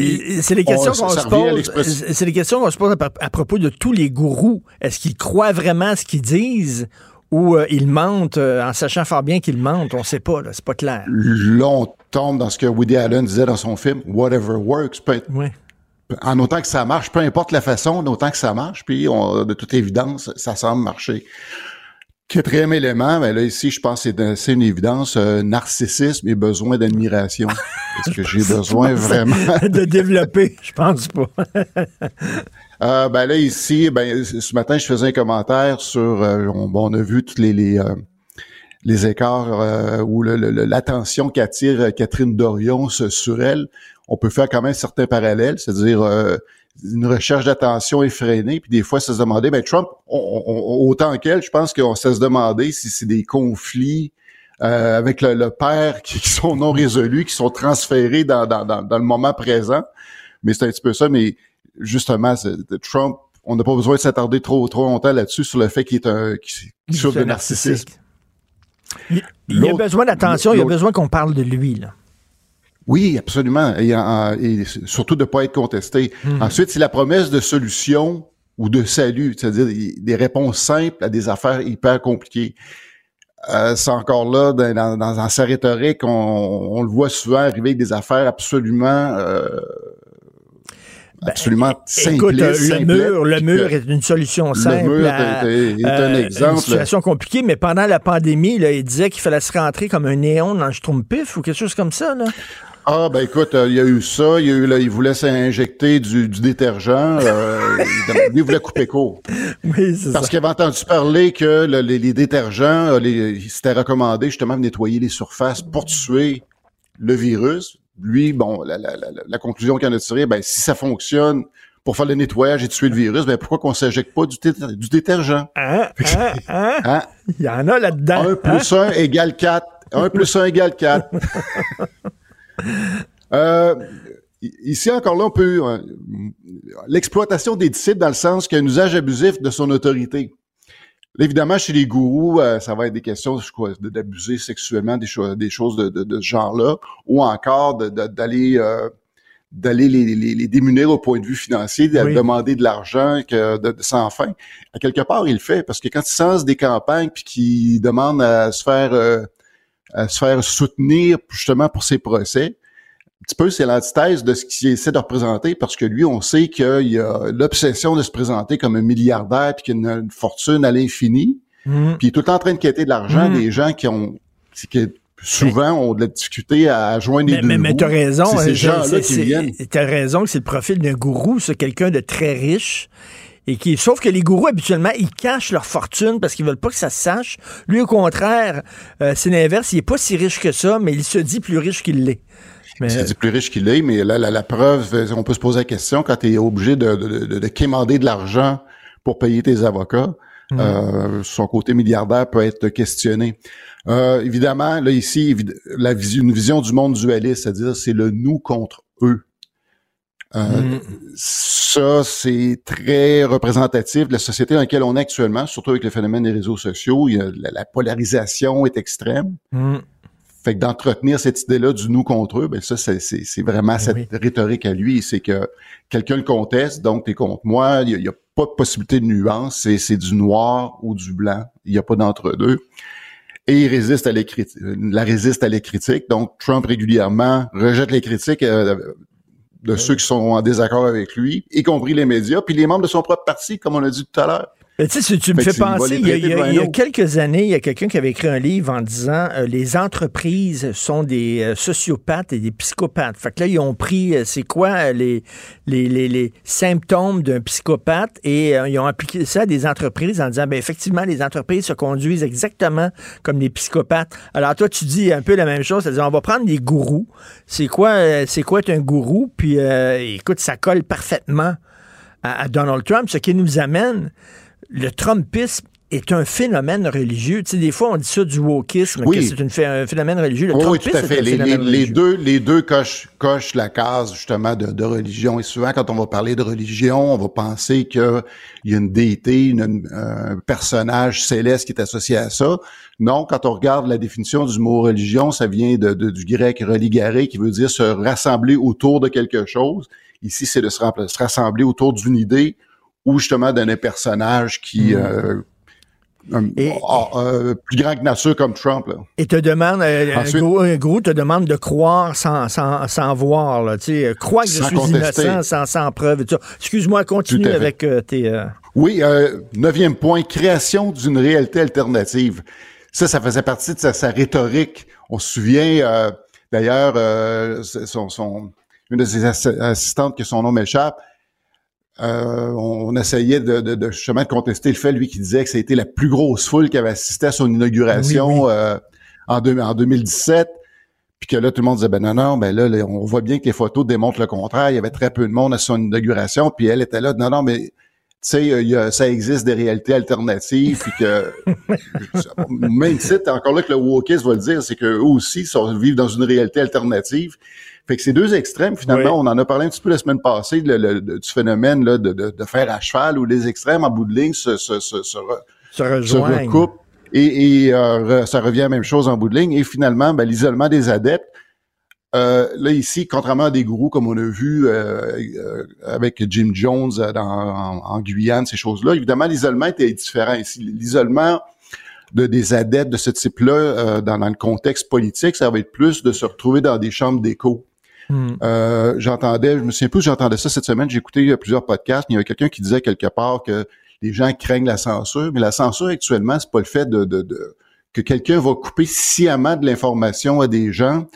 c'est les questions qu'on se pose. C'est les questions qu'on se pose à, à propos de tous les gourous. Est-ce qu'ils croient vraiment ce qu'ils disent ou euh, ils mentent euh, en sachant fort bien qu'ils mentent? On ne sait pas. C'est pas clair. Là, on tombe dans ce que Woody Allen disait dans son film, Whatever Works. Peut être, Ouais. En autant que ça marche, peu importe la façon, en autant que ça marche, puis on- de toute évidence, ça semble marcher. Quatrième élément, ben là ici, je pense que c'est un- c'est une évidence, euh, narcissisme et besoin d'admiration. Est-ce que j'ai besoin vraiment de développer? Je pense pas. Euh, ben là ici, ben ce matin je faisais un commentaire sur, euh, on, bon, on a vu tous les les, euh, les écarts euh, ou l'attention qu'attire Catherine Dorion sur elle. On peut faire quand même certains parallèles, c'est-à-dire euh, une recherche d'attention effrénée, puis des fois ça se demandait, ben Trump, on- on- autant qu'elle, je pense qu'on se demander si c'est des conflits euh, avec le, le père qui, qui sont non résolus, qui sont transférés dans, dans, dans, dans le moment présent. Mais c'est un petit peu ça, mais justement, Trump, on n'a pas besoin de s'attarder trop trop longtemps là-dessus sur le fait qu'il est un qu'il qu'il souffre C'est de narcissisme. Il, il a besoin d'attention, il a besoin qu'on parle de lui. Là. Oui, absolument. Et, en- et surtout de ne pas être contesté. Mhm. Ensuite, c'est la promesse de solution ou de salut, c'est-à-dire des réponses simples à des affaires hyper compliquées. Euh, c'est encore là, dans, dans, dans- dans sa rhétorique, on, on le voit souvent arriver avec des affaires absolument euh, absolument Ben, Écoute, euh, le mur, le mur est une solution Le simple. mur à, est- est un euh, exemple. Une situation compliquée, mais pendant la pandémie, là, il disait qu'il fallait se rentrer comme un néon dans le Schtroumpif ou quelque chose comme ça. Là. Ah, ben écoute, euh, il y a eu ça, il y a eu, là, il voulait s'injecter du, du détergent, euh, il, voulait couper court. Oui, c'est Parce ça. qu'il avait entendu parler que le- les, les détergents, euh, les, il s'était recommandé justement de nettoyer les surfaces pour tuer le virus. Lui, bon, la, la, la, la conclusion qu'il en a tirée, ben si ça fonctionne pour faire le nettoyage et tuer le virus, ben pourquoi qu'on s'injecte pas du, dé- du détergent? Hein, hein, hein? Hein? Il y en a là-dedans. Un plus un égale 4. Un plus un égale 4. Euh, ici, encore là, on peut... euh, L'exploitation des disciples dans le sens qu'il y a un usage abusif de son autorité. Là, évidemment, chez les gourous, euh, ça va être des questions d'abuser sexuellement des, cho- des choses de, de- de ce genre-là, ou encore d'aller euh, d'aller les, les- les démunir au point de vue financier, de Oui. demander de l'argent que de, de- sans fin. À quelque part, il le fait, parce que quand il lance des campagnes puis qu'il demande à se faire euh, à se faire soutenir justement pour ses procès, un petit peu c'est l'antithèse de ce qu'il essaie de représenter, parce que lui, on sait qu'il a l'obsession de se présenter comme un milliardaire puis qu'il a une, une fortune à l'infini, Mhm. puis il est tout le temps en train de quêter de l'argent Mm. des gens qui ont qui souvent ont de la difficulté à joindre les Mais, deux mais, mais t'as raison. C'est ces euh, gens-là c'est- qui c'est- viennent. T'as raison que c'est le profil d'un gourou, c'est quelqu'un de très riche. Et qui, sauf que les gourous, habituellement, ils cachent leur fortune parce qu'ils veulent pas que ça se sache. Lui, au contraire, euh, c'est l'inverse. Il est pas si riche que ça, mais il se dit plus riche qu'il l'est. Mais- C'est dit plus riche qu'il est, mais là, la, la preuve, euh, on peut se poser la question quand tu es obligé de, de, de, de quémander de l'argent pour payer tes avocats. Mm. euh, son côté milliardaire peut être questionné. Euh, évidemment, là ici, la une vision du monde dualiste, c'est-à-dire c'est le nous contre eux. Euh, Mm. Ça, c'est très représentatif de la société dans laquelle on est actuellement, surtout avec le phénomène des réseaux sociaux. Il y a, la, la polarisation est extrême. Mm. Fait que d'entretenir cette idée-là du nous contre eux, ben ça, c'est, vraiment Ben cette rhétorique à lui. C'est que quelqu'un le conteste, donc t'es contre moi. Il n'y a, pas de possibilité de nuance. C'est, du noir ou du blanc. Il n'y a pas d'entre-deux. Et il résiste à les la résiste à les critiques. Donc, Trump régulièrement rejette les critiques euh, de ceux qui sont en désaccord avec lui, y compris les médias, puis les membres de son propre parti, comme on a dit tout à l'heure. Mais tu sais, tu me fais penser, il y a, traiter il y a- de il y a rhinos. quelques années, il y a quelqu'un qui avait écrit un livre en disant euh, les entreprises sont des euh, sociopathes et des psychopathes. Fait que là, ils ont pris, euh, c'est quoi euh, les, les, les, les symptômes d'un psychopathe et euh, ils ont appliqué ça à des entreprises en disant, ben effectivement, les entreprises se conduisent exactement comme des psychopathes. Alors toi, tu dis un peu la même chose, c'est-à-dire on va prendre des gourous. C'est quoi, euh, c'est quoi être un gourou? Puis euh, écoute, ça colle parfaitement à, à Donald Trump, ce qui nous amène, le Trumpisme est un phénomène religieux. Tu sais, des fois, on dit ça du wokisme, Oui. que c'est un phénomène religieux. Le Oui, oui, tout à fait. Les, deux, les deux cochent, cochent la case justement de, de religion. Et souvent, quand on va parler de religion, on va penser qu'il y a une déité, une- un personnage céleste qui est associé à ça. Non, quand on regarde la définition du mot religion, ça vient de, de- du grec religare, qui veut dire se rassembler autour de quelque chose. Ici, c'est de se rassembler autour d'une idée ou justement d'un personnage qui Mm. euh, plus grand que nature comme Trump. Là. Et te demande, euh, un, Ensuite- gros, un gros te demande de croire sans, sans, sans voir. Là, tu sais, euh, crois que je suis contester. innocent sans, sans preuve. Excuse-moi, continue avec euh, tes... euh, Oui, euh, neuvième point, création d'une réalité alternative. Ça, ça faisait partie de sa, sa rhétorique. On se souvient, euh, d'ailleurs, euh, son, son- une de ses ass- assistantes, que son nom m'échappe, euh, on, on essayait de, de, de justement de contester le fait, lui, qui disait que ça a été la plus grosse foule qui avait assisté à son inauguration Oui, euh, en, deux- en 2017. Puis que là, tout le monde disait, ben non, non, ben là, on voit bien que les photos démontrent le contraire. Il y avait très peu de monde à son inauguration. Puis elle était là, non, non, mais tu sais, il y a- ça existe des réalités alternatives, puis que même titre, encore là que le wokisme va le dire, c'est qu'eux aussi sont, vivent dans une réalité alternative. Fait que ces deux extrêmes, finalement, on en a parlé un petit peu la semaine passée, le- le- de- du phénomène là, de, de, de faire à cheval, où les extrêmes, en bout de ligne, se, se, se, se, re- se se rejoignent. recoupent et, et euh, ça revient à la même chose en bout de ligne. Et finalement, ben, l'isolement des adeptes, euh, là ici, contrairement à des gourous comme on a vu euh, euh, avec Jim Jones euh, dans, en, en Guyane, ces choses-là, évidemment, l'isolement était différent ici. L'isolement de des adeptes de ce type-là euh, dans, dans le contexte politique, ça va être plus de se retrouver dans des chambres d'écho. Hmm. Euh, j'entendais, je me souviens plus, j'entendais ça cette semaine, j'ai écouté plusieurs podcasts, il y avait quelqu'un qui disait quelque part que les gens craignent la censure, mais la censure actuellement, c'est pas le fait de, de, de que quelqu'un va couper sciemment de l'information à des gens.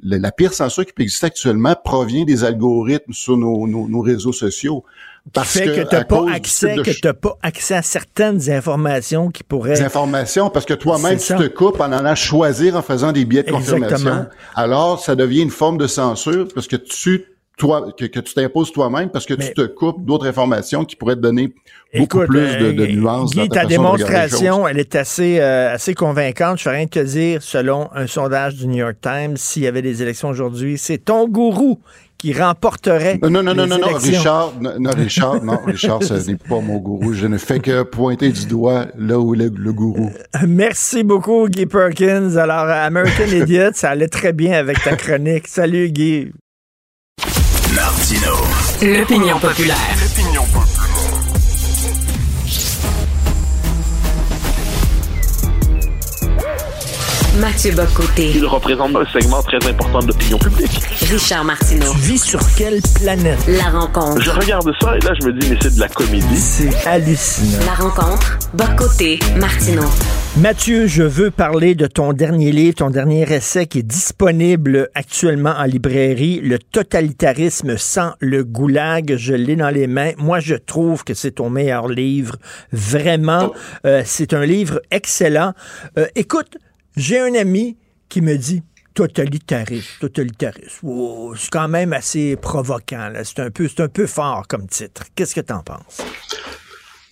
La, la pire censure qui peut exister actuellement provient des algorithmes sur nos, nos, nos réseaux sociaux. Parce fait que, tu n'as pas accès, que t'as pas accès à certaines informations qui pourraient. Des informations, parce que toi-même, tu te coupes en allant choisir en faisant des billets de confirmation. Exactement. Alors, ça devient une forme de censure parce que tu toi, que, que tu t'imposes toi-même parce que Mais, tu te coupes d'autres informations qui pourraient te donner beaucoup écoute, plus de, de euh, nuances. Guy, dans ta, ta démonstration, elle est assez, euh, assez convaincante. Je vais rien te dire, selon un sondage du New York Times, s'il y avait des élections aujourd'hui, c'est ton gourou qui remporterait. Non, non, non, non, non, non. Richard, non, non, Richard, non, Richard, ce n'est pas mon gourou. Je ne fais que pointer du doigt là où est le gourou. Merci beaucoup, Guy Perkins. Alors, American Idiot, ça allait très bien avec ta chronique. Salut, Guy. Martino. L'opinion populaire. L'opinion populaire. Mathieu Bocoté. Il représente un segment très important de l'opinion publique. Richard Martineau. Tu vis sur quelle planète? La rencontre. Je regarde ça et là, je me dis, mais c'est de la comédie. C'est hallucinant. La rencontre. Bocoté. Martineau. Mathieu, je veux parler de ton dernier livre, ton dernier essai qui est disponible actuellement en librairie, Le totalitarisme sans le goulag. Je l'ai dans les mains. Moi, je trouve que c'est ton meilleur livre. Vraiment, euh, c'est un livre excellent. Euh, écoute, j'ai un ami qui me dit totalitarisme, totalitarisme. Oh, c'est quand même assez provoquant. C'est un peu, un peu fort comme titre. Qu'est-ce que tu en penses?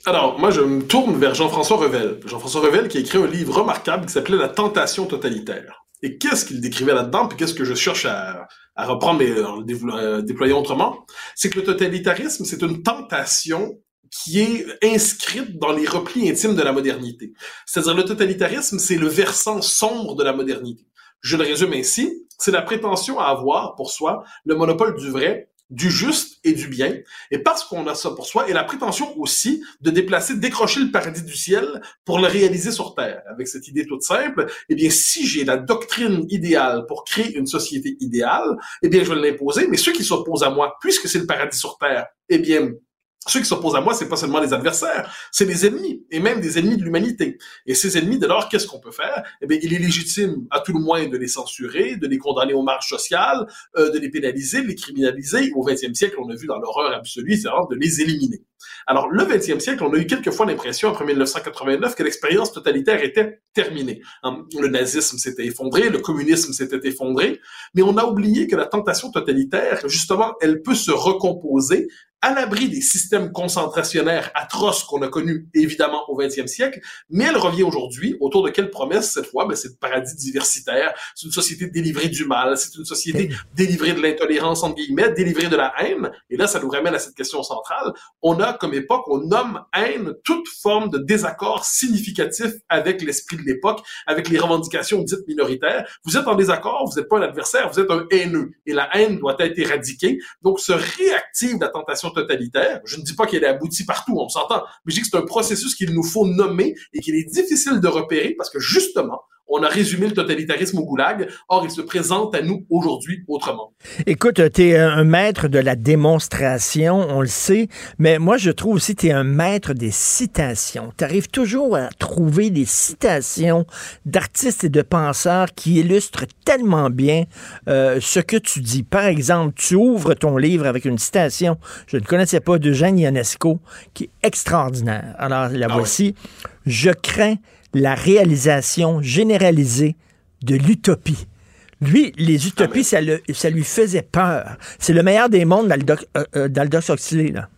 Alors, moi, je me tourne vers Jean-François Revel. Jean-François Revel qui a écrit un livre remarquable qui s'appelait La tentation totalitaire. Et qu'est-ce qu'il décrivait là-dedans, puis qu'est-ce que je cherche à, à reprendre, le dévo- euh, déployant autrement, c'est que le totalitarisme, c'est une tentation qui est inscrite dans les replis intimes de la modernité. C'est-à-dire le totalitarisme, c'est le versant sombre de la modernité. Je le résume ainsi, c'est la prétention à avoir pour soi le monopole du vrai, du juste et du bien. Et parce qu'on a ça pour soi, et la prétention aussi de déplacer, décrocher le paradis du ciel pour le réaliser sur Terre. Avec cette idée toute simple, eh bien, si j'ai la doctrine idéale pour créer une société idéale, eh bien, je vais l'imposer, mais ceux qui s'opposent à moi, puisque c'est le paradis sur Terre, eh bien, ceux qui s'opposent à moi, c'est pas seulement les adversaires, c'est les ennemis, et même des ennemis de l'humanité. Et ces ennemis, dès lors, qu'est-ce qu'on peut faire? Eh bien, il est légitime, à tout le moins, de les censurer, de les condamner aux marges sociales, euh, de les pénaliser, de les criminaliser. Au XXe siècle, on a vu dans l'horreur absolue, c'est vraiment de les éliminer. Alors, le XXe siècle, on a eu quelquefois l'impression, après 1989, que l'expérience totalitaire était terminée. Hein, Le nazisme s'était effondré, le communisme s'était effondré, mais on a oublié que la tentation totalitaire, justement, elle peut se recomposer à l'abri des systèmes concentrationnaires atroces qu'on a connus évidemment au 20e siècle, mais elle revient aujourd'hui autour de quelle promesse cette fois? Ben, C'est le paradis diversitaire, c'est une société délivrée du mal, c'est une société délivrée de l'intolérance entre guillemets, délivrée de la haine. Et là, ça nous ramène à cette question centrale. On a comme époque, on nomme haine toute forme de désaccord significatif avec l'esprit de l'époque, avec les revendications dites minoritaires. Vous êtes en désaccord, vous n'êtes pas un adversaire, vous êtes un haineux. Et la haine doit être éradiquée. Donc, se réactive la tentation totalitaire. Je ne dis pas qu'elle est aboutie partout, on s'entend, mais je dis que c'est un processus qu'il nous faut nommer et qu'il est difficile de repérer parce que justement, on a résumé le totalitarisme au goulag. Or, il se présente à nous aujourd'hui autrement. Écoute, tu es un maître de la démonstration, on le sait, mais moi, je trouve aussi que tu es un maître des citations. Tu arrives toujours à trouver des citations d'artistes et de penseurs qui illustrent tellement bien euh, ce que tu dis. Par exemple, tu ouvres ton livre avec une citation, je ne connaissais pas, de Jean Ionesco, qui est extraordinaire. Alors, la Ah voici. Je crains la réalisation généralisée de l'utopie. Lui, les utopies, ça, le- lui faisait peur. C'est le meilleur des mondes d'Aldoc euh, euh, là.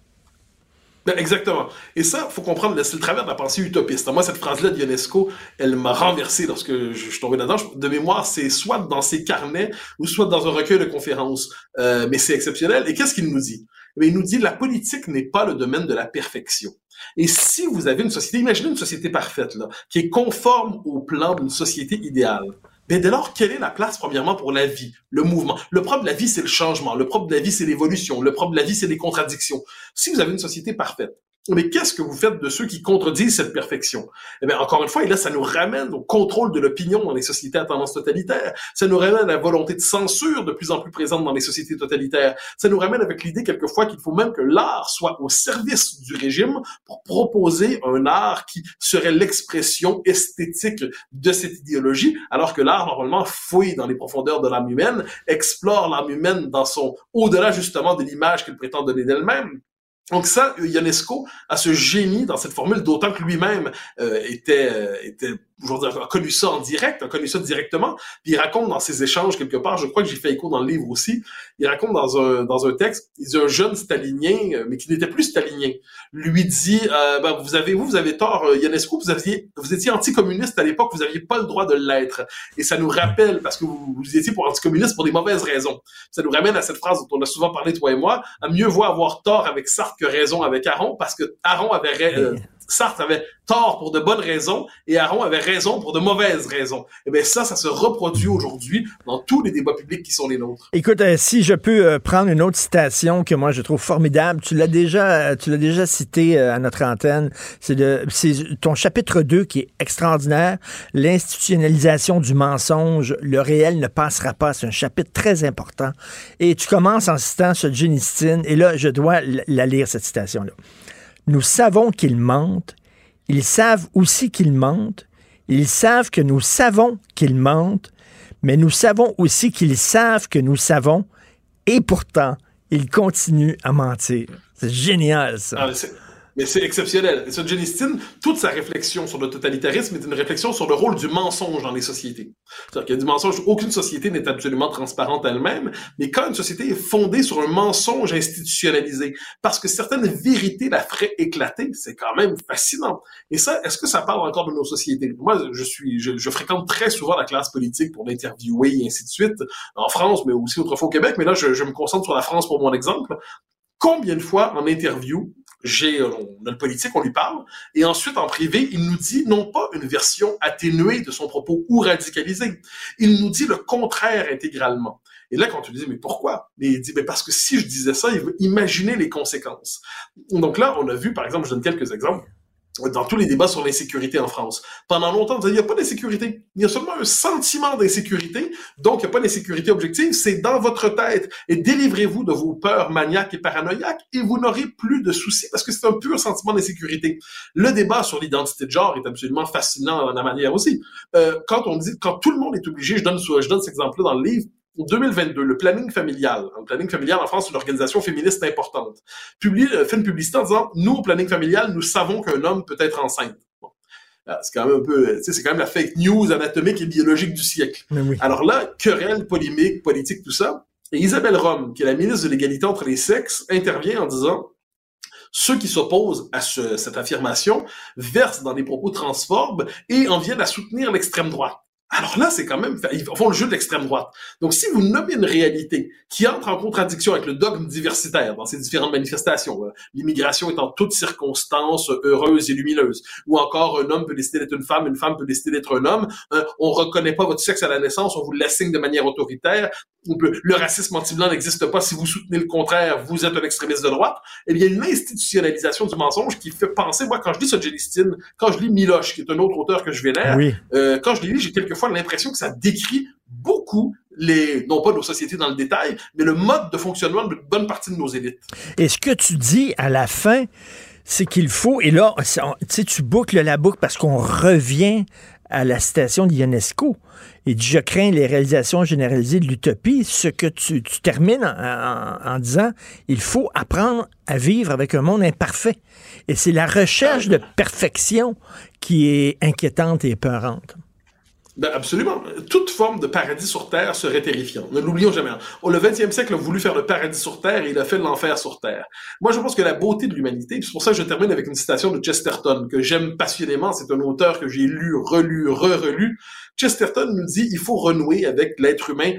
Ben, exactement. Et ça, faut comprendre, c'est le travers de la pensée utopiste. Moi, cette phrase-là de Ionesco, elle m'a renversé lorsque je, suis tombé là-dedans. Je- De mémoire, c'est soit dans ses carnets ou soit dans un recueil de conférences. Euh, mais c'est exceptionnel. Et qu'est-ce qu'il nous dit? Bien, il nous dit la politique n'est pas le domaine de la perfection. Et si vous avez une société, imaginez une société parfaite, là, qui est conforme au plan d'une société idéale. Mais dès lors, quelle est la place, premièrement, pour la vie, le mouvement? Le propre de la vie, c'est le changement. Le propre de la vie, c'est l'évolution. Le propre de la vie, c'est les contradictions. Si vous avez une société parfaite, Mais qu'est-ce que vous faites de ceux qui contredisent cette perfection? Eh bien, encore une fois, et là, ça nous ramène au contrôle de l'opinion dans les sociétés à tendance totalitaire. Ça nous ramène à la volonté de censure de plus en plus présente dans les sociétés totalitaires. Ça nous ramène avec l'idée, quelquefois, qu'il faut même que l'art soit au service du régime pour proposer un art qui serait l'expression esthétique de cette idéologie, alors que l'art, normalement, fouille dans les profondeurs de l'âme humaine, explore l'âme humaine dans son, au-delà, justement, de l'image qu'elle prétend donner d'elle-même. Donc ça, Ionesco a ce génie dans cette formule, d'autant que lui-même euh, était, euh, dire, a connu ça en direct, a connu ça directement. Puis il raconte dans ses échanges quelque part, je crois que j'ai fait écho dans le livre aussi, il raconte dans un, dans un texte, il dit un jeune stalinien, euh, mais qui n'était plus stalinien, lui dit, euh, ben, vous avez, vous, vous avez tort, euh, Ionesco, vous aviez, vous étiez anticommuniste à l'époque, vous n'aviez pas le droit de l'être. Et ça nous rappelle, parce que vous, étiez pour anticommuniste pour des mauvaises raisons. Ça nous ramène à cette phrase dont on a souvent parlé, toi et moi, à mieux voir avoir tort avec Sartre que raison avec Aaron, parce que Aaron avait, euh, Sartre avait tort pour de bonnes raisons et Aaron avait raison pour de mauvaises raisons. Et eh bien ça, ça se reproduit aujourd'hui dans tous les débats publics qui sont les nôtres. Écoute, euh, si je peux euh, prendre une autre citation que moi je trouve formidable, tu l'as déjà, euh, tu l'as déjà cité à notre antenne, c'est ton chapitre 2 qui est extraordinaire, l'institutionnalisation du mensonge, le réel ne passera pas. C'est un chapitre très important. Et tu commences en citant ce Jenistine, et là, je dois la lire, cette citation-là. Nous savons qu'ils mentent. Ils savent aussi qu'ils mentent. Ils savent que nous savons qu'ils mentent. Mais nous savons aussi qu'ils savent que nous savons. Et pourtant, ils continuent à mentir. C'est génial, ça. Ah, mais c'est exceptionnel. Et ce Jenny toute sa réflexion sur le totalitarisme est une réflexion sur le rôle du mensonge dans les sociétés. C'est-à-dire qu'il y a du mensonge, aucune société n'est absolument transparente elle-même, mais quand une société est fondée sur un mensonge institutionnalisé, parce que certaines vérités la feraient éclater, c'est quand même fascinant. Et ça, est-ce que ça parle encore de nos sociétés? Moi, je suis, je, fréquente très souvent la classe politique pour l'interviewer et ainsi de suite, en France, mais aussi autrefois au Québec, mais là, je me concentre sur la France pour mon exemple. Combien de fois en interview, j'ai, le politique, on lui parle, et ensuite en privé, il nous dit non pas une version atténuée de son propos ou radicalisée, il nous dit le contraire intégralement. Et là, quand tu lui dis, mais pourquoi? Mais il dit, mais parce que si je disais ça, il veut imaginer les conséquences. Donc là, on a vu, par exemple, je donne quelques exemples dans tous les débats sur l'insécurité en France. Pendant longtemps, il n'y a pas d'insécurité. Il y a seulement un sentiment d'insécurité, donc il n'y a pas d'insécurité objective, c'est dans votre tête. Et délivrez-vous de vos peurs maniaques et paranoïaques et vous n'aurez plus de soucis parce que c'est un pur sentiment d'insécurité. Le débat sur l'identité de genre est absolument fascinant à la manière aussi. Euh, quand on dit, quand tout le monde est obligé, je donne, je donne cet exemple-là dans le livre, 2022, le planning familial. Le planning familial en France, c'est une organisation féministe importante. Publie, euh, fait une publicité en disant, nous, au planning familial, nous savons qu'un homme peut être enceinte. Ah, c'est quand même un peu, c'est quand même la fake news anatomique et biologique du siècle. Alors là, querelle, polémique, politique, tout ça. Et Isabelle Rome, qui est la ministre de l'égalité entre les sexes, intervient en disant, ceux qui s'opposent à cette affirmation versent dans des propos transphobes et en viennent à soutenir l'extrême droite. Alors là, c'est quand même, ils font le jeu de l'extrême droite. Donc, si vous nommez une réalité qui entre en contradiction avec le dogme diversitaire dans ces différentes manifestations, euh, l'immigration est en toutes circonstances heureuse et lumineuse, ou encore un homme peut décider d'être une femme, une femme peut décider d'être un homme, euh, on reconnaît pas votre sexe à la naissance, on vous l'assigne de manière autoritaire, on peut, le racisme anti-blanc n'existe pas, si vous soutenez le contraire, vous êtes un extrémiste de droite, eh bien, il y a une institutionnalisation du mensonge qui fait penser, moi, quand je lis Solzhenitsyn, quand je lis Miloche, qui est un autre auteur que je vénère, oui. euh, quand je lis, j'ai quelques fois l'impression que ça décrit beaucoup les, non pas nos sociétés dans le détail, mais le mode de fonctionnement d'une bonne partie de nos élites. Et ce que tu dis à la fin, c'est qu'il faut, et là, tu sais, tu boucles la boucle parce qu'on revient à la citation de Ionesco. Et dit, je crains les réalisations généralisées de l'utopie. Ce que tu, tu termines en, en, en, disant, il faut apprendre à vivre avec un monde imparfait. Et c'est la recherche de perfection qui est inquiétante et épeurante. Ben absolument. Toute forme de paradis sur Terre serait terrifiante. Ne l'oublions jamais. Oh, le 20e siècle a voulu faire le paradis sur Terre et il a fait l'enfer sur Terre. Moi, je pense que la beauté de l'humanité, c'est pour ça que je termine avec une citation de Chesterton, que j'aime passionnément. C'est un auteur que j'ai lu, relu, re-relu. Chesterton nous dit, il faut renouer avec l'être humain.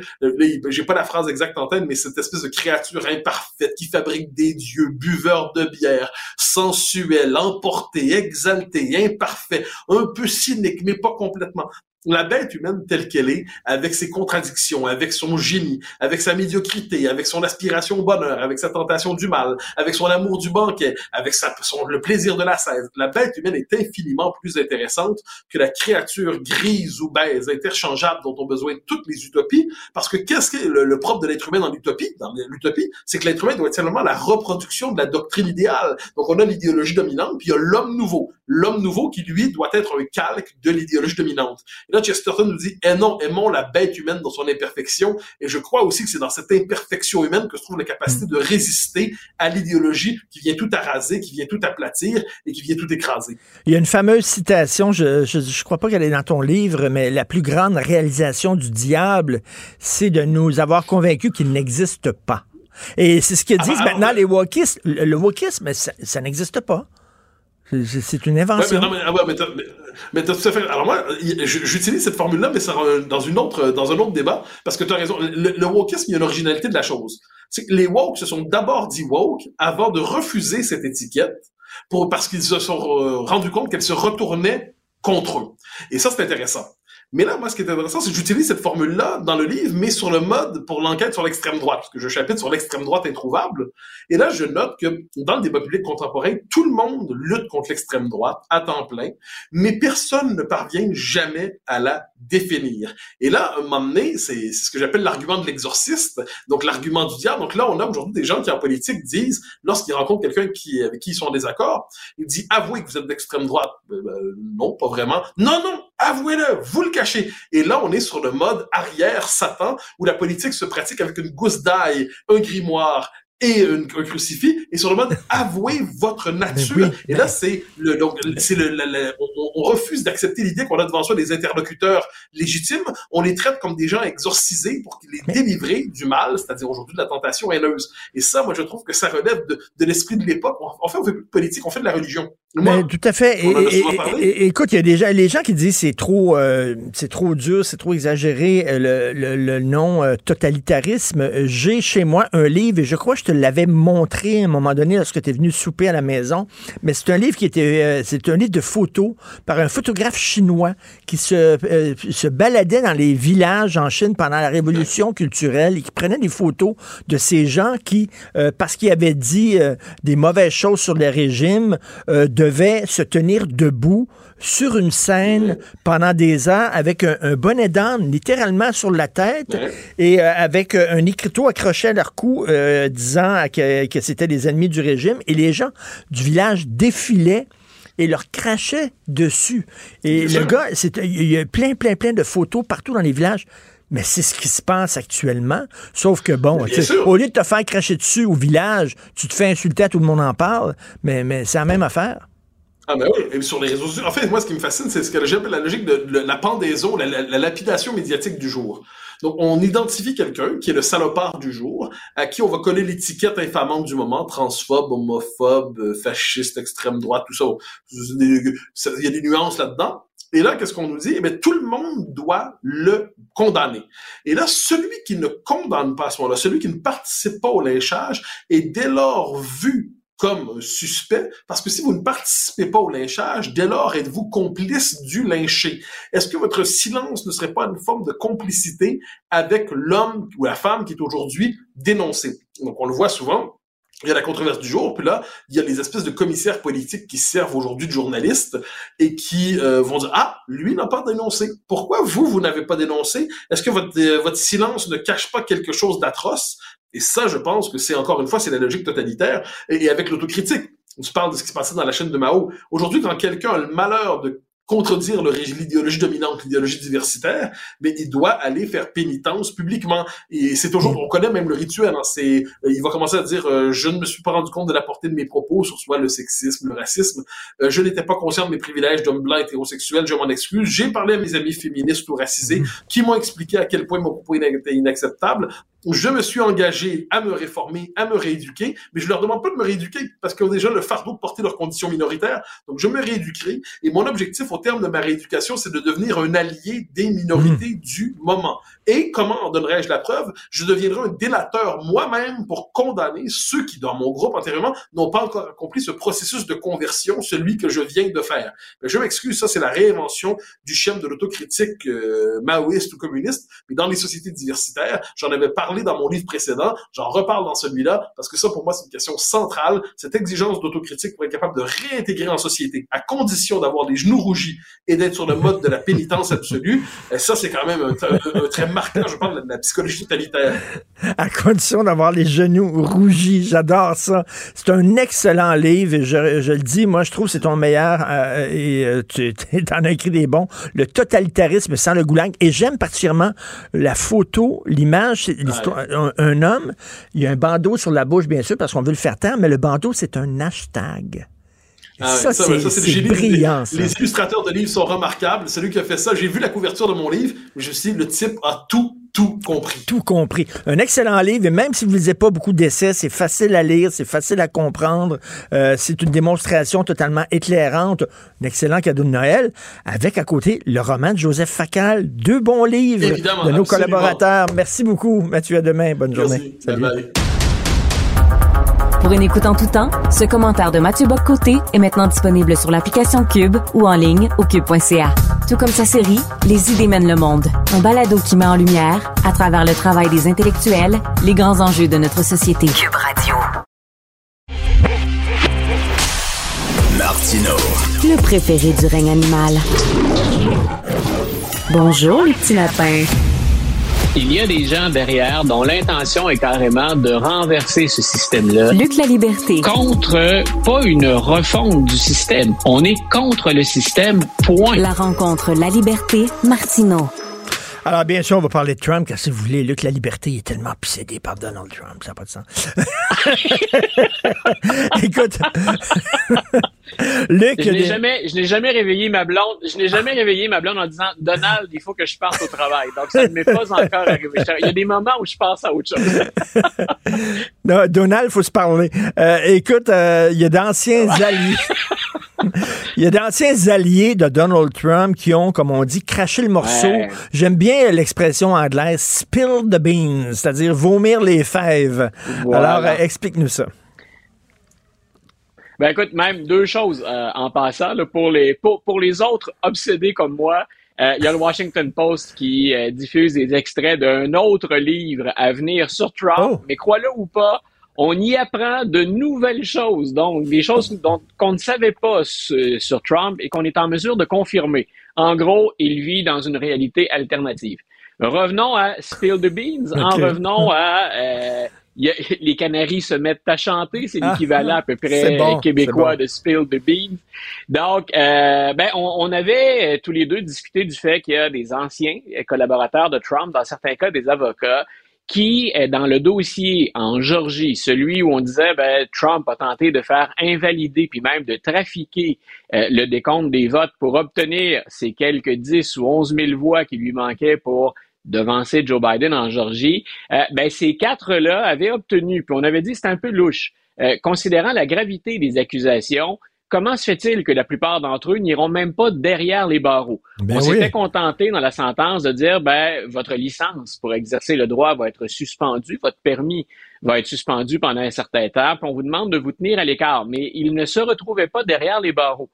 J'ai pas la phrase exacte en tête, mais cette espèce de créature imparfaite qui fabrique des dieux, buveurs de bière, sensuel, emporté, exalté, imparfait, un peu cynique, mais pas complètement la bête humaine telle qu'elle est, avec ses contradictions, avec son génie, avec sa médiocrité, avec son aspiration au bonheur, avec sa tentation du mal, avec son amour du banquet, avec sa, son, le plaisir de la scène, la bête humaine est infiniment plus intéressante que la créature grise ou baise, interchangeable dont ont besoin toutes les utopies, parce que qu'est-ce que le, le propre de l'être humain dans l'utopie, dans l'utopie, c'est que l'être humain doit être seulement la reproduction de la doctrine idéale. Donc on a l'idéologie dominante, puis il y a l'homme nouveau. L'homme nouveau qui, lui, doit être un calque de l'idéologie dominante. Et là, Chesterton nous dit, eh non, aimons la bête humaine dans son imperfection. Et je crois aussi que c'est dans cette imperfection humaine que se trouve la capacité de résister à l'idéologie qui vient tout araser, qui vient tout aplatir et qui vient tout écraser. Il y a une fameuse citation, je je, crois pas qu'elle est dans ton livre, mais la plus grande réalisation du diable, c'est de nous avoir convaincus qu'il n'existe pas. Et c'est ce que disent ah, maintenant les wokistes. Le, le wokisme, ça, ça n'existe pas. C'est une invention. Mais, non, mais tout à fait. Alors moi, j'utilise cette formule-là, mais dans une autre, dans un autre débat, parce que tu as raison. Le, le il y a l'originalité de la chose. Les woke se sont d'abord dit woke avant de refuser cette étiquette, parce qu'ils se sont rendus compte qu'elle se retournait contre eux. Et ça, c'est intéressant. Mais là, moi, ce qui est intéressant, c'est que j'utilise cette formule-là dans le livre, mais sur le mode pour l'enquête sur l'extrême droite, parce que je chapitre sur l'extrême droite introuvable. Et là, je note que dans le débat public contemporain, tout le monde lutte contre l'extrême droite à temps plein, mais personne ne parvient jamais à la définir. Et là, à un moment donné, c'est ce que j'appelle l'argument de l'exorciste, donc l'argument du diable. Donc là, on a aujourd'hui des gens qui, en politique, disent, lorsqu'ils rencontrent quelqu'un avec qui ils sont en désaccord, ils disent, avouez que vous êtes d'extrême droite. Ben, non, pas vraiment. Non, non, avouez-le, vous le cachez. Et là, on est sur le mode arrière Satan, où la politique se pratique avec une gousse d'ail, un grimoire, et un, un, crucifix et sur le mode avouez votre nature. oui, et là c'est le donc c'est le, le, le on, on, refuse d'accepter l'idée qu'on a devant soi des interlocuteurs légitimes. On les traite comme des gens exorcisés pour les délivrer du mal c'est-à-dire aujourd'hui de la tentation haineuse. Et ça moi je trouve que ça relève de, de l'esprit de l'époque. En fait on fait plus de politique on fait de la religion Mais tout à fait. Et, et, et, écoute, il y a déjà les gens qui disent c'est trop, euh, c'est trop dur, c'est trop exagéré le, le, le nom euh, totalitarisme. J'ai chez moi un livre et je crois que je te l'avais montré à un moment donné lorsque tu es venu souper à la maison. Mais c'est un livre qui était, euh, c'est un livre de photos par un photographe chinois qui se, se baladait dans les villages en Chine pendant la révolution culturelle et qui prenait des photos de ces gens qui, parce qu'ils avaient dit des mauvaises choses sur le régime, devait se tenir debout sur une scène pendant des heures avec un, un bonnet d'âne littéralement sur la tête et euh, avec un écriteau accroché à leur cou euh, disant que, que c'était des ennemis du régime et les gens du village défilaient et leur crachaient dessus. Et le gars, il y a plein, plein, plein de photos partout dans les villages. Mais c'est ce qui se passe actuellement. Sauf que, bon, au lieu de te faire cracher dessus au village, tu te fais insulter, tout le monde en parle, mais, mais c'est la même affaire. Ah ben oui, sur les réseaux sociaux. En fait, moi, ce qui me fascine, c'est ce que j'appelle la logique de, la pendaison, la, la, la, lapidation médiatique du jour. Donc, on identifie quelqu'un qui est le salopard du jour, à qui on va coller l'étiquette infamante du moment, transphobe, homophobe, fasciste, extrême droite, tout ça. Il y a des nuances là-dedans. Et là, qu'est-ce qu'on nous dit? Eh bien, tout le monde doit le condamner. Et là, celui qui ne condamne pas à ce moment-là, celui qui ne participe pas au lynchage, est dès lors vu comme suspect, parce que si vous ne participez pas au lynchage, dès lors êtes-vous complice du lynché. Est-ce que votre silence ne serait pas une forme de complicité avec l'homme ou la femme qui est aujourd'hui dénoncé? Donc, on le voit souvent, il y a la controverse du jour, puis là, il y a les espèces de commissaires politiques qui servent aujourd'hui de journalistes et qui euh, vont dire ah lui n'a pas dénoncé. Pourquoi vous vous n'avez pas dénoncé? Est-ce que votre euh, votre silence ne cache pas quelque chose d'atroce? Et ça, je pense que c'est encore une fois c'est la logique totalitaire et, avec l'autocritique. Tu parles de ce qui se passait dans la chaîne de Mao. Aujourd'hui, quand quelqu'un a le malheur de contredire l'idéologie dominante, l'idéologie diversitaire, mais il doit aller faire pénitence publiquement. Et c'est toujours, on connaît même le rituel. Hein, c'est, il va commencer à dire, euh, je ne me suis pas rendu compte de la portée de mes propos sur soit le sexisme, le racisme. Euh, je n'étais pas conscient de mes privilèges d'homme blanc hétérosexuel. Je m'en excuse. J'ai parlé à mes amis féministes ou racisés qui m'ont expliqué à quel point mon propos était inacceptable. je me suis engagé à me réformer, à me rééduquer, mais je leur demande pas de me rééduquer parce qu'ils ont déjà le fardeau de porter leurs conditions minoritaires. Donc, je me rééduquerai et mon objectif au terme de ma rééducation, c'est de devenir un allié des minorités Mmh. du moment. Et comment en donnerais-je la preuve? Je deviendrai un délateur moi-même pour condamner ceux qui, dans mon groupe antérieurement, n'ont pas encore accompli ce processus de conversion, celui que je viens de faire. Mais je m'excuse, ça c'est la réinvention du schéma de l'autocritique euh, maoïste ou communiste, mais dans les sociétés diversitaires, j'en avais parlé dans mon livre précédent, j'en reparle dans celui-là, parce que ça pour moi c'est une question centrale, cette exigence d'autocritique pour être capable de réintégrer en société, à condition d'avoir des genoux rougis et d'être sur le mode de la pénitence absolue, et ça c'est quand même un, un- un trait marquant, je parle de la psychologie totalitaire. À condition d'avoir les genoux rougis. J'adore ça. C'est un excellent livre. et Je, je le dis, moi, je trouve que c'est ton meilleur. euh, et euh, tu en as écrit des bons. Le totalitarisme sans le goulag. Et j'aime particulièrement la photo, l'image. Un homme, il y a un bandeau sur la bouche, bien sûr, parce qu'on veut le faire taire, mais le bandeau, c'est un hashtag. Ah ça, ça, c'est brillant, Les, ça. les illustrateurs de livres sont remarquables. Celui qui a fait ça, j'ai vu la couverture de mon livre, je me suis dit, le type a tout, tout compris. Tout compris. Un excellent livre, et même si vous ne lisez pas beaucoup d'essais, c'est facile à lire, c'est facile à comprendre. Euh, c'est une démonstration totalement éclairante. Un excellent cadeau de Noël, avec à côté le roman de Joseph Facal. Deux bons livres Évidemment, de nos absolument. collaborateurs. Merci beaucoup, Mathieu. À demain. Bonne journée. Merci. Bye bye. Pour une écoute en tout temps, ce commentaire de Mathieu Bock-Côté est maintenant disponible sur l'application Cube ou en ligne au cube.ca. Tout comme sa série Les idées mènent le monde, un balado qui met en lumière, à travers le travail des intellectuels, les grands enjeux de notre société. Cube Radio. Martino. Le préféré du règne animal. Bonjour les petits lapins. Il y a des gens derrière dont l'intention est carrément de renverser ce système-là. Luc la liberté. Contre, pas une refonte du système. On est contre le système, point. La rencontre La Liberté, Martineau. Alors, bien sûr, on va parler de Trump, car si vous voulez, Luc, la liberté est tellement possédée par Donald Trump. Ça n'a pas de sens. Écoute, Luc, Je n'ai jamais, je n'ai jamais réveillé ma blonde. Je n'ai jamais réveillé ma blonde en disant Donald, il faut que je parte au travail. Donc ça ne m'est pas encore arrivé. Il y a des moments où je pense à autre chose. Non, Donald, faut se parler. Euh, écoute, euh, il y a d'anciens alliés. Il y a d'anciens alliés de Donald Trump qui ont, comme on dit, craché le morceau. Ouais. J'aime bien l'expression anglaise spill the beans, c'est-à-dire vomir les fèves. Voilà. Alors, euh, explique-nous ça. Ben écoute, même deux choses euh, en passant là, pour les pour, pour les autres obsédés comme moi. euh, Il y a le Washington Post qui euh, diffuse des extraits d'un autre livre à venir sur Trump, mais crois-le ou pas, on y apprend de nouvelles choses, donc des choses dont qu'on ne savait pas su- sur Trump et qu'on est en mesure de confirmer. En gros, il vit dans une réalité alternative. Revenons à Spill the Beans. En revenons à euh, il y a- les Canaries se mettent à chanter, c'est Ah, l'équivalent à peu près bon, québécois bon. de Spill the Beans. Donc, euh, ben, on, on avait euh, tous les deux discuté du fait qu'il y a des anciens collaborateurs de Trump, dans certains cas des avocats, qui, euh, dans le dossier en Georgie, celui où on disait ben, Trump a tenté de faire invalider puis même de trafiquer euh, le décompte des votes pour obtenir ces quelques 10 ou 11 000 voix qui lui manquaient pour devancer Joe Biden en Georgie, euh, ben, ces quatre-là avaient obtenu, puis on avait dit c'est un peu louche, euh, considérant la gravité des accusations, comment se fait-il que la plupart d'entre eux n'iront même pas derrière les barreaux? Ben on oui. s'était contenté dans la sentence de dire, ben, votre licence pour exercer le droit va être suspendue, votre permis va être suspendu pendant un certain temps, puis on vous demande de vous tenir à l'écart. Mais il ne se retrouvait pas derrière les barreaux.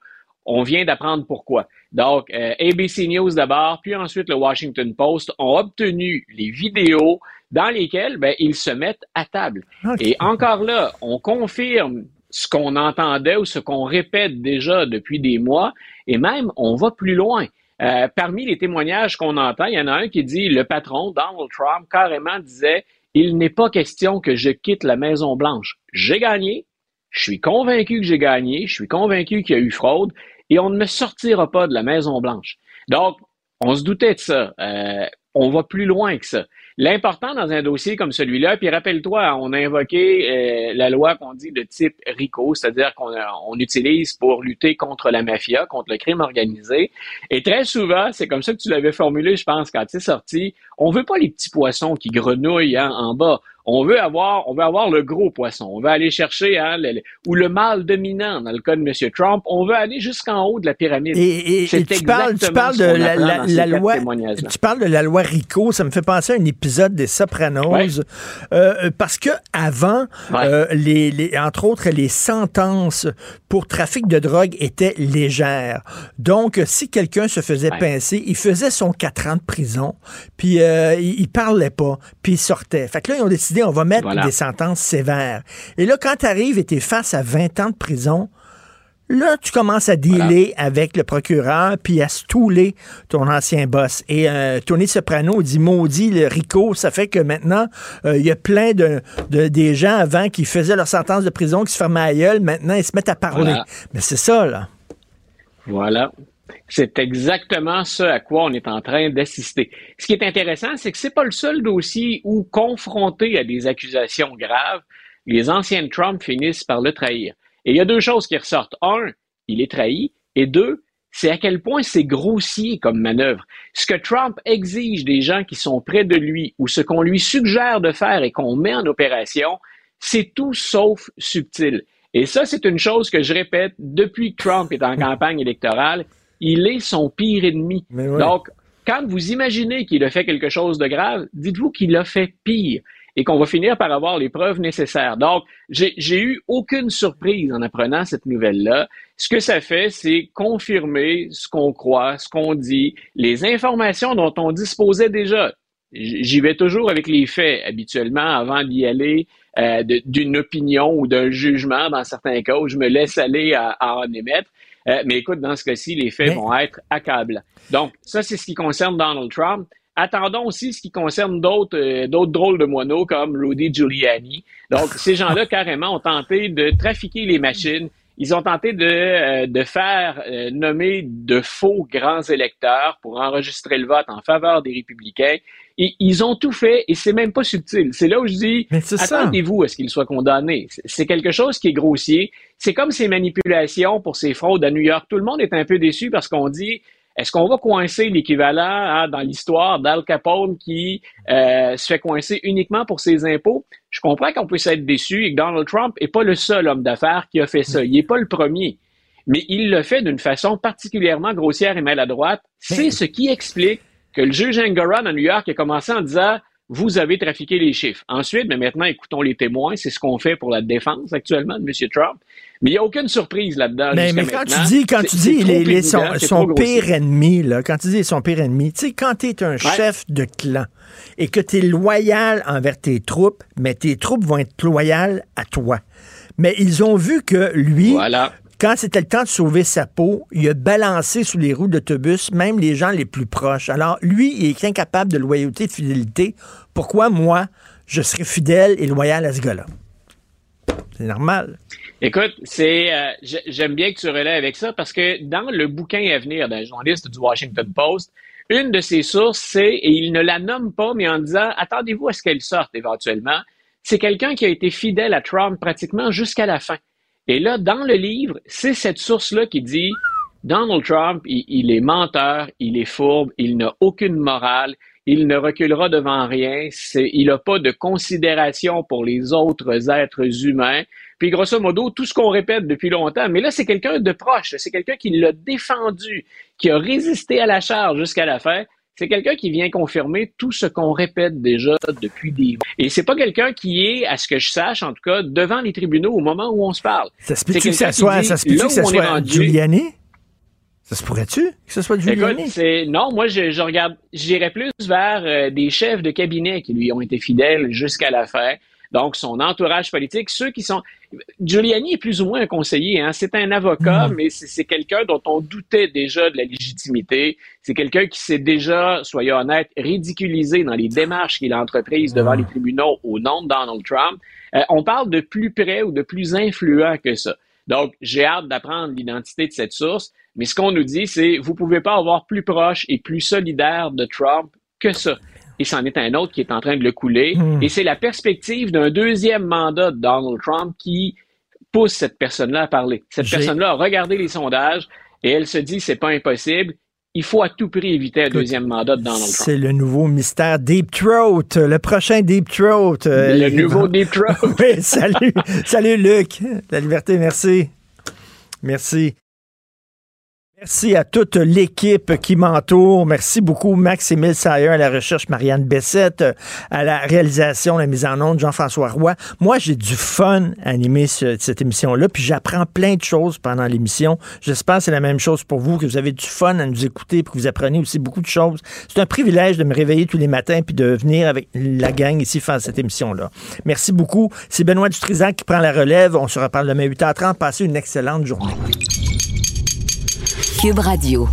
On vient d'apprendre pourquoi. Donc, euh, ABC News d'abord, puis ensuite le Washington Post ont obtenu les vidéos dans lesquelles ben, ils se mettent à table. Et encore là, on confirme ce qu'on entendait ou ce qu'on répète déjà depuis des mois, et même on va plus loin. Euh, parmi les témoignages qu'on entend, il y en a un qui dit le patron, Donald Trump, carrément disait Il n'est pas question que je quitte la Maison Blanche. J'ai gagné, je suis convaincu que j'ai gagné, je suis convaincu qu'il y a eu fraude, et on ne me sortira pas de la Maison Blanche. Donc, on se doutait de ça. Euh, on va plus loin que ça. L'important dans un dossier comme celui-là, puis rappelle-toi, on a invoqué euh, la loi qu'on dit de type RICO, c'est-à-dire qu'on on utilise pour lutter contre la mafia, contre le crime organisé. Et très souvent, c'est comme ça que tu l'avais formulé, je pense, quand c'est sorti, on veut pas les petits poissons qui grenouillent hein, en bas. On veut avoir, on veut avoir le gros poisson. On veut aller chercher hein, le, ou le mâle dominant dans le cas de M. Trump. On veut aller jusqu'en haut de la pyramide. Et, tu, parles, tu parles de la, la, loi, tu parles de la loi RICO. Ça me fait penser à un épisode des Sopranos, euh, parce que avant, euh, les, les, entre autres, les sentences pour trafic de drogue étaient légères. Donc, si quelqu'un se faisait pincer, il faisait son quatre ans de prison, puis euh, il, il parlait pas, puis il sortait. Fait que là, ils ont décidé on va mettre des sentences sévères. Et là, quand tu arrives et tu es face à 20 ans de prison, Là, tu commences à dealer avec le procureur puis à stouler ton ancien boss. Et euh, Tony Soprano dit maudit le RICO, ça fait que maintenant, euh, il y a plein de, des gens avant qui faisaient leur sentence de prison, qui se fermaient à gueule, maintenant ils se mettent à parler. Mais c'est ça, là. Voilà. C'est exactement ce à quoi on est en train d'assister. Ce qui est intéressant, c'est que c'est pas le seul dossier où, confronté à des accusations graves, les anciens Trump finissent par le trahir. Et il y a deux choses qui ressortent. Un, il est trahi. Et deux, c'est à quel point c'est grossier comme manœuvre. Ce que Trump exige des gens qui sont près de lui ou ce qu'on lui suggère de faire et qu'on met en opération, c'est tout sauf subtil. Et ça, c'est une chose que je répète depuis que Trump est en campagne électorale il est son pire ennemi. Donc, quand vous imaginez qu'il a fait quelque chose de grave, dites-vous qu'il a fait pire et qu'on va finir par avoir les preuves nécessaires. Donc, j'ai eu aucune surprise en apprenant cette nouvelle-là. Ce que ça fait, c'est confirmer ce qu'on croit, ce qu'on dit, les informations dont on disposait déjà. J'y vais toujours avec les faits habituellement avant d'y aller euh, d'une opinion ou d'un jugement dans certains cas où je me laisse aller à en émettre. Euh, mais écoute, dans ce cas-ci, les faits vont être accablants. Donc, ça, c'est ce qui concerne Donald Trump. Attendons aussi ce qui concerne d'autres euh, d'autres drôles de moineaux comme Rudy Giuliani. Donc, ces gens-là, carrément, ont tenté de trafiquer les machines. Ils ont tenté de, euh, de faire nommer de faux grands électeurs pour enregistrer le vote en faveur des républicains. Et ils ont tout fait et c'est même pas subtil. C'est là où je dis, attendez-vous à ce qu'ils soient condamnés. C'est quelque chose qui est grossier. C'est comme ces manipulations pour ces fraudes à New York. Tout le monde est un peu déçu parce qu'on dit, est-ce qu'on va coincer l'équivalent hein, dans l'histoire d'Al Capone qui euh, se fait coincer uniquement pour ses impôts? Je comprends qu'on puisse être déçu et que Donald Trump n'est pas le seul homme d'affaires qui a fait ça. Il n'est pas le premier. Mais il le fait d'une façon particulièrement grossière et maladroite. C'est ce qui explique que le juge Engoron à New York a commencé en disant vous avez trafiqué les chiffres. Ensuite, mais maintenant, écoutons les témoins. C'est ce qu'on fait pour la défense actuellement de M. Trump. Mais il n'y a aucune surprise là-dedans. Mais, mais quand tu dis, quand tu dis les, son, pire ennemi, là, quand tu dis son pire ennemi, tu sais, quand tu es un chef de clan et que tu es loyal envers tes troupes, mais tes troupes vont être loyales à toi. Mais ils ont vu que lui, voilà quand c'était le temps de sauver sa peau, il a balancé sous les roues d'autobus même les gens les plus proches. Alors, lui, il est incapable de loyauté et de fidélité. Pourquoi moi, je serais fidèle et loyal à ce gars-là? C'est normal. Écoute, c'est euh, j'aime bien que tu relais avec ça parce que dans le bouquin à venir d'un journaliste du Washington Post, une de ses sources, c'est, et il ne la nomme pas, mais en disant attendez-vous à ce qu'elle sorte éventuellement, c'est quelqu'un qui a été fidèle à Trump pratiquement jusqu'à la fin. Et là, dans le livre, c'est cette source-là qui dit Donald Trump, il, est menteur, il est fourbe, il n'a aucune morale, il ne reculera devant rien, il n'a pas de considération pour les autres êtres humains. Puis grosso modo, tout ce qu'on répète depuis longtemps, mais là, c'est quelqu'un de proche, c'est quelqu'un qui l'a défendu, qui a résisté à la charge jusqu'à la fin c'est quelqu'un qui vient confirmer tout ce qu'on répète déjà depuis des mois. Et c'est pas quelqu'un qui est, à ce que je sache, en tout cas, devant les tribunaux au moment où on se parle. Ça se peut que ça soit, ça se peut que ça soit Giuliani? Ça se pourrait-tu que ce soit Giuliani? Écoute, non, moi, je, je regarde, j'irais plus vers euh, des chefs de cabinet qui lui ont été fidèles jusqu'à la fin. Donc, son entourage politique, ceux qui sont... Giuliani est plus ou moins un conseiller. Hein? C'est un avocat, mm. mais c'est quelqu'un dont on doutait déjà de la légitimité. C'est quelqu'un qui s'est déjà, soyons honnêtes, ridiculisé dans les démarches qu'il a entreprises devant mm. les tribunaux au nom de Donald Trump. Euh, on parle de plus près ou de plus influent que ça. Donc, j'ai hâte d'apprendre l'identité de cette source. Mais ce qu'on nous dit, c'est vous pouvez pas avoir plus proche et plus solidaire de Trump que ça. Et c'en est un autre qui est en train de le couler. Hmm. Et c'est la perspective d'un deuxième mandat de Donald Trump qui pousse cette personne-là à parler. Cette personne-là a regardé les sondages et elle se dit c'est pas impossible. Il faut à tout prix éviter un deuxième mandat de Donald Trump. C'est le nouveau mystère Deep Throat, le prochain Deep Throat. euh, Le nouveau Deep Throat. oui, salut. salut Luc. La liberté, merci. Merci. Merci à toute l'équipe qui m'entoure. Merci beaucoup Max-Émile Sayer à la recherche, Marianne Bessette à la réalisation, la mise en onde, Jean-François Roy. Moi, j'ai du fun à animer ce- cette émission-là, puis j'apprends plein de choses pendant l'émission. J'espère que c'est la même chose pour vous, que vous avez du fun à nous écouter, puis que vous apprenez aussi beaucoup de choses. C'est un privilège de me réveiller tous les matins, puis de venir avec la gang ici faire cette émission-là. Merci beaucoup. C'est Benoît Dutrisac qui prend la relève. On se reparle demain 8h30. Passez une excellente journée. Cube Radio.